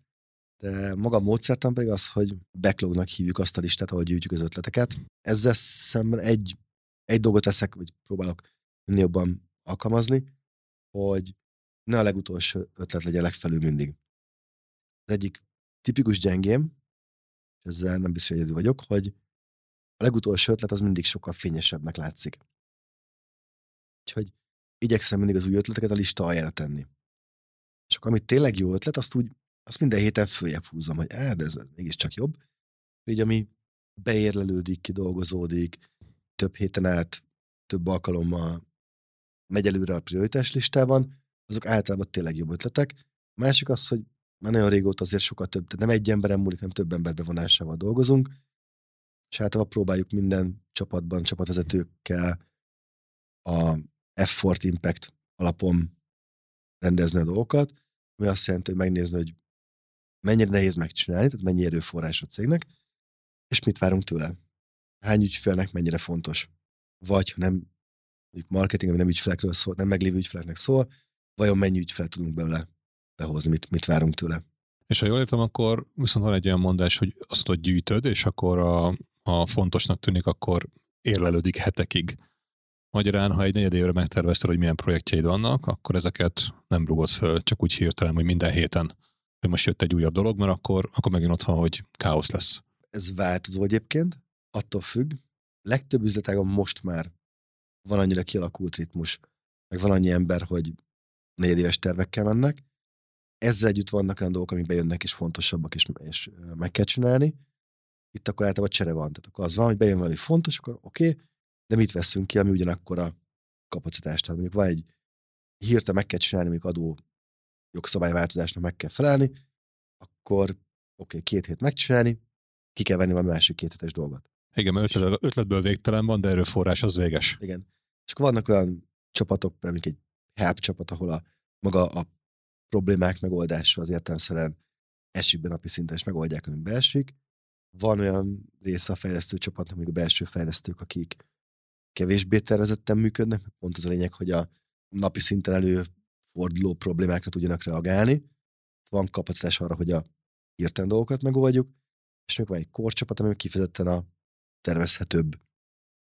de maga a módszertan pedig az, hogy backlognak hívjuk azt a listát, ahol gyűjtjük az ötleteket. Ezzel szemben egy, egy dolgot teszek, vagy próbálok minél jobban alkalmazni, hogy ne a legutolsó ötlet legyen legfelül mindig. Az egyik tipikus gyengém, és ezzel nem biztos, hogy egyedül vagyok, hogy a legutolsó ötlet az mindig sokkal fényesebbnek látszik. Úgyhogy igyekszem mindig az új ötleteket a lista aljára tenni. És akkor amit tényleg jó ötlet, azt úgy, azt minden héten följebb húzom, hogy eh, de ez mégiscsak jobb. Így ami beérlelődik, kidolgozódik, több héten át, több alkalommal megy előre a prioritás listában, azok általában tényleg jobb ötletek. Másik az, hogy már nagyon régóta azért sokkal több, tehát nem egy emberen múlik, hanem több ember bevonásával dolgozunk, és általában próbáljuk minden csapatban, csapatvezetőkkel a effort impact alapon rendezni a dolgokat, ami azt jelenti, hogy megnézni, hogy mennyire nehéz megcsinálni, tehát mennyi erőforrás a cégnek, és mit várunk tőle. Hány ügyfélnek mennyire fontos. Vagy, ha nem mondjuk marketing, ami nem ügyfelekről szól, nem meglévő ügyfeleknek szól, vajon mennyi ügyfel tudunk belőle behozni, mit, mit várunk tőle.
És ha jól értem, akkor viszont van egy olyan mondás, hogy azt hogy gyűjtöd, és akkor a, a fontosnak tűnik, akkor érlelődik hetekig. Magyarán, ha egy negyed évre megtervezted, hogy milyen projektjeid vannak, akkor ezeket nem rúgod föl, csak úgy hirtelen, hogy minden héten, hogy most jött egy újabb dolog, mert akkor, akkor megint ott van, hogy káosz lesz.
Ez változó egyébként, attól függ. Legtöbb üzletágon most már van annyira kialakult ritmus, meg van annyi ember, hogy negyedéves tervekkel mennek. Ezzel együtt vannak olyan dolgok, amik bejönnek és fontosabbak, és, és meg kell csinálni. Itt akkor általában csere van. Tehát akkor az van, hogy bejön valami fontos, akkor oké, okay, de mit veszünk ki, ami ugyanakkor a kapacitást. Tehát mondjuk van egy hirtelen meg kell csinálni, mondjuk adó jogszabályváltozásnak meg kell felelni, akkor oké, okay, két hét megcsinálni, ki kell venni valami másik két hetes dolgot.
Igen, mert ötlet, ötletből végtelen van, de erőforrás az véges.
Igen. És akkor vannak olyan csapatok, mint egy help csapat, ahol a maga a problémák megoldása az értelmszerűen esik be napi szinten, és megoldják, ami beesik. Van olyan része a fejlesztő csapatnak, még a belső fejlesztők, akik kevésbé tervezetten működnek, pont az a lényeg, hogy a napi szinten előforduló problémákra tudjanak reagálni. Van kapacitás arra, hogy a hirtelen dolgokat megoldjuk, és még van egy korcsapat, ami kifejezetten a tervezhetőbb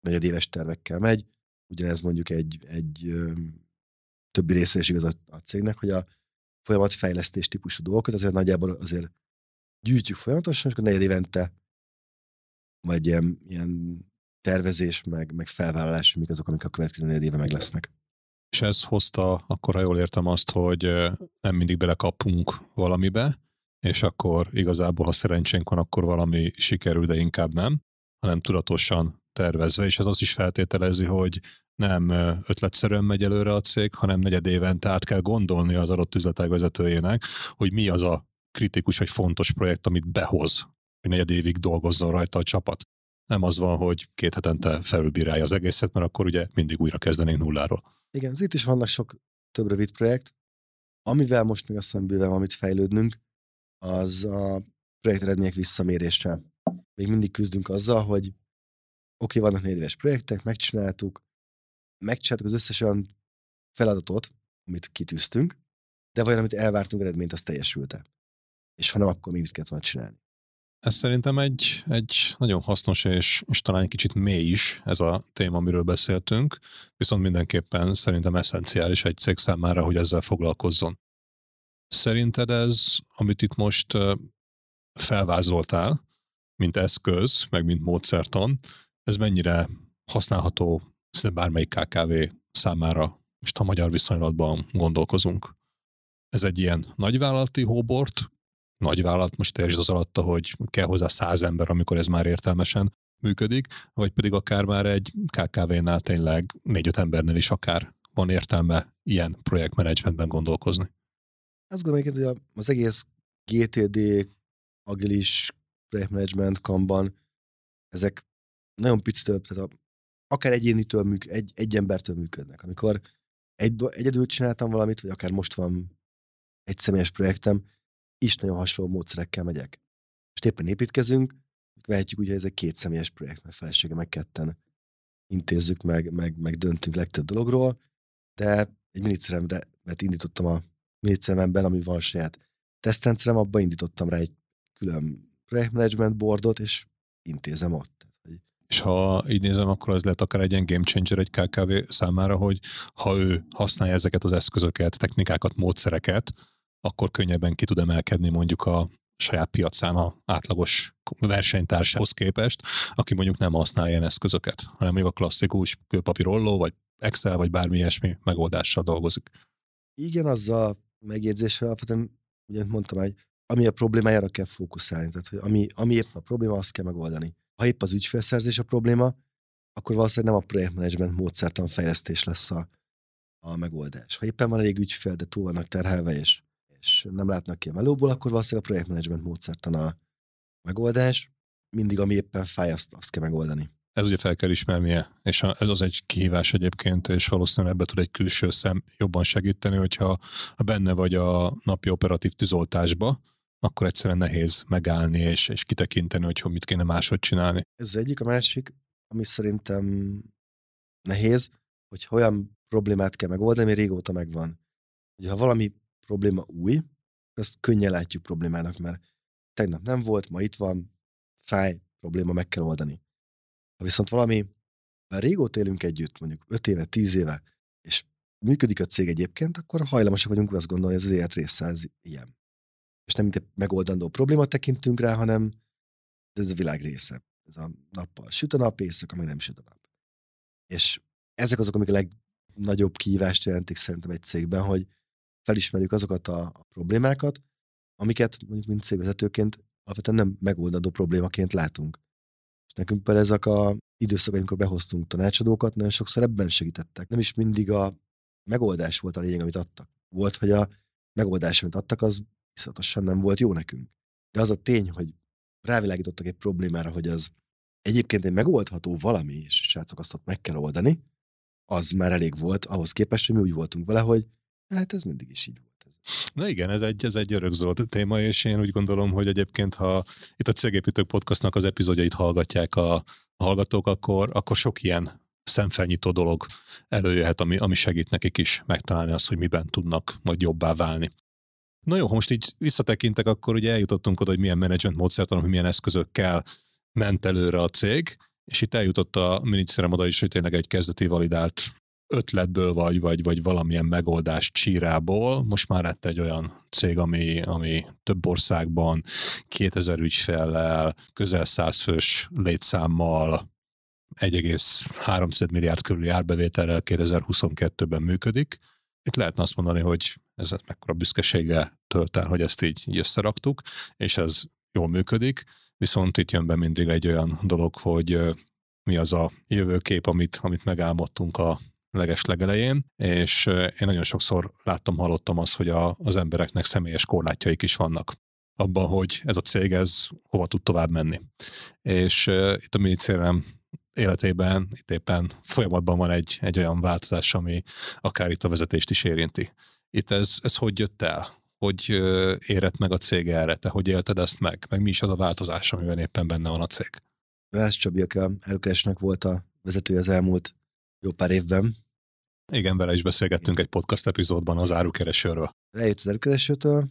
negyedéves tervekkel megy. Ugyanez mondjuk egy, egy többi része is igaz a, a cégnek, hogy a folyamatfejlesztés típusú dolgokat azért nagyjából azért gyűjtjük folyamatosan, és akkor negyed évente vagy ilyen, ilyen tervezés, meg, meg felvállalás, mik azok, amik a következő négy éve meg lesznek.
És ez hozta, akkor ha jól értem azt, hogy nem mindig belekapunk valamibe, és akkor igazából, ha szerencsénk van, akkor valami sikerül, de inkább nem, hanem tudatosan tervezve, és ez azt is feltételezi, hogy nem ötletszerűen megy előre a cég, hanem negyed évente át kell gondolni az adott üzletág vezetőjének, hogy mi az a kritikus vagy fontos projekt, amit behoz, hogy negyed évig dolgozzon rajta a csapat nem az van, hogy két hetente felülbírálja az egészet, mert akkor ugye mindig újra kezdenénk nulláról.
Igen, itt is vannak sok több rövid projekt, amivel most még azt mondom, amit fejlődnünk, az a projekt eredmények visszamérése. Még mindig küzdünk azzal, hogy oké, okay, vannak négy éves projektek, megcsináltuk, megcsináltuk az összes olyan feladatot, amit kitűztünk, de vajon amit elvártunk eredményt, az teljesült-e? És ha nem, akkor mi mit kellett volna csinálni?
Ez szerintem egy, egy nagyon hasznos és, és talán egy kicsit mély is ez a téma, amiről beszéltünk, viszont mindenképpen szerintem eszenciális egy cég számára, hogy ezzel foglalkozzon. Szerinted ez, amit itt most felvázoltál, mint eszköz, meg mint módszertan, ez mennyire használható szinte bármelyik KKV számára, most a magyar viszonylatban gondolkozunk. Ez egy ilyen nagyvállalati hóbort, nagyvállalat, most értsd az alatta, hogy kell hozzá száz ember, amikor ez már értelmesen működik, vagy pedig akár már egy KKV-nál tényleg négy-öt embernél is akár van értelme ilyen projektmenedzsmentben gondolkozni.
Azt gondolom, hogy az egész GTD, agilis projektmenedzsment, kamban, ezek nagyon több, tehát a, akár egyénitől műk, egy, egy embertől működnek. Amikor egy, egyedül csináltam valamit, vagy akár most van egy személyes projektem, is nagyon hasonló módszerekkel megyek. Most éppen építkezünk, vehetjük hogy ez egy két személyes projekt, mert felesége meg ketten intézzük meg, meg, meg döntünk legtöbb dologról, de egy miniszeremre, mert indítottam a miniszeremben, ami van saját tesztrendszerem, abban indítottam rá egy külön projektmanagement boardot, és intézem ott.
És ha így nézem, akkor az lehet akár egy ilyen game changer egy KKV számára, hogy ha ő használja ezeket az eszközöket, technikákat, módszereket, akkor könnyebben ki tud emelkedni mondjuk a saját piacán a átlagos versenytársához képest, aki mondjuk nem használ ilyen eszközöket, hanem mondjuk a klasszikus kőpapírolló, vagy Excel, vagy bármi ilyesmi megoldással dolgozik.
Igen, azzal megjegyzéssel alapvetően, ugye mondtam, hogy ami a problémájára kell fókuszálni. Tehát, hogy ami, ami épp a probléma, azt kell megoldani. Ha épp az ügyfélszerzés a probléma, akkor valószínűleg nem a projektmenedzsment módszertan fejlesztés lesz a, a megoldás. Ha éppen van elég ügyfél, de túl vannak terhelve, és, és nem látnak ki a melóból, akkor valószínűleg a projektmenedzsment módszertan a megoldás. Mindig, ami éppen fáj, azt, azt kell megoldani.
Ez ugye fel kell ismernie, és ez az egy kihívás egyébként, és valószínűleg ebbe tud egy külső szem jobban segíteni, hogyha benne vagy a napi operatív tűzoltásba, akkor egyszerűen nehéz megállni és, és kitekinteni, hogy mit kéne máshogy csinálni.
Ez az egyik, a másik, ami szerintem nehéz, hogy olyan problémát kell megoldani, ami régóta megvan. Ugye, ha valami probléma új, azt könnyen látjuk problémának, mert tegnap nem volt, ma itt van, fáj, probléma meg kell oldani. Ha viszont valami, már régóta élünk együtt, mondjuk 5 éve, 10 éve, és működik a cég egyébként, akkor hajlamosak vagyunk azt gondolni, hogy ez az élet része, ez ilyen. És nem mint egy megoldandó probléma tekintünk rá, hanem ez a világ része. Ez a nappal süt a nap, éjszaka még nem süt a nap. És ezek azok, amik a legnagyobb kihívást jelentik szerintem egy cégben, hogy felismerjük azokat a, problémákat, amiket mondjuk mint cégvezetőként alapvetően nem megoldandó problémaként látunk. És nekünk például ezek a időszak, amikor behoztunk tanácsadókat, nagyon sokszor ebben segítettek. Nem is mindig a megoldás volt a lényeg, amit adtak. Volt, hogy a megoldás, amit adtak, az iszonyatosan nem volt jó nekünk. De az a tény, hogy rávilágítottak egy problémára, hogy az egyébként egy megoldható valami, és srácok azt ott meg kell oldani, az már elég volt ahhoz képest, hogy mi úgy voltunk vele, hogy hát ez mindig is így volt.
Na igen, ez egy, ez egy örökzöld téma, és én úgy gondolom, hogy egyébként, ha itt a Cégépítők Podcastnak az epizódjait hallgatják a hallgatók, akkor, akkor sok ilyen szemfelnyitó dolog előjöhet, ami, ami segít nekik is megtalálni azt, hogy miben tudnak majd jobbá válni. Na jó, ha most így visszatekintek, akkor ugye eljutottunk oda, hogy milyen menedzsment módszertan, hogy milyen eszközökkel ment előre a cég, és itt eljutott a miniszterem oda is, hogy tényleg egy kezdeti validált ötletből vagy, vagy, vagy valamilyen megoldás csírából. Most már lett egy olyan cég, ami, ami több országban 2000 ügyfellel, közel 100 fős létszámmal, 1,3 milliárd körüli árbevétellel 2022-ben működik. Itt lehetne azt mondani, hogy ez mekkora büszkeséggel tölt el, hogy ezt így, így összeraktuk, és ez jól működik, viszont itt jön be mindig egy olyan dolog, hogy mi az a jövőkép, amit, amit megálmodtunk a leges legelején, és én nagyon sokszor láttam, hallottam azt, hogy a, az embereknek személyes korlátjaik is vannak abban, hogy ez a cég ez hova tud tovább menni. És uh, itt a minicérem életében itt éppen folyamatban van egy, egy olyan változás, ami akár itt a vezetést is érinti. Itt ez, ez hogy jött el? Hogy uh, érett meg a cég erre? Te hogy élted ezt meg? Meg mi is az a változás, amiben éppen benne van a cég?
Vász Csabi, aki a volt a vezetője az elmúlt jó pár évben.
Igen, vele is beszélgettünk egy podcast epizódban az árukeresőről.
Eljött az árukeresőtől,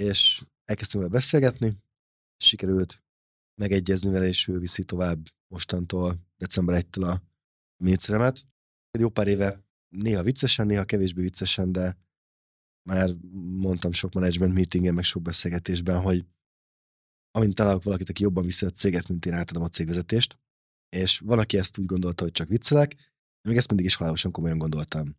és elkezdtünk vele beszélgetni, sikerült megegyezni vele, és ő viszi tovább mostantól, december 1-től a mécremet. Jó pár éve néha viccesen, néha kevésbé viccesen, de már mondtam sok management meetingen, meg sok beszélgetésben, hogy amint találok valakit, aki jobban viszi a céget, mint én átadom a cégvezetést, és van, aki ezt úgy gondolta, hogy csak viccelek, még ezt mindig is halálosan komolyan gondoltam.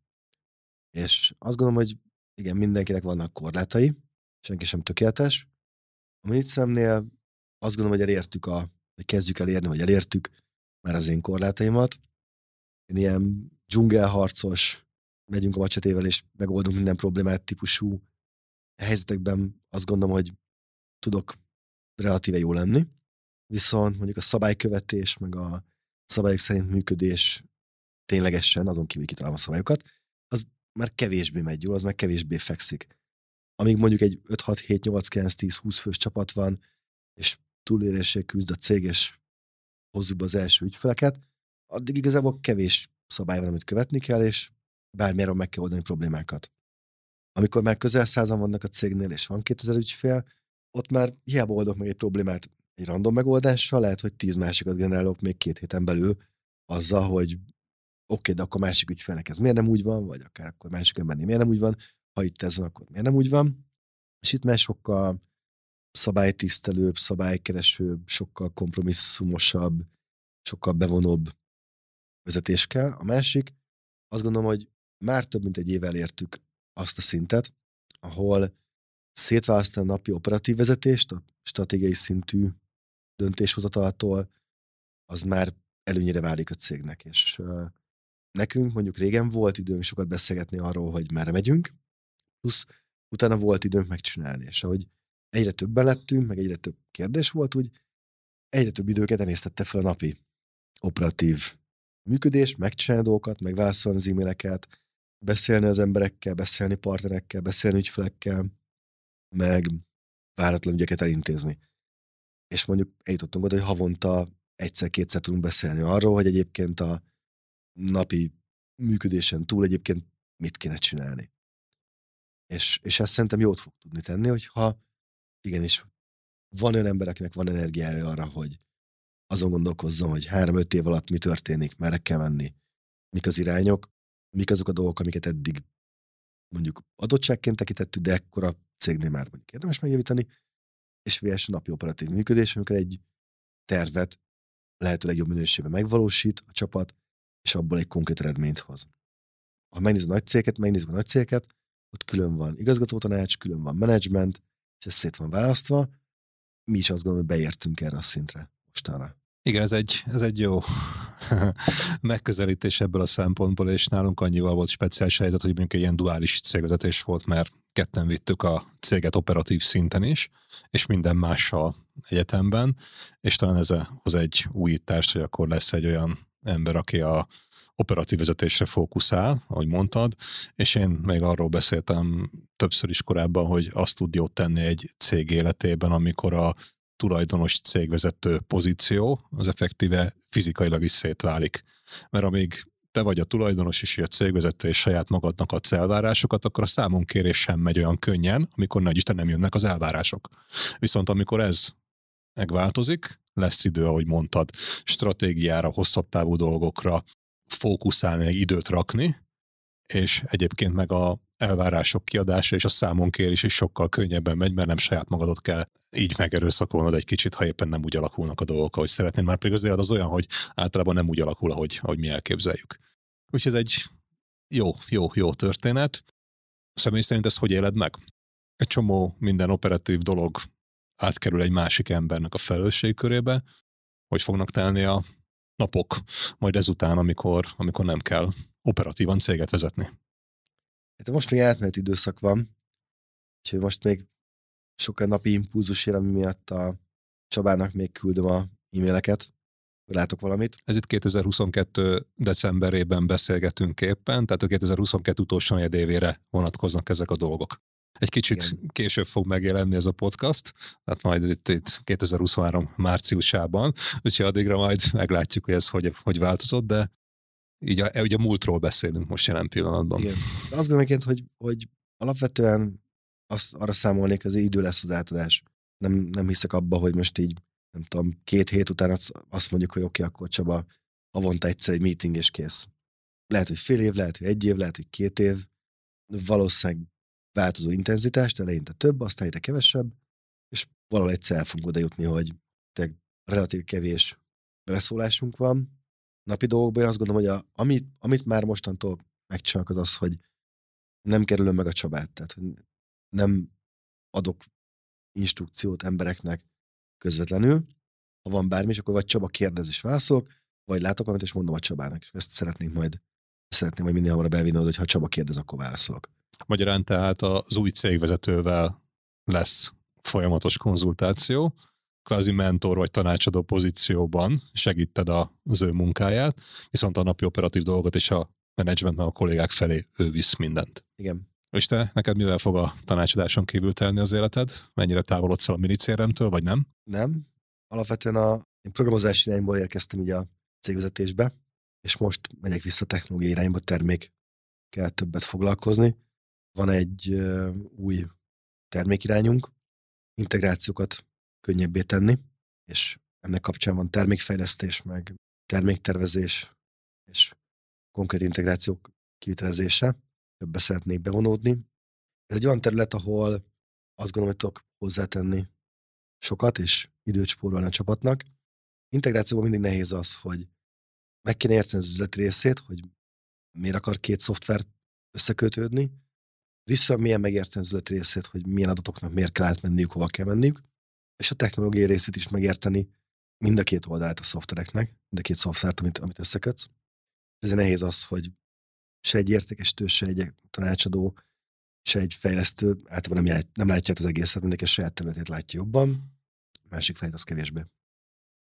És azt gondolom, hogy igen, mindenkinek vannak korlátai, senki sem tökéletes. A miniszteremnél azt gondolom, hogy elértük a, hogy kezdjük elérni, vagy elértük már az én korlátaimat. Én ilyen dzsungelharcos, megyünk a macsetével, és megoldunk minden problémát típusú helyzetekben azt gondolom, hogy tudok relatíve jó lenni. Viszont mondjuk a szabálykövetés, meg a szabályok szerint működés ténylegesen, azon kívül kitalálom a szabályokat, az már kevésbé megy jól, az már kevésbé fekszik. Amíg mondjuk egy 5-6-7-8-9-10-20 fős csapat van, és túlélésé küzd a cég, és hozzuk be az első ügyfeleket, addig igazából kevés szabály van, amit követni kell, és bármilyen meg kell oldani problémákat. Amikor már közel százan vannak a cégnél, és van 2000 ügyfél, ott már hiába oldok meg egy problémát egy random megoldással, lehet, hogy tíz másikat generálok még két héten belül azzal, hogy okay, de akkor másik ügyfélnek ez miért nem úgy van, vagy akár akkor másik embernél miért nem úgy van, ha itt ez van, akkor miért nem úgy van. És itt már sokkal szabálytisztelőbb, szabálykeresőbb, sokkal kompromisszumosabb, sokkal bevonóbb vezetés kell. A másik, azt gondolom, hogy már több mint egy év elértük azt a szintet, ahol szétválasztani a napi operatív vezetést, a stratégiai szintű döntéshozataltól, az már előnyére válik a cégnek, és nekünk mondjuk régen volt időnk sokat beszélgetni arról, hogy merre megyünk, plusz utána volt időnk megcsinálni, és ahogy egyre többen lettünk, meg egyre több kérdés volt, úgy egyre több időket emésztette fel a napi operatív működés, megcsinálni dolgokat, megválaszolni az e-maileket, beszélni az emberekkel, beszélni partnerekkel, beszélni ügyfelekkel, meg váratlan ügyeket elintézni. És mondjuk eljutottunk oda, hogy havonta egyszer-kétszer tudunk beszélni arról, hogy egyébként a napi működésen túl egyébként mit kéne csinálni. És, és ezt szerintem jót fog tudni tenni, hogyha igenis van olyan ember, akinek van energiája arra, hogy azon gondolkozzon, hogy három-öt év alatt mi történik, merre kell menni, mik az irányok, mik azok a dolgok, amiket eddig mondjuk adottságként tekintettük, de ekkora cégnél már mondjuk érdemes megjavítani, és VS napi operatív működés, amikor egy tervet lehető legjobb minőségben megvalósít a csapat, és abból egy konkrét eredményt hoz. Ha megnézed a nagy cégeket, megnézzük a nagy cégeket, ott külön van igazgatótanács, külön van menedzsment, és ez szét van választva. Mi is azt gondolom, hogy beértünk erre a szintre mostanra.
Igen, ez egy, ez egy jó megközelítés ebből a szempontból, és nálunk annyival volt speciális helyzet, hogy mondjuk egy ilyen duális cégvezetés volt, mert ketten vittük a céget operatív szinten is, és minden mással egyetemben, és talán ez hoz egy újítást, hogy akkor lesz egy olyan ember, aki a operatív vezetésre fókuszál, ahogy mondtad, és én még arról beszéltem többször is korábban, hogy azt tud jót tenni egy cég életében, amikor a tulajdonos cégvezető pozíció az effektíve fizikailag is szétválik. Mert amíg te vagy a tulajdonos és a cégvezető és saját magadnak adsz elvárásokat, akkor a számonkérés sem megy olyan könnyen, amikor nagy Isten nem jönnek az elvárások. Viszont amikor ez megváltozik, lesz idő, ahogy mondtad, stratégiára, hosszabb távú dolgokra fókuszálni, egy időt rakni, és egyébként meg a elvárások kiadása és a számonkérés is sokkal könnyebben megy, mert nem saját magadot kell így megerőszakolnod egy kicsit, ha éppen nem úgy alakulnak a dolgok, ahogy szeretnél. Már pedig az élet az olyan, hogy általában nem úgy alakul, ahogy, ahogy mi elképzeljük. Úgyhogy ez egy jó, jó, jó történet. Személy szerint ezt hogy éled meg? Egy csomó minden operatív dolog átkerül egy másik embernek a felelősség körébe, hogy fognak telni a napok, majd ezután, amikor, amikor nem kell operatívan céget vezetni.
Hát most még átmeneti időszak van, úgyhogy most még sokkal napi impulzusért, ami miatt a Csabának még küldöm a e-maileket, látok valamit.
Ez itt 2022 decemberében beszélgetünk éppen, tehát a 2022 utolsó évére vonatkoznak ezek a dolgok. Egy kicsit Igen. később fog megjelenni ez a podcast, tehát majd itt, itt 2023 márciusában, úgyhogy addigra majd meglátjuk, hogy ez hogy, hogy változott, de így a, ugye a múltról beszélünk most jelen pillanatban.
Igen. Azt gondolom hogy, hogy alapvetően azt, arra számolnék, az idő lesz az átadás. Nem, nem hiszek abba, hogy most így, nem tudom, két hét után azt mondjuk, hogy oké, okay, akkor Csaba, havonta egyszer egy meeting és kész. Lehet, hogy fél év, lehet, hogy egy év, lehet, hogy két év. Valószínűleg változó intenzitást, eleinte több, aztán egyre kevesebb, és valahol egyszer el fogunk oda hogy te relatív kevés beleszólásunk van. Napi dolgokban én azt gondolom, hogy a, amit, amit már mostantól megcsinálok, az az, hogy nem kerülöm meg a Csabát. Tehát, hogy nem adok instrukciót embereknek közvetlenül. Ha van bármi, akkor vagy Csaba kérdez és válaszolok, vagy látok valamit, és mondom a Csabának. És ezt szeretnénk majd, szeretném majd minél hamarabb elvinni, hogy ha Csaba kérdez, akkor válaszolok.
Magyarán tehát az új cégvezetővel lesz folyamatos konzultáció, kvázi mentor vagy tanácsadó pozícióban segíted az ő munkáját, viszont a napi operatív dolgot és a menedzsment, a kollégák felé ő visz mindent.
Igen.
És te, neked mivel fog a tanácsadáson kívül telni az életed? Mennyire távolodsz el a minicéremtől, vagy nem?
Nem. Alapvetően a én programozási irányból érkeztem így a cégvezetésbe, és most megyek vissza technológiai irányba, termék kell többet foglalkozni. Van egy új termékirányunk, integrációkat könnyebbé tenni, és ennek kapcsán van termékfejlesztés, meg terméktervezés, és konkrét integrációk kivitelezése, többe szeretnék bevonódni. Ez egy olyan terület, ahol azt gondolom, hogy tudok hozzátenni sokat, és időt spórolni a csapatnak. Integrációban mindig nehéz az, hogy meg kéne érteni az üzleti részét, hogy miért akar két szoftver összekötődni, vissza milyen megérteni az részét, hogy milyen adatoknak miért kell átmenniük, hova kell menniük, és a technológiai részét is megérteni mind a két oldalát a szoftvereknek, mind a két szoftvert, amit, amit összekötsz. Ezért nehéz az, hogy se egy értékesítő, se egy tanácsadó, se egy fejlesztő általában nem, nem látja az egészet, mindenki a saját területét látja jobban, a másik fejt az kevésbé.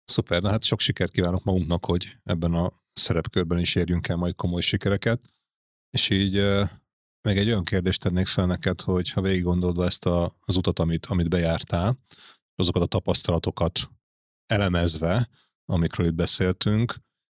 Szuper, na hát sok sikert kívánok magunknak, hogy ebben a szerepkörben is érjünk el majd komoly sikereket. És így még egy olyan kérdést tennék fel neked, hogy ha végig gondolod ezt a, az utat, amit, amit bejártál, azokat a tapasztalatokat elemezve, amikről itt beszéltünk,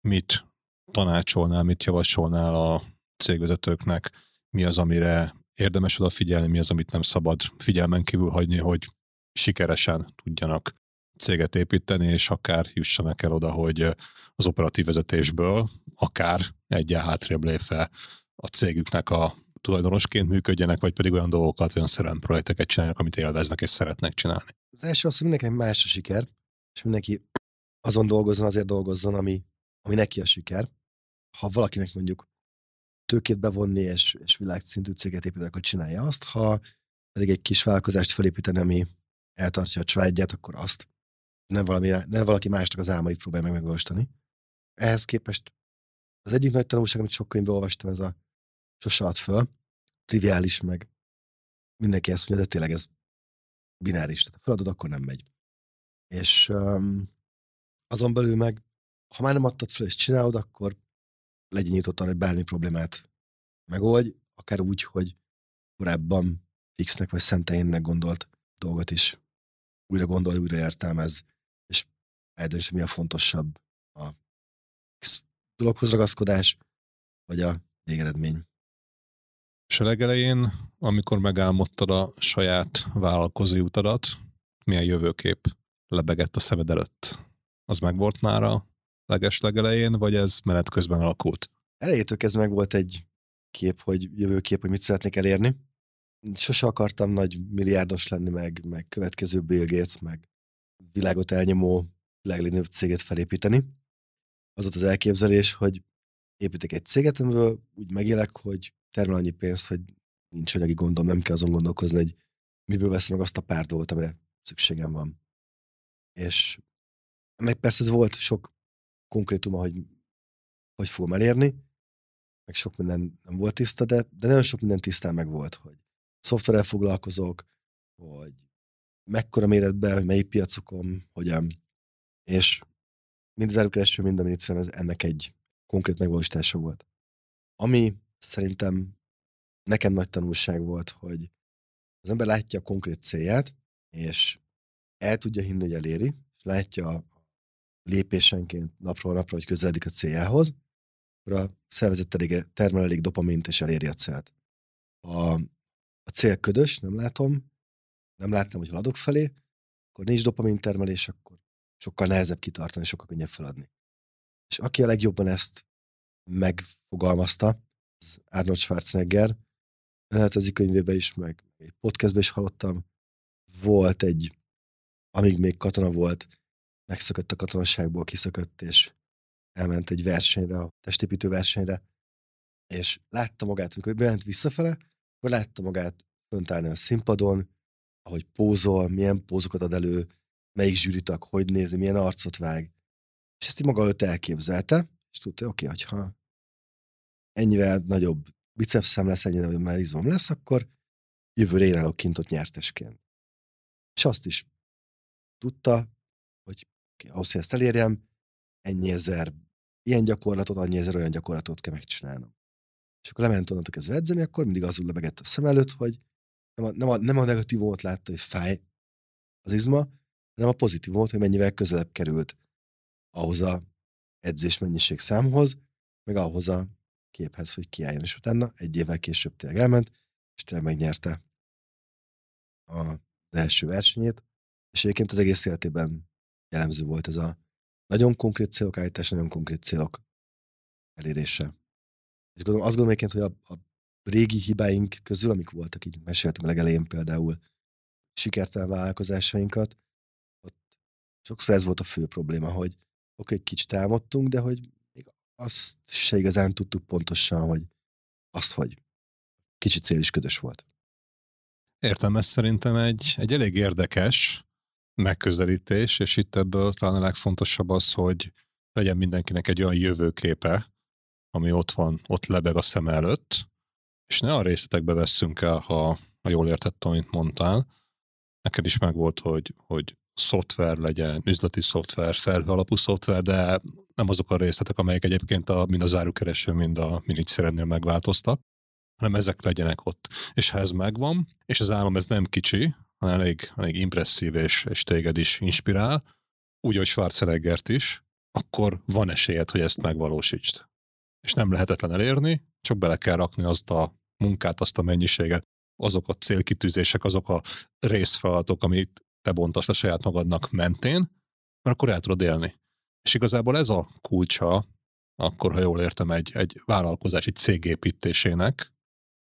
mit tanácsolnál, mit javasolnál a cégvezetőknek, mi az, amire érdemes odafigyelni, mi az, amit nem szabad figyelmen kívül hagyni, hogy sikeresen tudjanak céget építeni, és akár jussanak el oda, hogy az operatív vezetésből akár egyen hátrébb lépve a cégüknek a tulajdonosként működjenek, vagy pedig olyan dolgokat, olyan szerelemprojekteket csinálják, amit élveznek és szeretnek csinálni.
Az első az, hogy mindenkinek más a siker, és mindenki azon dolgozzon, azért dolgozzon, ami, ami neki a siker. Ha valakinek mondjuk tőkét bevonni és, és világszintű céget építeni, akkor csinálja azt. Ha pedig egy kis vállalkozást felépíteni, ami eltartja a családját, akkor azt. Nem, valami, nem valaki másnak az álmait próbálja meg megvalósítani. Ehhez képest az egyik nagy tanulság, amit sok könyvben olvastam, ez a sose ad föl. Triviális, meg mindenki ezt mondja, de tényleg ez bináris. Tehát ha feladod, akkor nem megy. És um, azon belül meg, ha már nem adtad fel és csinálod, akkor legyen nyitott arra, hogy bármi problémát megoldj, akár úgy, hogy korábban fixnek vagy szenteinek gondolt dolgot is újra gondolj, újra értelmez, és eldönts, mi a fontosabb a dologhoz ragaszkodás, vagy a végeredmény.
És a legelején, amikor megálmodtad a saját vállalkozói utadat, milyen jövőkép lebegett a szemed előtt? Az meg volt már a leges legelején, vagy ez menet közben alakult?
Elejétől kezdve meg volt egy kép, hogy jövőkép, hogy mit szeretnék elérni. Sose akartam nagy milliárdos lenni, meg, meg következő Bill Gates, meg világot elnyomó legnagyobb céget felépíteni. Az volt az elképzelés, hogy építek egy céget, amiből úgy megélek, hogy termel annyi pénzt, hogy nincs anyagi gondom, nem kell azon gondolkozni, hogy miből veszem meg azt a pár dolgot, amire szükségem van. És meg persze ez volt sok konkrétuma, hogy hogy fogom elérni, meg sok minden nem volt tiszta, de, de nagyon sok minden tisztán meg volt, hogy szoftverrel foglalkozok, hogy mekkora méretben, hogy melyik piacokon, hogyan, és mind az előkereső, mind a ez ennek egy konkrét megvalósítása volt. Ami szerintem nekem nagy tanulság volt, hogy az ember látja a konkrét célját, és el tudja hinni, hogy eléri, és látja lépésenként napról napra, hogy közeledik a céljához, akkor a szervezet elég, termel elég dopamint, és eléri a célt. A, a cél ködös, nem látom, nem láttam, hogy haladok felé, akkor nincs dopamin termelés, akkor sokkal nehezebb kitartani, sokkal könnyebb feladni. És aki a legjobban ezt megfogalmazta, az Arnold Schwarzenegger, önéletrajzi könyvében is, meg egy podcastben is hallottam, volt egy, amíg még katona volt, megszökött a katonaságból, kiszökött, és elment egy versenyre, a testépítő versenyre, és látta magát, amikor bement visszafele, akkor látta magát fönt állni a színpadon, ahogy pózol, milyen pózokat ad elő, melyik zsűritak, hogy nézi, milyen arcot vág. És ezt így maga előtt elképzelte, és tudta, oké, okay, ha ennyivel nagyobb bicepszem lesz, ennyivel nagyobb már izom lesz, akkor jövőre én állok kint ott nyertesként. És azt is tudta, hogy ahhoz, hogy ezt elérjem, ennyi ezer ilyen gyakorlatot, annyi ezer olyan gyakorlatot kell megcsinálnom. És akkor lement onnantól kezdve edzeni, akkor mindig azul lebegett a szem előtt, hogy nem a, nem a, nem a negatívumot látta, hogy fáj az izma, hanem a pozitívumot, hogy mennyivel közelebb került ahhoz a edzés mennyiség számhoz, meg ahhoz a képhez, hogy kiálljon. És utána egy évvel később tényleg elment, és tényleg megnyerte az első versenyét, és egyébként az egész életében jellemző volt ez a nagyon konkrét célok állítás, nagyon konkrét célok elérése. És gondolom, azt gondolom hogy a, a régi hibáink közül, amik voltak, így meséltem a legelején például sikertelen vállalkozásainkat, ott sokszor ez volt a fő probléma, hogy oké, okay, kicsit álmodtunk, de hogy azt se igazán tudtuk pontosan, hogy azt, hogy kicsit cél is ködös volt.
Értem, ez szerintem egy, egy elég érdekes megközelítés, és itt ebből talán a legfontosabb az, hogy legyen mindenkinek egy olyan jövőképe, ami ott van, ott lebeg a szem előtt, és ne a részletekbe vesszünk el, ha, ha jól értettem, amit mondtál. Neked is megvolt, hogy, hogy szoftver legyen, üzleti szoftver, felhő alapú szoftver, de nem azok a részletek, amelyek egyébként a, mind az árukereső, mind a miniszterendnél megváltoztak, hanem ezek legyenek ott. És ha ez megvan, és az állam ez nem kicsi, hanem elég, elég impresszív, és, és téged is inspirál, úgy, hogy Schwarzeneggert is, akkor van esélyed, hogy ezt megvalósítsd. És nem lehetetlen elérni, csak bele kell rakni azt a munkát, azt a mennyiséget, azok a célkitűzések, azok a részfeladatok, amit te a saját magadnak mentén, mert akkor el tudod élni. És igazából ez a kulcsa, akkor, ha jól értem, egy, egy vállalkozás, egy cégépítésének,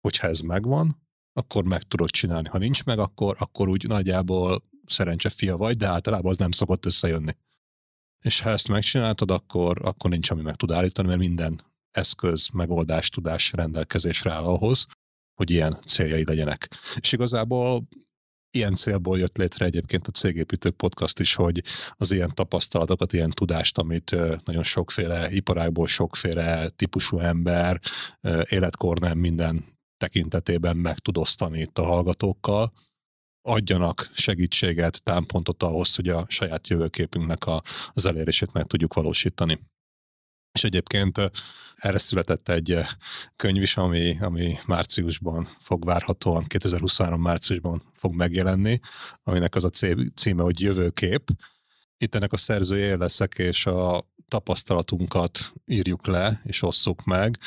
hogyha ez megvan, akkor meg tudod csinálni. Ha nincs meg, akkor, akkor úgy nagyjából szerencse fia vagy, de általában az nem szokott összejönni. És ha ezt megcsináltad, akkor, akkor nincs, ami meg tud állítani, mert minden eszköz, megoldás, tudás rendelkezésre áll ahhoz, hogy ilyen céljai legyenek. És igazából ilyen célból jött létre egyébként a Cégépítők podcast is, hogy az ilyen tapasztalatokat, ilyen tudást, amit nagyon sokféle iparágból, sokféle típusú ember életkor nem minden tekintetében meg tud osztani itt a hallgatókkal, adjanak segítséget, támpontot ahhoz, hogy a saját jövőképünknek a, az elérését meg tudjuk valósítani. És egyébként erre született egy könyv is, ami, ami márciusban fog várhatóan, 2023 márciusban fog megjelenni, aminek az a címe, hogy Jövőkép. Itt ennek a szerzője leszek, és a tapasztalatunkat írjuk le, és osszuk meg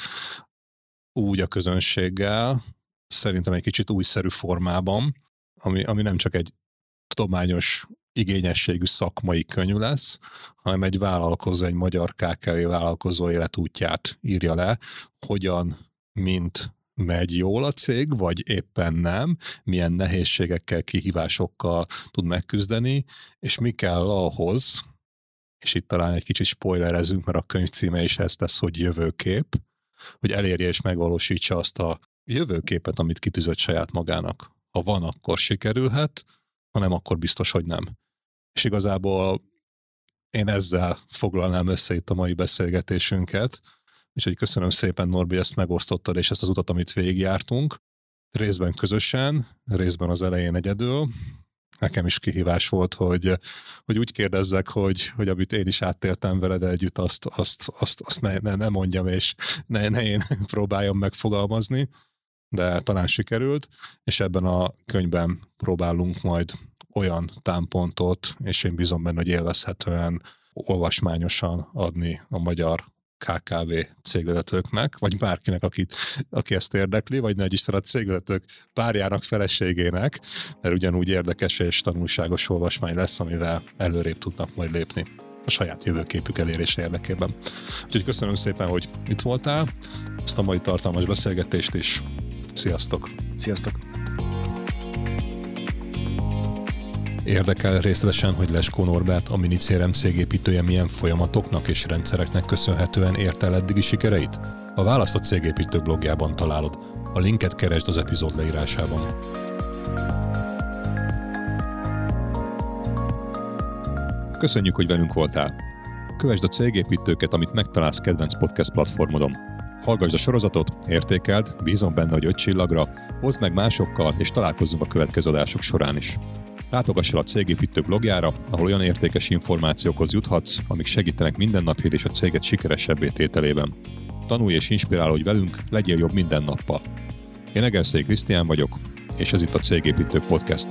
úgy a közönséggel, szerintem egy kicsit újszerű formában, ami, ami nem csak egy tudományos igényességű szakmai könyv lesz, hanem egy vállalkozó, egy magyar KKV vállalkozó életútját írja le, hogyan, mint megy jól a cég, vagy éppen nem, milyen nehézségekkel, kihívásokkal tud megküzdeni, és mi kell ahhoz, és itt talán egy kicsit spoilerezünk, mert a könyv címe is ez lesz, hogy jövőkép, hogy elérje és megvalósítsa azt a jövőképet, amit kitűzött saját magának. Ha van, akkor sikerülhet, ha nem, akkor biztos, hogy nem. És igazából én ezzel foglalnám össze itt a mai beszélgetésünket, úgyhogy köszönöm szépen, Norbi, ezt megosztottad, és ezt az utat, amit végigjártunk. Részben közösen, részben az elején egyedül. Nekem is kihívás volt, hogy, hogy úgy kérdezzek, hogy, hogy amit én is áttértem veled együtt, azt, azt, azt, azt ne, ne, ne mondjam, és ne, ne én próbáljam megfogalmazni, de talán sikerült, és ebben a könyvben próbálunk majd olyan támpontot, és én bízom benne, hogy élvezhetően, olvasmányosan adni a magyar KKV cégvezetőknek, vagy bárkinek, akit, aki ezt érdekli, vagy ne Isten a cégvezetők párjának, feleségének, mert ugyanúgy érdekes és tanulságos olvasmány lesz, amivel előrébb tudnak majd lépni a saját jövőképük elérése érdekében. Úgyhogy köszönöm szépen, hogy itt voltál, ezt a mai tartalmas beszélgetést is. Sziasztok!
Sziasztok!
Érdekel részletesen, hogy Leskó Norbert, a Minicérem cégépítője milyen folyamatoknak és rendszereknek köszönhetően ért el eddigi sikereit? A választ a cégépítő blogjában találod. A linket keresd az epizód leírásában. Köszönjük, hogy velünk voltál! Kövesd a cégépítőket, amit megtalálsz kedvenc podcast platformodon. Hallgassd a sorozatot, értékeld, bízom benne, hogy öt csillagra, hozd meg másokkal, és találkozzunk a következő adások során is. Látogass el a Cégépítő blogjára, ahol olyan értékes információkhoz juthatsz, amik segítenek mindennapjét és a céget sikeresebbé tételében. Tanulj és inspirálódj velünk, legyél jobb minden nappal. Én Egerszék Krisztián vagyok, és ez itt a Cégépítő Podcast.